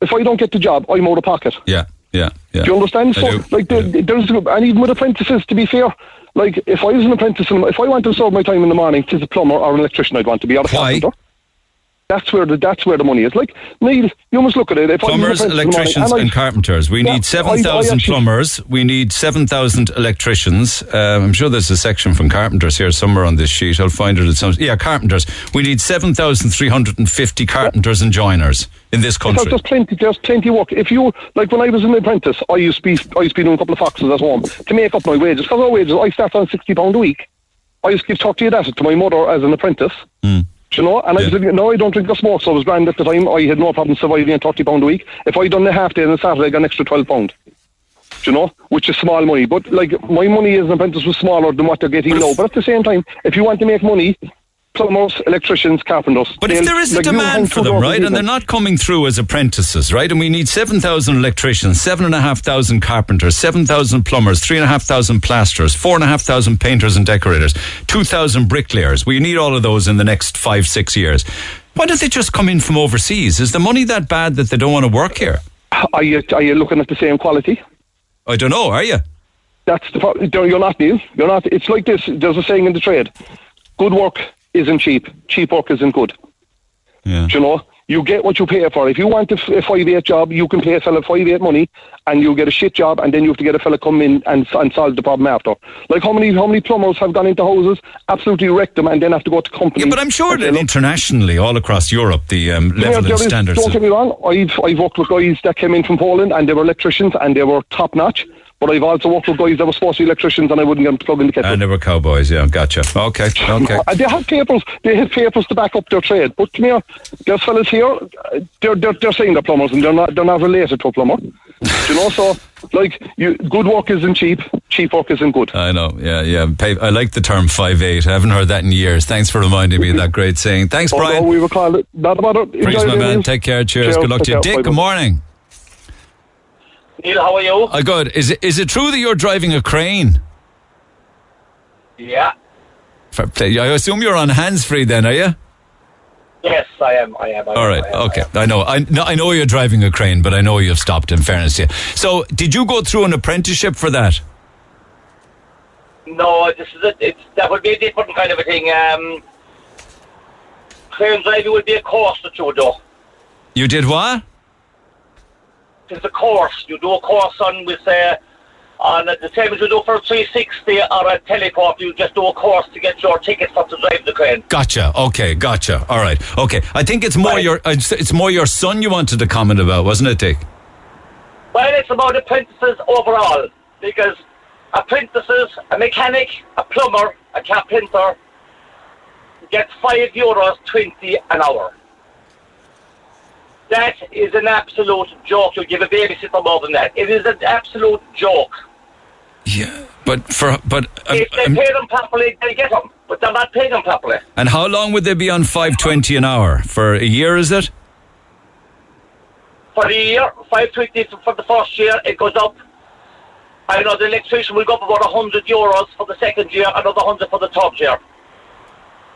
If I don't get the job, I'm out of pocket. Yeah, yeah, yeah. Do you understand? I So, do. like, the, there's and even with apprentices, to be fair, like if I was an apprentice, if I wanted to serve my time in the morning, to a plumber or an electrician, I'd want to be out of Why? carpenter. That's where the that's where the money is. Like Neil, you must look at it. If I was an Plumbers, apprentice in morning, electricians, and I- and carpenters. We Yeah, need I 7,000 plumbers. We need 7,000 electricians. Uh, I'm sure there's a section from carpenters here somewhere on this sheet. I'll find it at some. Yeah, carpenters. We need 7,350 carpenters and joiners in this country. there's plenty, there's plenty of work. If you like, when I was an apprentice, I used to be, I used to be doing a couple of foxes at home to make up my wages. Because our wages, I start on sixty pound a week. I used to give thirty of that to my mother as an apprentice. Do you know? And I was Hmm. No, I don't drink or smoke, so I was grand at the time. I had no problem surviving on thirty pound a week. If I'd done a half day on a Saturday, I got an extra twelve pound. You know? Which is small money. But like my money as an apprentice was smaller than what they're getting now. But at the same time, if you want to make money, plumbers, electricians, carpenters. But if there is a like, demand for them, right, and they're not coming through as apprentices, right, and we need 7,000 electricians, 7,500 carpenters, 7,000 plumbers, 3,500 plasterers, 4,500 painters and decorators, 2,000 bricklayers. We need all of those in the next five, six years. Why don't they just come in from overseas? Is the money that bad that they don't want to work here? Are you, are you looking at the same quality? I don't know, are you? That's the pro- no, you're not Neil. You're not. It's like this. There's a saying in the trade: good work isn't cheap. Cheap work isn't good. Yeah. Do you know? You get what you pay for. If you want a, f- a five eight job, you can pay a fella five eight money, and you get a shit job, and then you have to get a fella come in and, and solve the problem after. Like how many how many plumbers have gone into houses, absolutely wrecked them, and then have to go to company. Yeah, but I'm sure that internationally, all across Europe, the um, level there and is- standards. Don't get me wrong. I've I've worked with guys that came in from Poland and they were electricians and they were top notch. But I've also worked with guys that were supposed to be electricians and I wouldn't get them to plug in the kettle. and they were cowboys, yeah, gotcha. Okay, okay. And they have papers. They have papers to back up their trade. But come here, there's fellas here. uh, They're they're, they're saying they're plumbers and they're not they're not related to a plumber. You know? So <laughs> like, you, good work isn't cheap. Cheap work isn't good. I know, yeah, yeah. Pay, I like the term five eight. I haven't heard that in years. Thanks for reminding me of that great saying. Thanks, Brian. we were called it. Not about it. Please, Enjoy my man. Take care. Cheers. Cheers. Good luck to you. Dick, good morning. Neil, how are you? Uh, good. Is it, is it true that you're driving a crane? Yeah. Fair play. I assume you're on hands free then, are you? Yes, I am. I am. I All am. I am, Okay. am. I know. I, no, I know you're driving a crane, but I know you've stopped. In fairness you. So, did you go through an apprenticeship for that? No, this is it. It's that would be a different kind of a thing. Um, crane driving would be a course that you would do. You did what? It's a course. You do a course on with uh, on the same as you do for a 360 or a teleport. You just do a course to get your ticket for to drive the crane. Gotcha. Okay. Gotcha. All right. Okay. I think it's more Right. your it's it's more your son you wanted to comment about, wasn't it, Dick? Well, it's about apprentices overall because apprentices, a mechanic, a plumber, a carpenter get five euros twenty an hour. That is an absolute joke. You give a babysitter more than that. It is an absolute joke. Yeah. But for but um, if they um, pay them properly, they get them, but they're not paying them properly. and how long would they be on five twenty an hour for a year? Is it? For the year, five twenty for the first year, it goes up. I know the electrician will go up about hundred euros for the second year, another hundred for the third year.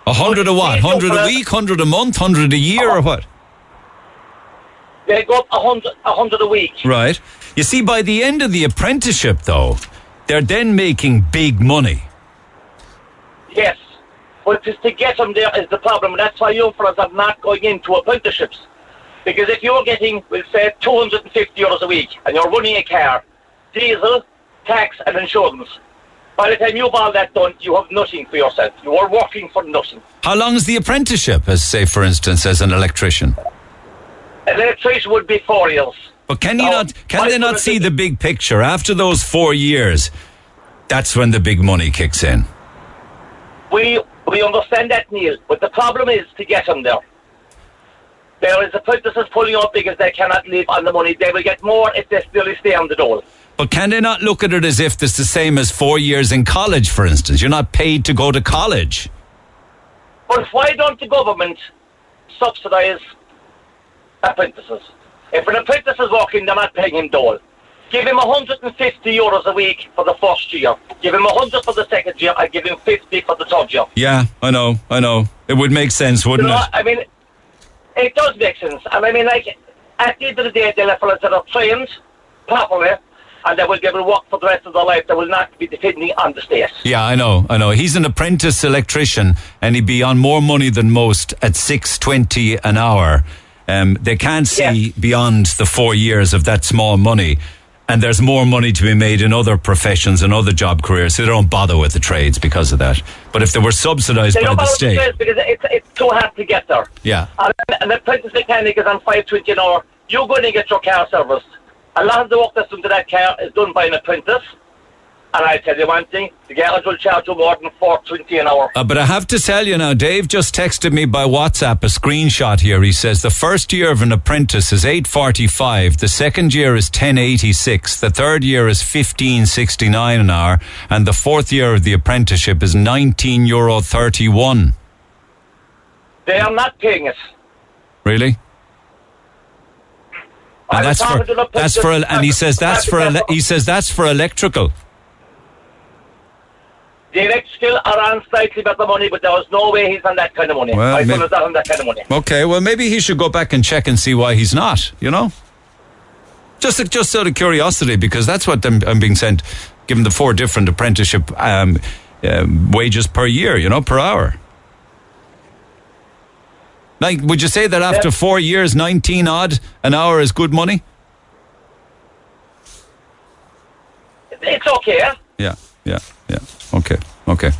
A hundred a what? Hundred a week? Hundred a month? Hundred a year or what? They go up a hundred, a hundred a week. Right. You see, by the end of the apprenticeship, though, they're then making big money. Yes, but just to get them there is the problem. That's why young fellas are not going into apprenticeships Because if you're getting, we'll say, 250 euros a week and you're running a car, diesel, tax and insurance, by the time you've all that done, you have nothing for yourself. You are working for nothing. How long is the apprenticeship, as say, for instance, as an electrician? An electrician would be four years. But can you No, not? Can they not see the big picture after those four years? That's when the big money kicks in. We we understand that, Neil, but the problem is to get them there. There is a apprentices pulling up because they cannot live on the money. They will get more if they still stay on the dole. But can they not look at it as if it's the same as four years in college, for instance? You're not paid to go to college. But why don't the government subsidise apprentices? If an apprentice is working, they're not paying him dole. Give him 150 euros a week for the first year. Give him 100 for the second year. I give him 50 for the third year. Yeah, I know, I know. It would make sense, wouldn't know, it? I mean, it does make sense. And I mean, like, at the end of the day, they'll have fellas that are trained properly and they will give them work for the rest of their life. They will not be depending on the state. Yeah, I know, I know. He's an apprentice electrician, and he'd be on more money than most at six twenty an hour. Um, they can't see beyond the four years of that small money, and there's more money to be made in other professions and other job careers, so they don't bother with the trades because of that. But if they were subsidised by the state, the because it's, it's too hard to get there. yeah, And an apprentice mechanic is on 520 an hour. You're going to get your car serviced. A lot of the work that's done to that car is done by an apprentice. And I tell you one thing, the garage will charge you more than 420 an hour. Uh, but I have to tell you now, Dave just texted me by WhatsApp a screenshot here. He says the first year of an apprentice is 845, the second year is 1086, the third year is 1569 an hour, and the fourth year of the apprenticeship is 19 euro 31. They are not paying it. Really? And that's for talking to the that's for and he says that's for ele- he says that's for electrical. The electrical are on slightly better money, but there was no way he's on that kind of money. Well, My son is not on that kind of money. Okay, well maybe he should go back and check and see why he's not. You know, just just out of curiosity, because that's what I'm, I'm being sent, given the four different apprenticeship um, um, wages per year. You know, per hour. Like, would you say that after Yeah. four years, nineteen odd an hour is good money? It's okay. Yeah, yeah, yeah. Okay, okay.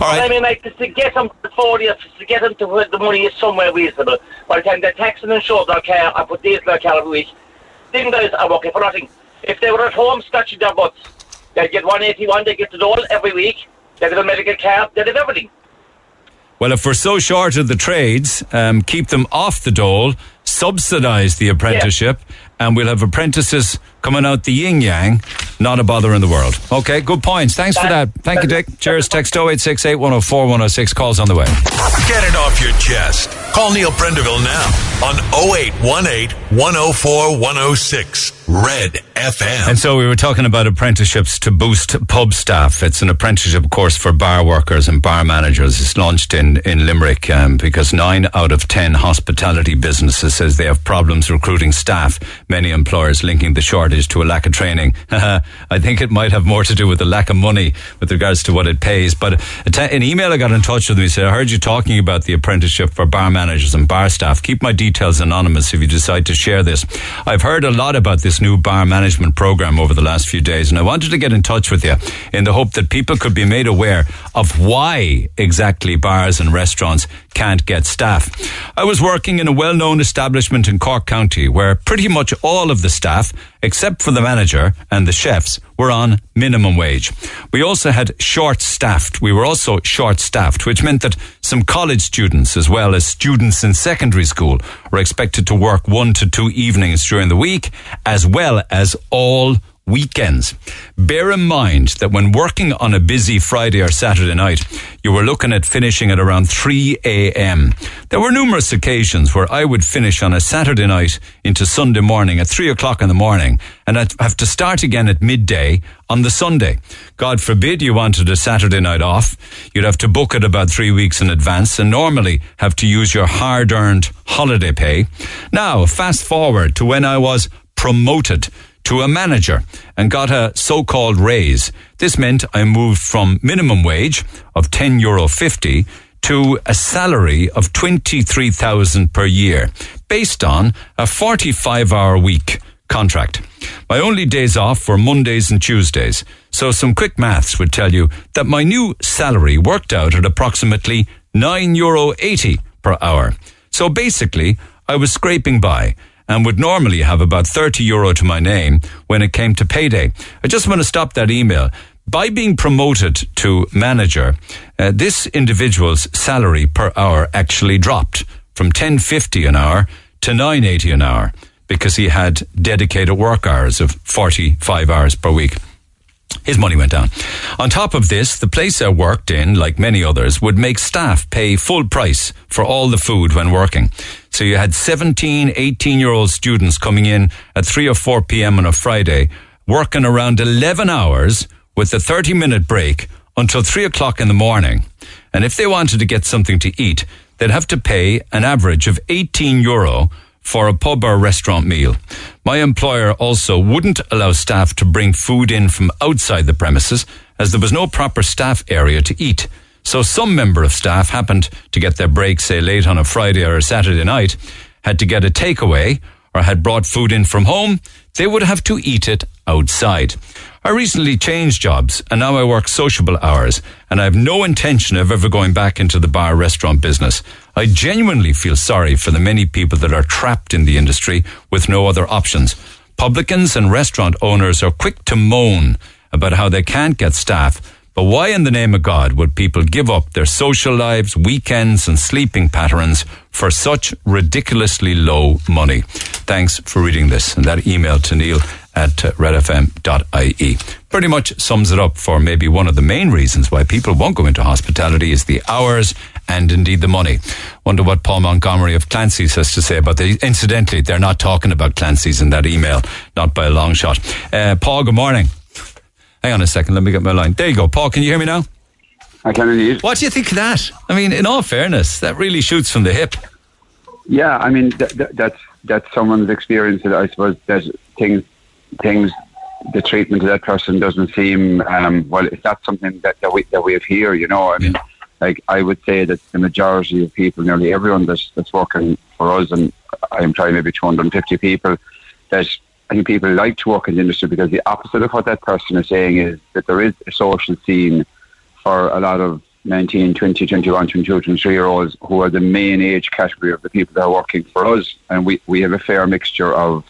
All right. I mean, just to get them to four years, to get them to where the money is somewhere reasonable. By the time they're tax and insure their car and put these in their car every week, them guys are working for nothing. If they were at home scratching their butts, they'd get 181, they'd get the dole every week, they'd have a medical card, they'd have everything. Well, if we're so short of the trades, um, keep them off the dole, subsidise the apprenticeship, and we'll have apprentices coming out the yin yang. Not a bother in the world. Okay, good points. Thanks for that. Thank you, Dick. Cheers. Text 0868 104 106. Calls on the way. Get it off your chest. Call Neil Prendeville now on 0818 104 106 Red FM. And so we were talking about apprenticeships to boost pub staff. It's an apprenticeship course for bar workers and bar managers. It's launched in, in Limerick um, because nine out of ten hospitality businesses says they have problems recruiting staff. Many employers linking the shortage to a lack of training. <laughs> I think it might have more to do with the lack of money with regards to what it pays. But te- an email I got in touch with me said, I heard you talking about the apprenticeship for bar managers and bar staff. Keep my details anonymous if you decide to share this. I've heard a lot about this new bar management program over the last few days, and I wanted to get in touch with you in the hope that people could be made aware of why exactly bars and restaurants can't get staff. I was working in a well known establishment in Cork County where pretty much all of the staff, except for the manager and the chefs, were on minimum wage. We also had short staffed. We were also short staffed, which meant that some college students, as well as students in secondary school, were expected to work one to two evenings during the week, as well as all weekends. Bear in mind that when working on a busy Friday or Saturday night, you were looking at finishing at around 3 a.m. There were numerous occasions where I would finish on a Saturday night into Sunday morning at 3 o'clock in the morning and I'd have to start again at midday on the Sunday. God forbid you wanted a Saturday night off. You'd have to book it about three weeks in advance and normally have to use your hard earned holiday pay. Now, fast forward to when I was promoted to a manager and got a so-called raise. This meant I moved from minimum wage of 10 euro 50 to a salary of 23,000 per year. based on a 45 hour week contract. My only days off were Mondays and Tuesdays. So some quick maths would tell you that my new salary worked out at approximately €9.80 euro per hour. So basically, I was scraping by and would normally have about 30 euro to my name when it came to payday. I just want to stop that email. By being promoted to manager, uh, this individual's salary per hour actually dropped from 10.50 an hour to 9.80 an hour because he had dedicated work hours of 45 hours per week. His money went down. On top of this, the place I worked in, like many others, would make staff pay full price for all the food when working. So you had 17, 18 year old students coming in at 3 or 4 p.m. on a Friday, working around 11 hours with a 30 minute break until 3 o'clock in the morning. And if they wanted to get something to eat, they'd have to pay an average of 18 euro for a pub or restaurant meal. My employer also wouldn't allow staff to bring food in from outside the premises as there was no proper staff area to eat. So some member of staff happened to get their break, say late on a Friday or a Saturday night, had to get a takeaway or had brought food in from home, they would have to eat it outside. I recently changed jobs and now I work sociable hours and I have no intention of ever going back into the bar restaurant business. I genuinely feel sorry for the many people that are trapped in the industry with no other options. Publicans and restaurant owners are quick to moan about how they can't get staff, but why in the name of God would people give up their social lives, weekends and sleeping patterns for such ridiculously low money? Thanks for reading this and that email to Neil at uh, redfm.ie. Pretty much sums it up for maybe one of the main reasons why people won't go into hospitality is the hours and indeed the money. Wonder what Paul Montgomery of Clancy's has to say about the. Incidentally, they're not talking about Clancy's in that email, not by a long shot. Uh, Paul, good morning. Hang on a second, let me get my line. There you go. Paul, can you hear me now? I can indeed. What do you think of that? I mean, in all fairness, that really shoots from the hip. Yeah, I mean, th- th- that's that's someone's experience. That I suppose that things things the treatment of that person doesn't seem um, well. It's not something that, that we that we have here. You know, I mean, like I would say that the majority of people, nearly everyone that's that's working for us, and I employ maybe 250 people, that People like to work in the industry because the opposite of what that person is saying is that there is a social scene for a lot of 19, 20, 21, 22, 23 year olds who are the main age category of the people that are working for us. And we, we have a fair mixture of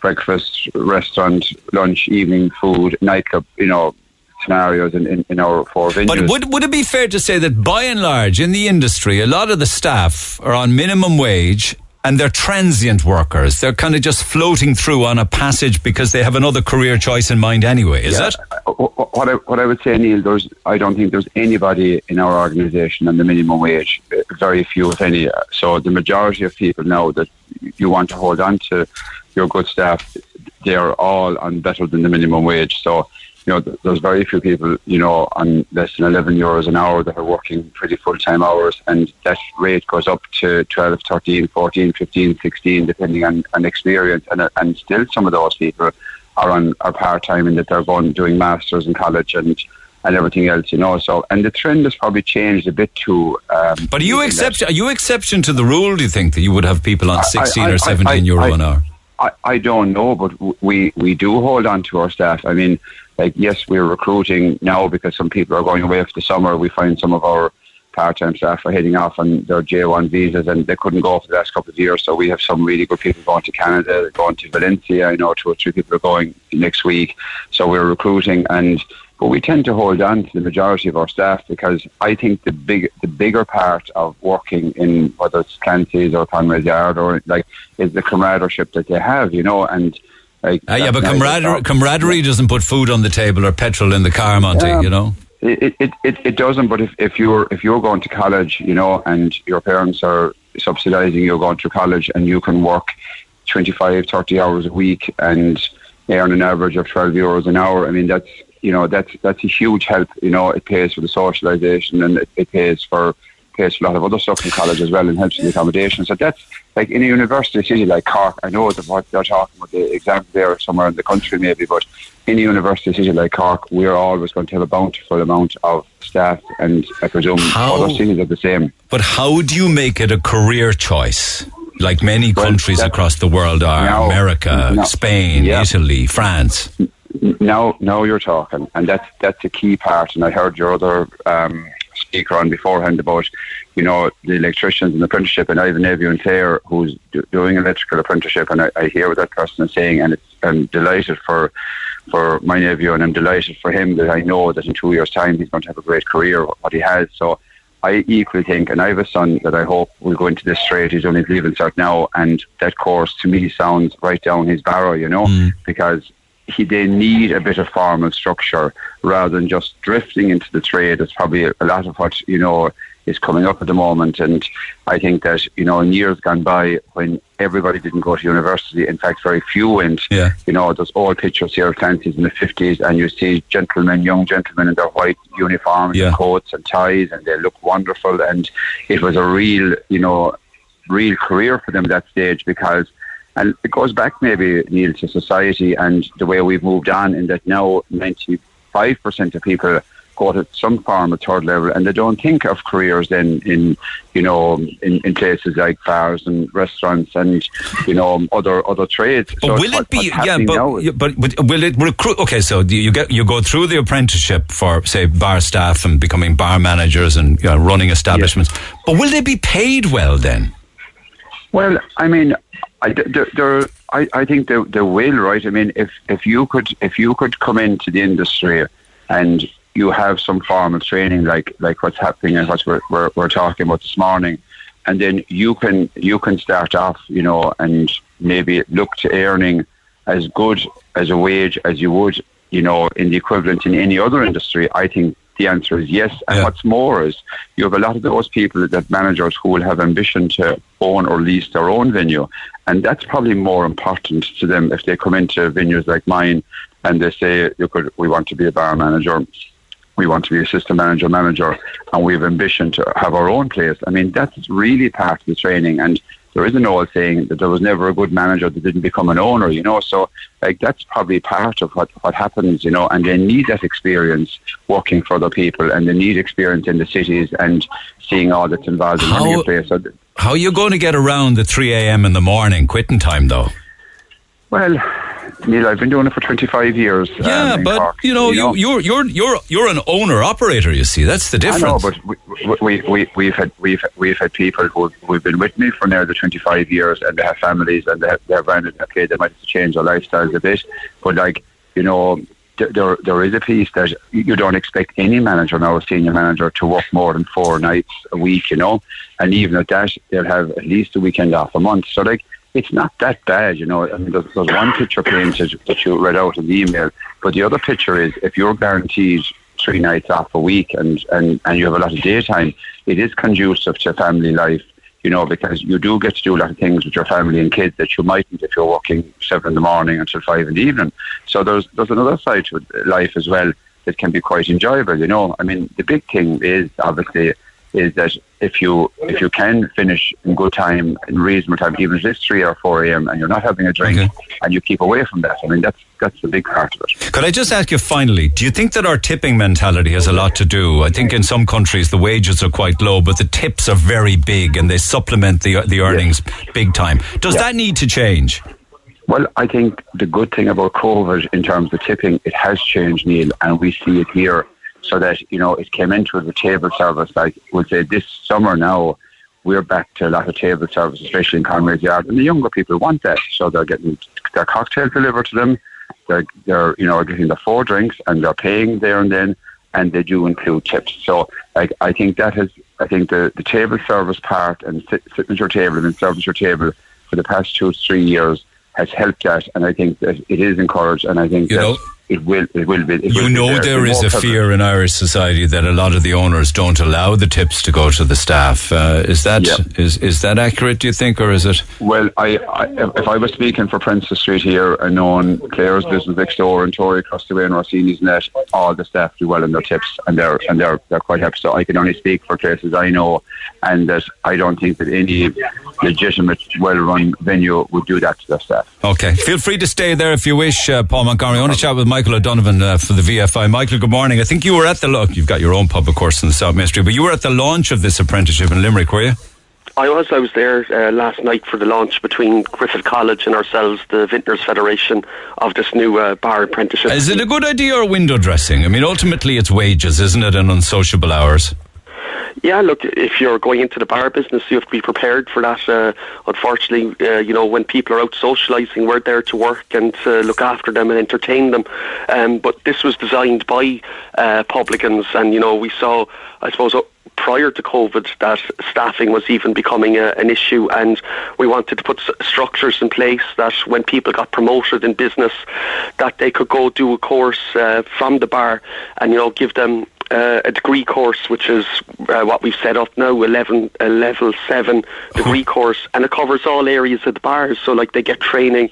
breakfast, restaurant, lunch, evening food, nightclub, you know, scenarios in, in, in our four venues. But would, would it be fair to say that by and large in the industry, a lot of the staff are on minimum wage and they're transient workers? They're kind of just floating through on a passage because they have another career choice in mind anyway, is Yeah. it? Uh, What I, what I would say, Neil, there's, I don't think there's anybody in our organisation on the minimum wage, uh, very few, if any. Uh, So the majority of people know that you want to hold on to your good staff, they are all on better than the minimum wage. So, you know, there's very few people, you know, on less than 11 euros an hour that are working pretty full-time hours, and that rate goes up to 12, 13, 14, 15, 16, depending on, on experience. And, and still some of those people are on are part time in that they're going doing masters in college and and everything else, you know. So and the trend has probably changed a bit too. Um, But are you exception? Are you exception to the rule? Do you think that you would have people on sixteen I- or seventeen I- euro I- an hour? I, I don't know, but we we do hold on to our staff. I mean, like yes, we're recruiting now because some people are going away for the summer. We find some of our part-time staff are heading off on their J1 visas and they couldn't go for the last couple of years. So we have some really good people going to Canada, they're going to Valencia. I know two or three people are going next week. So we're recruiting and but we tend to hold on to the majority of our staff because I think the big the bigger part of working in whether it's Clancy's or Conway's Yard or like is the camaraderie that they have, you know, and like Uh, yeah, but camaraderie, camaraderie doesn't put food on the table or petrol in the car, Monty. Yeah. You know. It, it, it, it doesn't, but if, if you're if you're going to college, you know, and your parents are subsidising you going to college and you can work 25, 30 hours a week and earn an average of 12 euros an hour, I mean, that's, you know, that's, that's a huge help. You know, it pays for the socialisation and it, it pays for a lot of other stuff in college as well and helps with the accommodation. So that's like in a university city like Cork, I know that what they're talking about the example there somewhere in the country maybe, but in a university city like Cork, we are always going to have a bountiful amount of staff and I presume How- other cities are the same. But how do you make it a career choice? like many countries across the world are No, America, no. Spain, Yeah. Italy, France. Now, now you're talking, and that's that's a key part. And I heard your other um, speaker on beforehand about, you know, the electricians and apprenticeship. And I have a nephew in Clare who's do, doing electrical apprenticeship, and I, I hear what that person is saying, and it's, I'm delighted for for my nephew, and I'm delighted for him that I know that in two years' time he's going to have a great career, what he has. So. I equally think, and I have a son that I hope will go into this straight. He's only leaving cert now, and that course to me sounds right down his barrow, you know, hmm. because he they need a bit of formal structure rather than just drifting into the trade. It's probably a lot of what you know is coming up at the moment, and I think that you know in years gone by when everybody didn't go to university, in fact, very few went. Yeah. You know, those old pictures here of Clancy's in the fifties, and you see gentlemen, young gentlemen in their white uniforms Yeah. and coats and ties, and they look wonderful, and it was a real, you know, real career for them at that stage because and it goes back maybe Neil to society and the way we've moved on in that now ninety five percent of people go to some form of third level and they don't think of careers then in you know in, in places like bars and restaurants and you know other other trades. But will what- it be? Yeah, but, yeah, but but will it recruit? Okay, so you get you go through the apprenticeship for say bar staff and becoming bar managers and you know, running establishments. But will they be paid well then? Well, I mean, I, there, there, I, I think they, they will, right? I mean, if, if you could if you could come into the industry and you have some form of training, like like what's happening and what we're, we're, we're talking about this morning, and then you can you can start off, you know, and maybe look to earning as good as a wage as you would, you know, in the equivalent in any other industry. I think the answer is yes. And what's more is you have a lot of those people that managers who will have ambition to own or lease their own venue. And that's probably more important to them if they come into venues like mine and they say, could, we want to be a bar manager. We want to be assistant manager, manager, and we have ambition to have our own place. I mean, that's really part of the training. And there is an old saying that there was never a good manager that didn't become an owner, you know. So, like, that's probably part of what, what happens, you know. And they need that experience working for other people, and they need experience in the cities and seeing all that's involved in running How- a place. So, th- How are you going to get around the three a.m. in the morning quitting time though? well, Neil, I've been doing it for 25 years. Yeah, um, but Cork, you know, you, know. you're you're you're you're an owner operator. You see, that's the difference. I know, but we, we, we, we've had we've we've had people who who've been with me for nearly 25 years, and they have families, and they have, they have. Okay, they might have to change their lifestyles a bit, but like you know, there there is a piece that you don't expect any manager now, a senior manager, to work more than four nights a week. You know, and even at that, they'll have at least a weekend off a month. So like. It's not that bad, you know. I mean, there's, there's one picture painted that you read out in the email, but the other picture is if you're guaranteed three nights off a week and, and, and you have a lot of daytime, it is conducive to family life, you know, because you do get to do a lot of things with your family and kids that you mightn't if you're working seven in the morning until five in the evening. So there's there's another side to life as well that can be quite enjoyable, you know. I mean, the big thing is obviously is that if you if you can finish in good time, in reasonable time, even if it's three or four a.m. and you're not having a drink and you keep away from that, I mean that's that's the big part of it. Could I just ask you finally, do you think that our tipping mentality has a lot to do? I think in some countries the wages are quite low, but the tips are very big and they supplement the the earnings big time. Does Yeah. that need to change? Well, I think the good thing about COVID in terms of tipping, it has changed, Neil, and we see it here. So that you know, it came into the table service. Like we'll say this summer now, we're back to a lot of table service, especially in Conways Yard, and the younger people want that. So they're getting their cocktails delivered to them. They're they're you know getting the four drinks and they're paying there and then, and they do include tips. So like I think that has I think the the table service part and sit, sitting at your table and serving your table for the past two three years has helped that, and I think that it is encouraged, and I think You that know- it will it will be. It You be know there. there Be is a fear in Irish society that a lot of the owners don't allow the tips to go to the staff. Uh, is that is Yeah. is that accurate? Do you think, or is it? Well, I, I if I was speaking for Princes Street here and knowing Claire's business next door and Tory across the way and Rossini's net, all the staff do well in their tips and they're and they're they're quite happy. So I can only speak for places I know, and that I don't think that any legitimate, well-run venue would do that to their staff. Okay, feel free to stay there if you wish, uh, Paul Montgomery. I want to chat with Michael O'Donovan uh, for the VFI. Michael, good morning. I think you were at the look. You've got your own pub, of course, in the South Main Street, but you were at the launch of this apprenticeship in Limerick, were you? I was. I was there uh, last night for the launch between Griffith College and ourselves, the Vintners Federation, of this new uh, bar apprenticeship. Is it a good idea or window dressing? I mean, ultimately it's wages, isn't it, and unsociable hours? Yeah, look, if you're going into the bar business, you have to be prepared for that. Uh, unfortunately, uh, you know, when people are out socialising, we're there to work and to look after them and entertain them. Um, but this was designed by uh, publicans, and, you know, we saw, I suppose, prior to COVID that staffing was even becoming a, an issue, and we wanted to put s- structures in place that when people got promoted in business, that they could go do a course uh, from the bar and you know give them uh, a degree course, which is uh, what we've set up now, 11, a level 7 degree <laughs> course, and it covers all areas of the bars. So, like, they get training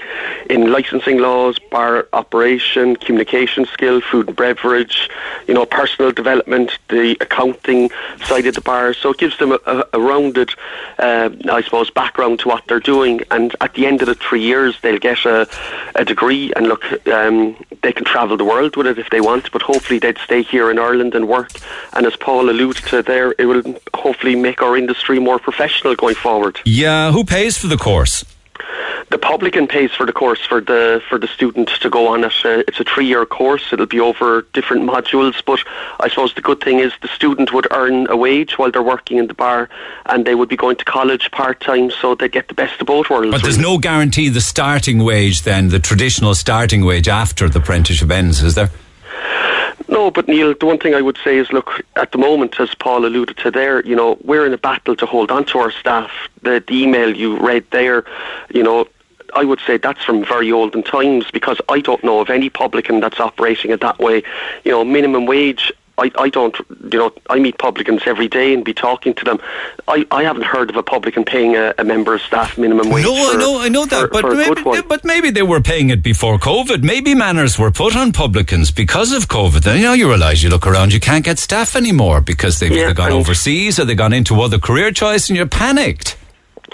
in licensing laws, bar operation, communication skill, food and beverage, you know, personal development, the accounting side of the bar. So, it gives them a, a, a rounded, uh, I suppose, background to what they're doing. And at the end of the three years, they'll get a, a degree, and look, um, they can travel the world with it if they want, but hopefully they'd stay here in Ireland and work. And as Paul alluded to there, it will hopefully make our industry more professional going forward. Yeah, who pays for the course? The publican pays for the course for the for the student to go on it. Uh, it's a three year course. It'll be over different modules. But I suppose the good thing is the student would earn a wage while they're working in the bar, and they would be going to college part time, so they get the best of both worlds. But there's no guarantee the starting wage then, the traditional starting wage after the apprenticeship ends, is there? No, but Neil, the one thing I would say is, look, at the moment, as Paul alluded to there, you know, we're in a battle to hold on to our staff. The, the email you read there, you know, I would say that's from very olden times because I don't know of any publican that's operating it that way. You know, minimum wage. I, I don't, you know, I meet publicans every day and be talking to them. I, I haven't heard of a publican paying a, a member of staff minimum wage. No, I know, I know that, for- but for maybe, good but maybe they were paying it before COVID. Maybe manners were put on publicans because of COVID. Then you know, you realise you look around, you can't get staff anymore because they've Yeah, either gone overseas or they've gone into other career choice, and you're panicked.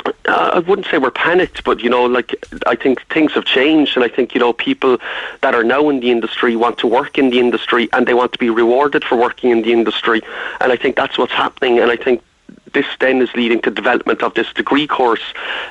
Uh, I wouldn't say we're panicked, but you know, like I think things have changed, and I think you know people that are now in the industry want to work in the industry, and they want to be rewarded for working in the industry, and I think that's what's happening, and I think. This then is leading to development of this degree course.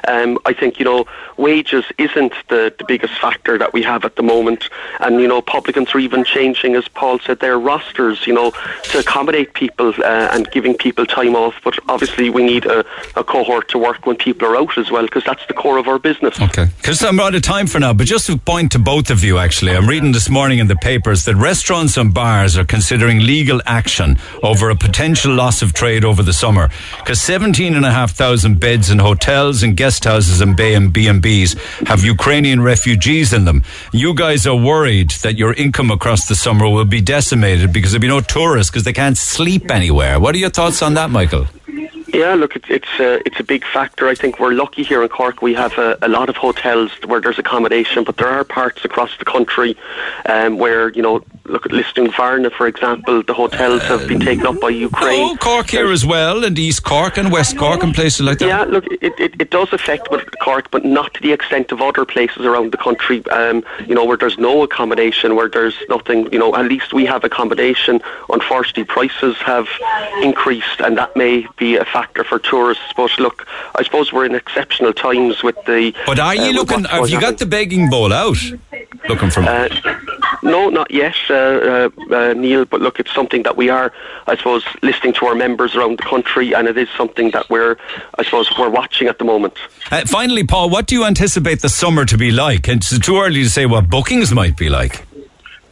Um, I think you know wages isn't the, the biggest factor that we have at the moment, and you know publicans are even changing, as Paul said, their rosters, you know, to accommodate people uh, and giving people time off. But obviously, we need a, a cohort to work when people are out as well, because that's the core of our business. Okay. Because I'm out of time for now, but just to point to both of you, actually, I'm reading this morning in the papers that restaurants and bars are considering legal action over a potential loss of trade over the summer. Because 17,500 beds in hotels and guest houses and and B&Bs have Ukrainian refugees in them. You guys are worried that your income across the summer will be decimated because there'll be no tourists because they can't sleep anywhere. What are your thoughts on that, Michael? Yeah, look, it's it's a it's a big factor. I think we're lucky here in Cork. We have a, a lot of hotels where there's accommodation, but there are parts across the country um, where you know, look at Lisdoonvarna, for example. The hotels have been taken up by Ukraine. Oh, Cork here as well, and East Cork and West Cork and places like that. Yeah, look, it, it, it does affect Cork, but not to the extent of other places around the country. Um, you know, where there's no accommodation, where there's nothing. You know, at least we have accommodation. Unfortunately, prices have increased, and that may be a factor for tourists. But look, I suppose we're in exceptional times with the. But are uh, you with looking? Have you on. got the begging bowl out? Looking from. Uh, no, not yet, uh, uh, uh, Neil. But look, it's something that we are, I suppose, listening to our members around the country, and it is something that we're, I suppose, we're watching at the moment. Uh, finally, Paul, what do you anticipate the summer to be like? It's too early to say what bookings might be like.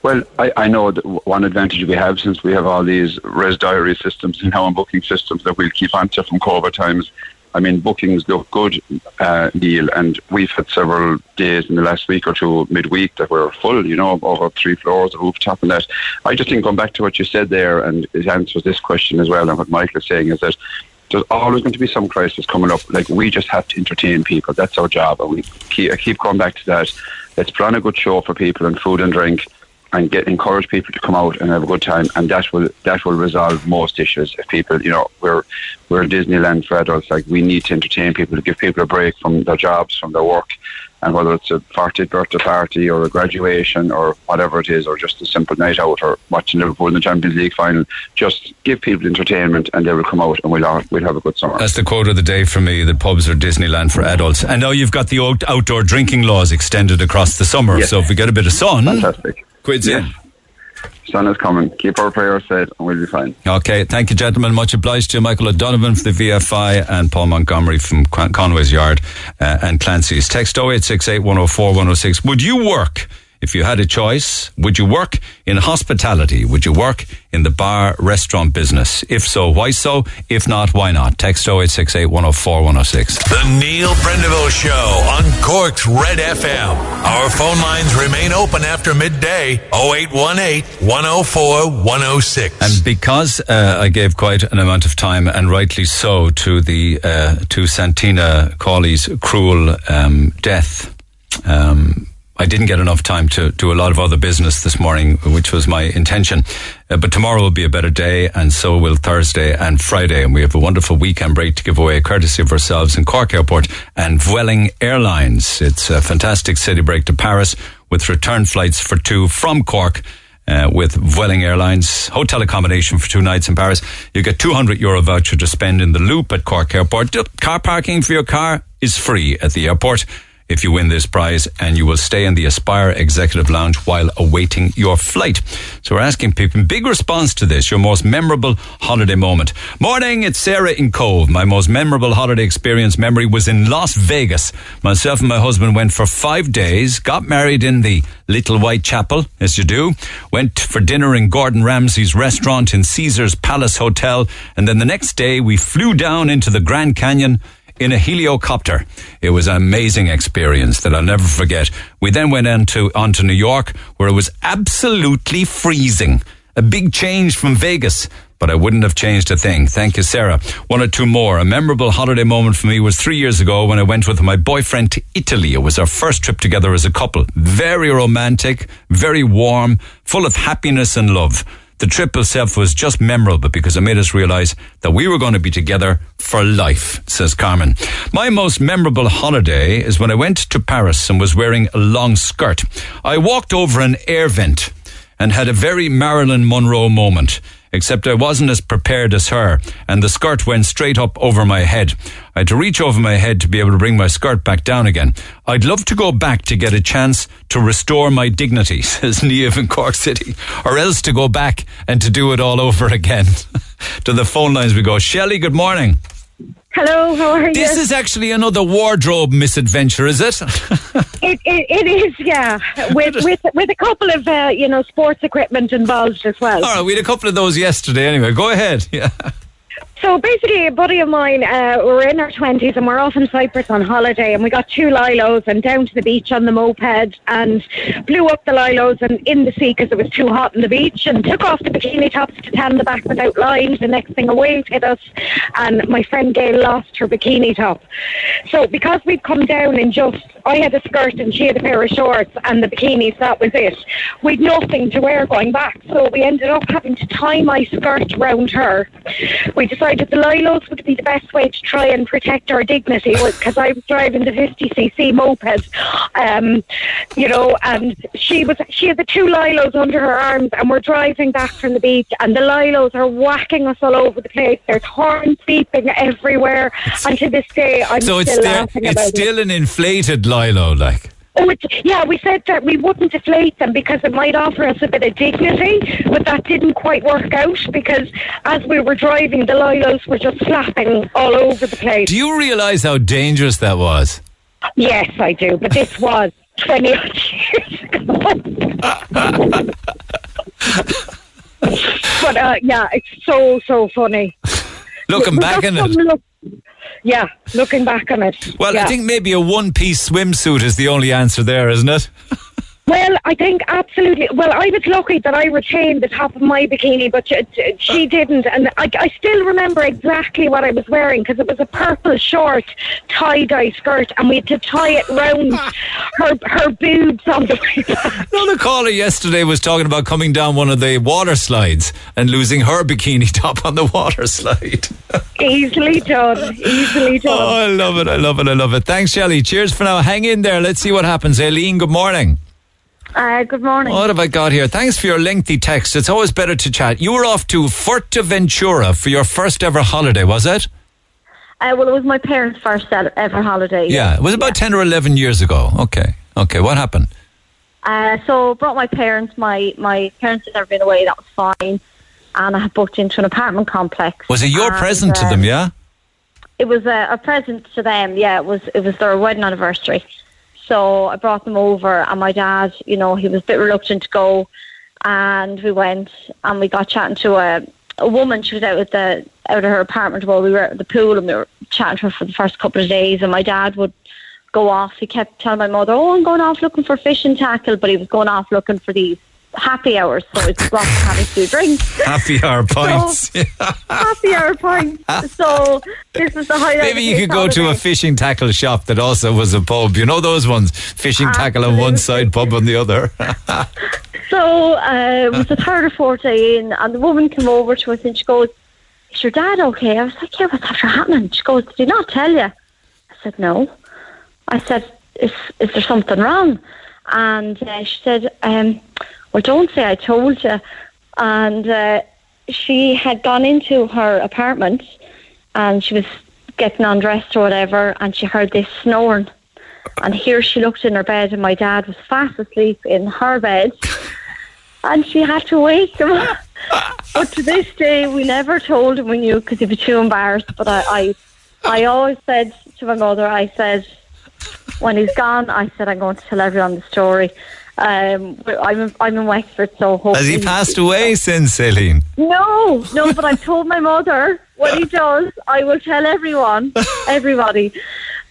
Well, I, I know that one advantage we have since we have all these res diary systems and <laughs> now and booking systems that we'll keep on to from COVID times. I mean, bookings look good, uh, Neil, and we've had several days in the last week or two midweek that were full, you know, over three floors, a rooftop and that. I just think going back to what you said there, and it answers this question as well, and what Michael is saying is that there's always going to be some crisis coming up. Like, we just have to entertain people. That's our job. And we keep, I keep going back to that. Let's put on a good show for people and food and drink and get encourage people to come out and have a good time, and that will that will resolve most issues. If people, you know, we're we're Disneyland for adults. Like we need to entertain people to give people a break from their jobs, from their work, And whether it's a 40th birthday party or a graduation or whatever it is, or just a simple night out or watching Liverpool in the Champions League final, just give people entertainment and they will come out and we'll, have- we'll have a good summer. That's the quote of the day for me that pubs are Disneyland for adults. And now you've got the out- outdoor drinking laws extended across the summer. Yes. So if we get a bit of sun, Fantastic. Quids in. Sun is coming. Keep our prayers said, and we'll be fine. Okay, thank you, gentlemen. Much obliged to you. Michael O'Donovan from the VFI and Paul Montgomery from Con- Conway's Yard uh, and Clancy's. Text 0868 104 106. Would you work if you had a choice? Would you work in hospitality? Would you work in the bar restaurant business? If so, why so? If not, why not? Text 0868 104 106. The Neil Prendeville Show on Cork's Red FM. Our phone lines remain open after midday 0818 104 106. And because uh, I gave quite an amount of time, and rightly so, to the uh, to Santina Cawley's cruel um, death, um, I didn't get enough time to do a lot of other business this morning, which was my intention. Uh, but tomorrow will be a better day, and so will Thursday and Friday. And we have a wonderful weekend break to give away, courtesy of ourselves in Cork Airport and Vueling Airlines. It's a fantastic city break to Paris with return flights for two from Cork uh, with Vueling Airlines. Hotel accommodation for two nights in Paris. You get 200 euro voucher to spend in the loop at Cork Airport. Car parking for your car is free at the airport if you win this prize and you will stay in the Aspire Executive Lounge while awaiting your flight. So we're asking people, big response to this, your most memorable holiday moment. Morning, it's Sarah in Cobh. My most memorable holiday experience memory was in Las Vegas. Myself and my husband went for five days, got married in the Little White Chapel, as you do, went for dinner in Gordon Ramsay's restaurant in Caesar's Palace Hotel, and then the next day we flew down into the Grand Canyon in a heliocopter. It was an amazing experience that I'll never forget. We then went on to, on to New York where it was absolutely freezing. A big change from Vegas, but I wouldn't have changed a thing. Thank you, Sarah. One or two more. A memorable holiday moment for me was three years ago when I went with my boyfriend to Italy. It was our first trip together as a couple. Very romantic, very warm, full of happiness and love. The trip itself was just memorable because it made us realize that we were going to be together for life, says Carmen. My most memorable holiday is when I went to Paris and was wearing a long skirt. I walked over an air vent and had a very Marilyn Monroe moment. Except I wasn't as prepared as her, and the skirt went straight up over my head. I had to reach over my head to be able to bring my skirt back down again. I'd love to go back to get a chance to restore my dignity, <laughs> says Neve in Cork City, or else to go back and to do it all over again. <laughs> to the phone lines we go. Shelley, good morning. Hello, how are you? This is actually another wardrobe misadventure, is it? <laughs> It, it, it is, yeah, with with with a couple of uh, you know sports equipment involved as well. All right, we had a couple of those yesterday anyway. Go ahead. <laughs> Yeah. So basically, a buddy of mine, uh, we're in our twenties and we're off in Cyprus on holiday, and we got two lilos and down to the beach on the moped and blew up the lilos and in the sea because it was too hot on the beach, and took off the bikini tops to tan the back without lines. The next thing, a wave hit us, and my friend Gail lost her bikini top. So because we'd come down in just, I had a skirt and she had a pair of shorts and the bikinis, that was it. We'd nothing to wear going back, so we ended up having to tie my skirt round her. We decided the lilos would be the best way to try and protect our dignity because I was driving the 50cc moped, um, you know, and she was she had the two lilos under her arms, and we're driving back from the beach, and the lilos are whacking us all over the place. There's horns beeping everywhere, and to this day, I'm so it's still still, laughing it's about still it. an inflated lilo, like. Oh, it's, yeah, we said that we wouldn't deflate them because it might offer us a bit of dignity, but that didn't quite work out because as we were driving, the lilos were just flapping all over the place. Do you realise how dangerous that was? Yes, I do, but this <laughs> was 20 odd years ago. <laughs> but uh, yeah, it's so, so funny. Looking back on it. look- yeah, looking back on it. Well, yeah. I think maybe a one piece swimsuit is the only answer there, isn't it? <laughs> Well, I think absolutely. Well, I was lucky that I retained the top of my bikini, but she, she didn't. And I, I still remember exactly what I was wearing because it was a purple short tie dye skirt, and we had to tie it round <laughs> her her boobs on the way back. Another caller yesterday was talking about coming down one of the water slides and losing her bikini <laughs> top on the water slide. Easily done. Easily <laughs> oh, done. Oh, I love it. I love it. I love it. Thanks, Shelley. Cheers for now. Hang in there. Let's see what happens. Aileen, good morning. Uh, good morning. What have I got here? Thanks for your lengthy text. It's always better to chat. You were off to Fuerteventura for your first ever holiday, was it? Uh, well, it was my parents' first ever holiday. Yeah, it was about 10 or 11 years ago. Okay. Okay, what happened? Uh, so brought my parents. My my parents had never been away. That was fine, and I had booked into an apartment complex. Was it your And, present to them, yeah? It was a, a present to them. Yeah, it was it was their wedding anniversary. So I brought them over, and my dad, you know, he was a bit reluctant to go, and we went and we got chatting to a a woman. She was out at the out of her apartment while we were at the pool, and we were chatting to her for the first couple of days. And my dad would go off. He kept telling my mother, "Oh, I'm going off looking for fishing tackle," but he was going off looking for these happy hours. So it's brought of having two drinks. <laughs> Happy hour pints. <laughs> <laughs> happy hour points. So this is the highlight. Maybe you could go to a fishing tackle shop that also was a pub. You know those ones? Fishing tackle on one side, pub on the other. So uh, it was the third or fourth day in, and the woman came over to us and she goes, "Is your dad okay?" I was like, "Yeah, what's after happening?" She goes, "Did he not tell you?" I said, "No." I said, "Is is there something wrong?" And uh, she said, um, "Well, don't say I told you." And uh, she had gone into her apartment, and she was getting undressed or whatever, and she heard this snoring. And here she looked in her bed, and my dad was fast asleep in her bed, and she had to wake him. but to this day, we never told him we knew because he'd be too embarrassed. But I, I, I always said to my mother, I said, when he's gone, I said I'm going to tell everyone the story. Um, I'm I'm in Wexford, so hopefully Has he passed away since, Celine? no, no, but I've told my mother what he <laughs> does, I will tell everyone, everybody.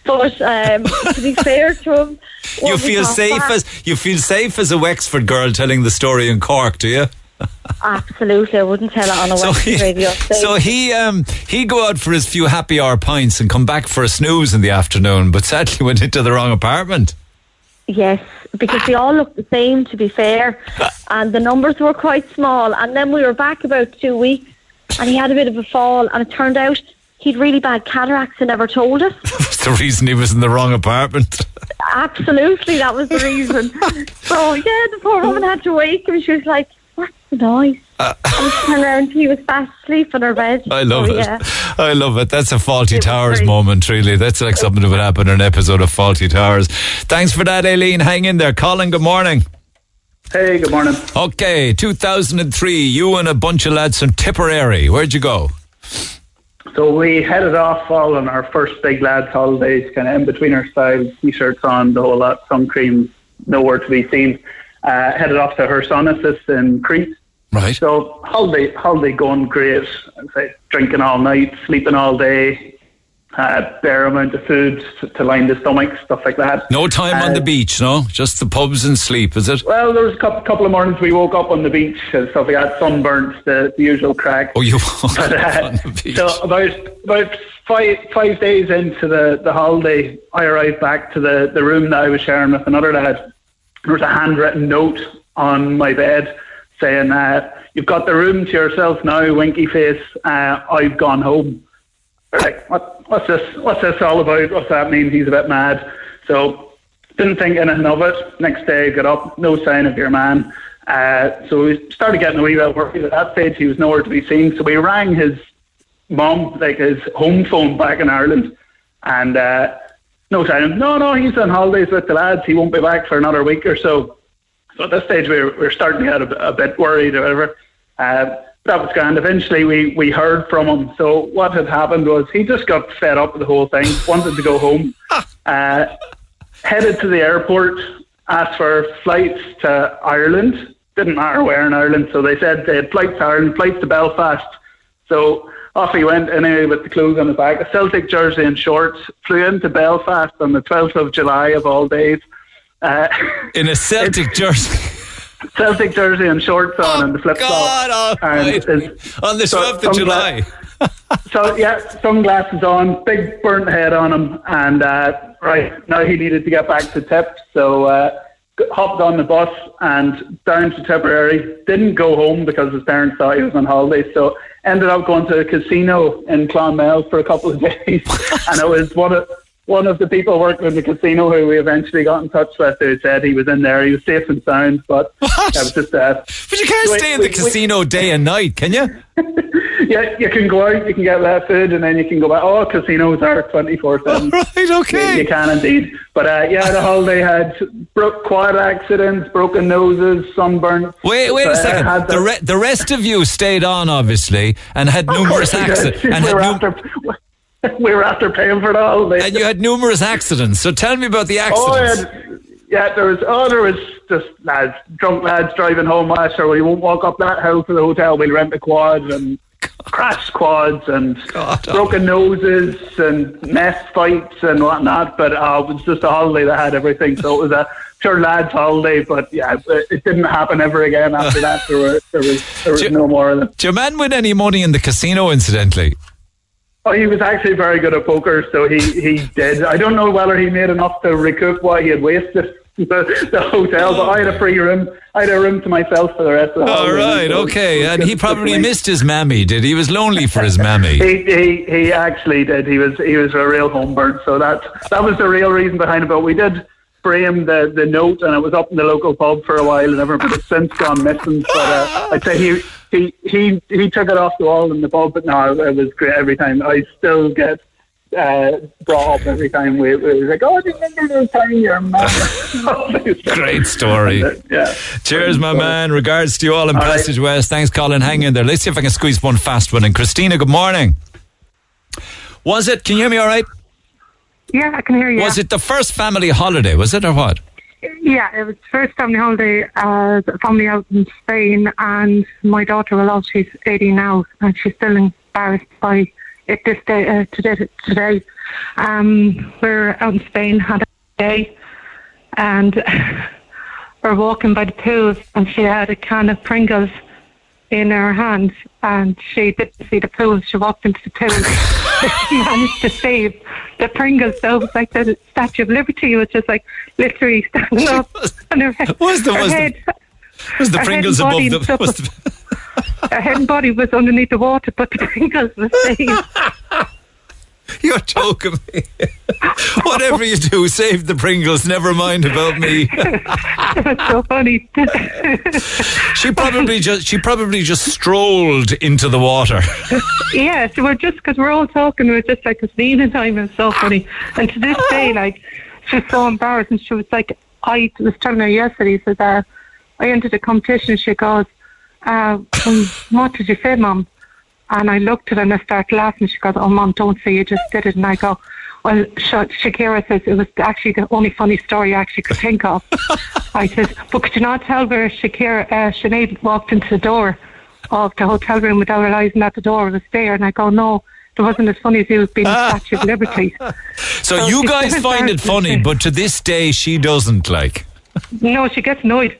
But um, to be fair to him, <laughs> You feel safe back- as you feel safe as a Wexford girl telling the story in Cork, do you? <laughs> Absolutely, I wouldn't tell it on a So West he, radio. so he um he go out for his few happy hour pints and come back for a snooze in the afternoon, but sadly went into the wrong apartment. Yes, because they all looked the same, to be fair, and the numbers were quite small. And then we were back about two weeks, and he had a bit of a fall, and it turned out he'd really bad cataracts and never told us. <laughs> That's the reason he was in the wrong apartment. Absolutely, that was the reason. <laughs> so yeah, the poor woman had to wake him. She was like, "What's the noise?" And she turned around, he was fast asleep in her bed. I love So, it. Yeah. I love it. That's a Fawlty Towers moment, really. That's like something that would happen in an episode of Fawlty Towers. Thanks for that, Aileen. Hang in there. Colin, good morning. Hey, good morning. Okay, 2003, you and a bunch of lads from Tipperary. Where'd you go? So we headed off all on our first big lads holidays, kind of in between our styles, t-shirts on, the whole lot, sun cream, nowhere to be seen. Uh, headed off to Hersonissos in Crete. Right. So holiday, holiday going great. Say drinking all night, sleeping all day, uh, bare amount of food to, to line the stomach, stuff like that. No time on Uh, the beach, no? Just the pubs and sleep, is it? Well, there was a couple, couple of mornings we woke up on the beach and stuff like that, sunburnt, the, the usual crack. Oh, you <laughs> But, uh, So about about five five days into the, the holiday, I arrived back to the, the room that I was sharing with another lad. There was a handwritten note on my bed saying, uh, "You've got the room to yourself now, winky face. Uh, I've gone home." Like, what, what's this? What's this all about? What's that mean? He's a bit mad. So didn't think anything of it. Next day, got up, no sign of your man. Uh, so we started getting a wee bit worried. At that stage, he was nowhere to be seen. So we rang his mum, like his home phone back in Ireland, and uh, no sign. of him. No, no, he's on holidays with the lads. He won't be back for another week or so. So at this stage, we were, we were starting to get a, a bit worried or whatever. Uh, that was grand. Eventually, we, we heard from him. So what had happened was he just got fed up with the whole thing, wanted to go home, <laughs> uh, headed to the airport, asked for flights to Ireland. Didn't matter where in Ireland. So they said they had flights to Ireland, flights to Belfast. So off he went anyway with the clothes on his back, a Celtic jersey and shorts. Flew into Belfast on the 12th of July of all days. Uh, In a Celtic jersey. Celtic jersey and shorts on and the flip flop. On the 12th of July. <laughs> so yeah, sunglasses on, big burnt head on him, and uh, right now he needed to get back to Tip, so uh, hopped on the bus and down to Tipperary. Didn't go home because his parents thought he was on holiday, so ended up going to a casino in Clonmel for a couple of <laughs> days, and it was one of one of the people working in the casino who we eventually got in touch with who said he was in there. He was safe and sound, but <laughs> that was just uh, But you can't stay in the casino day and night, can you? <laughs> yeah, you can go out, you can get left food, and then you can go back. Oh, casinos are 24 7. Right, okay. You, you can indeed. But uh, yeah, the holiday had broke quad accidents, broken noses, sunburn. Wait, wait Uh, a second. had The, re- the rest of you stayed on, obviously, and had numerous accidents. And, <laughs> had nu- after, <laughs> we were after paying for the holiday. and you had numerous accidents. So tell me about the Oh, accidents. yeah, yeah, there was. Oh, there was just lads, drunk lads driving home. Sure, we won't walk up that hill to the hotel. We'll rent a quad and crash quads and broken noses and mess fights and whatnot. But uh, it was just a holiday that had everything. So it was a pure lads holiday. But yeah, it, it didn't happen ever again after that. There, were, there was there was <laughs> no more of them. Did your man win any money in the casino, incidentally? Oh, he was actually very good at poker, so he, he did. I don't know whether he made enough to recoup what he had wasted <laughs> the, the hotel, but I had a free room. I had a room to myself for the rest of the All right, So okay. And he probably missed his mammy, did he? He was lonely for his mammy. He, he he actually did. He was he was a real homebird. So that that was the real reason behind it. But we did frame the, the note, and it was up in the local pub for a while, and. But it's since gone missing. But uh, I'd say he he he he took it off the wall in the pub. But no, it was great every time. I still get. Uh, brought up every time we, we was like, oh, do you remember the time your mum? <laughs> Great story. <laughs> yeah. Cheers, my man. Regards to you all in All right. Passage West. Thanks, Colin. Hang in there. Let's see if I can squeeze one fast one in. Christina, good morning. Was it? Can you hear me all right? Yeah, I can hear you. Was it the first family holiday? Was it or what? Yeah, it was first family holiday as a family out in Spain, and my daughter, well, she's 80 now, and she's still embarrassed by it this day, uh, today. today. Um, we're out in Spain, had a day, and <laughs> we're walking by the pools, and she had a can of Pringles in her hand, and she didn't see the pools. She walked into the pools. <laughs> she managed to save the Pringles. So it was like the Statue of Liberty was just like literally standing up, <laughs> and her, head- Was the- her was the- Was the head Pringles above the. was- the her head and body was underneath the water, but the Pringles were saved. <laughs> <laughs> you're joking me. <laughs> Whatever you do, save the Pringles. Never mind about me. was so funny. <laughs> She probably just she probably just strolled into the water. yeah, so we're just because we're all talking, we're just like it's evening time. It's so funny, and to this day, like she's so embarrassed, and she was like, I was telling her yesterday, says, uh, I entered a competition. She goes, uh, "What did you say, mum?" And I looked at her and I started laughing. She goes, "Oh, mom, don't say you just did it." And I go, "Well, Sha- Shakira says it was actually the only funny story I actually could think of." <laughs> I said, "But could you not tell where Shakira, uh, Sinead walked into the door of the hotel room without realising that the door was there?" And I go, "No." It wasn't as funny as you being the Statue of Liberty. <laughs> So So you guys find it funny, but to this day she doesn't like. No, she gets annoyed.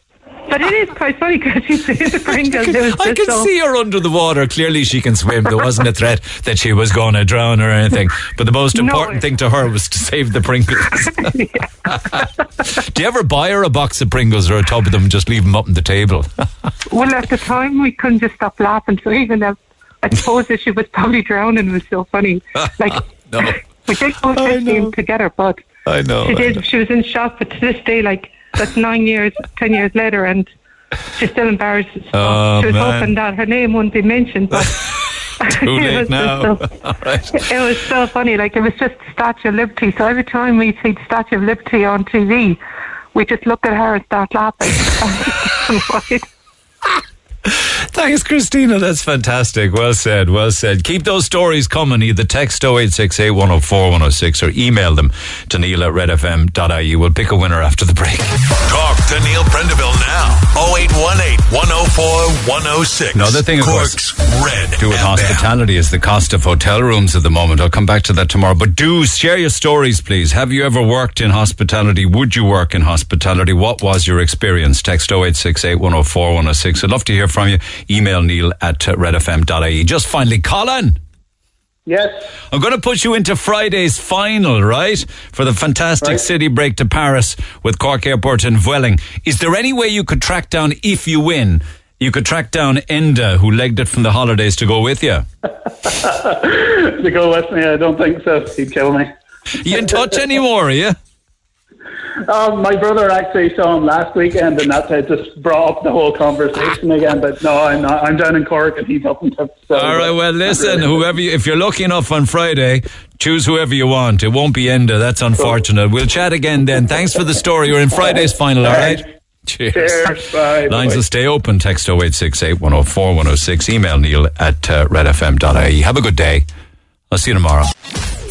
But it is quite funny because she's in the <laughs> Pringles. It I so- see her under the water. Clearly, she can swim. There wasn't a threat that she was going to drown or anything. But the most No. important thing to her was to save the Pringles. <laughs> <laughs> Do you ever buy her a box of Pringles or a tub of them and just leave them up on the table? Well, at the time, we couldn't just stop laughing. So even though I suppose that she was probably drowning, it was so funny. Like, no, we did go fishing together, but I know. she I did. know. She was in shock, but to this day, like, that's nine years, ten years later, and she's still embarrassed. Oh, so Oh, she was man. hoping that her name wouldn't be mentioned, but <laughs> Too <laughs> it late was now. just so- <laughs> right. it was so funny. Like it was just the Statue of Liberty. So every time we see the Statue of Liberty on TV, we just look at her and start laughing. Thanks, Christina. That's fantastic. Well said. Well said. Keep those stories coming. Either text 0868 104 106 or email them to neil at redfm.ie. We'll pick a winner after the break. Talk to Neil Prendeville now. 0818 104 106. Another thing, of Cork's course, Red do with hospitality is the cost of hotel rooms at the moment. I'll come back to that tomorrow. But do share your stories, please. Have you ever worked in hospitality? Would you work in hospitality? What was your experience? Text 0868 104 106. I'd love to hear from you. Email neil at redfm.ie. Just finally, Colin. Yes. I'm going to put you into Friday's final, right? For the fantastic Right. city break to Paris with Cork Airport and Vueling. Is there any way you could track down, if you win, you could track down Enda, who legged it from the holidays, to go with you? <laughs> to go with me, I don't think so. He'd kill me. You in touch anymore, are you? <laughs> Um, my brother actually saw him last weekend, and that just brought up the whole conversation again. But no, I'm not. I'm down in Cork, and he's up in. So, All right, well, listen, whoever you, if you're lucky enough on Friday, choose whoever you want. It won't be Enda. That's unfortunate. We'll chat again then. Thanks for the story. You're in Friday's final, all right? Cheers. Cheers. Bye. <laughs> Lines will stay open. Text 0868 104 106. Email neil at uh, redfm.ie. Have a good day. I'll see you tomorrow.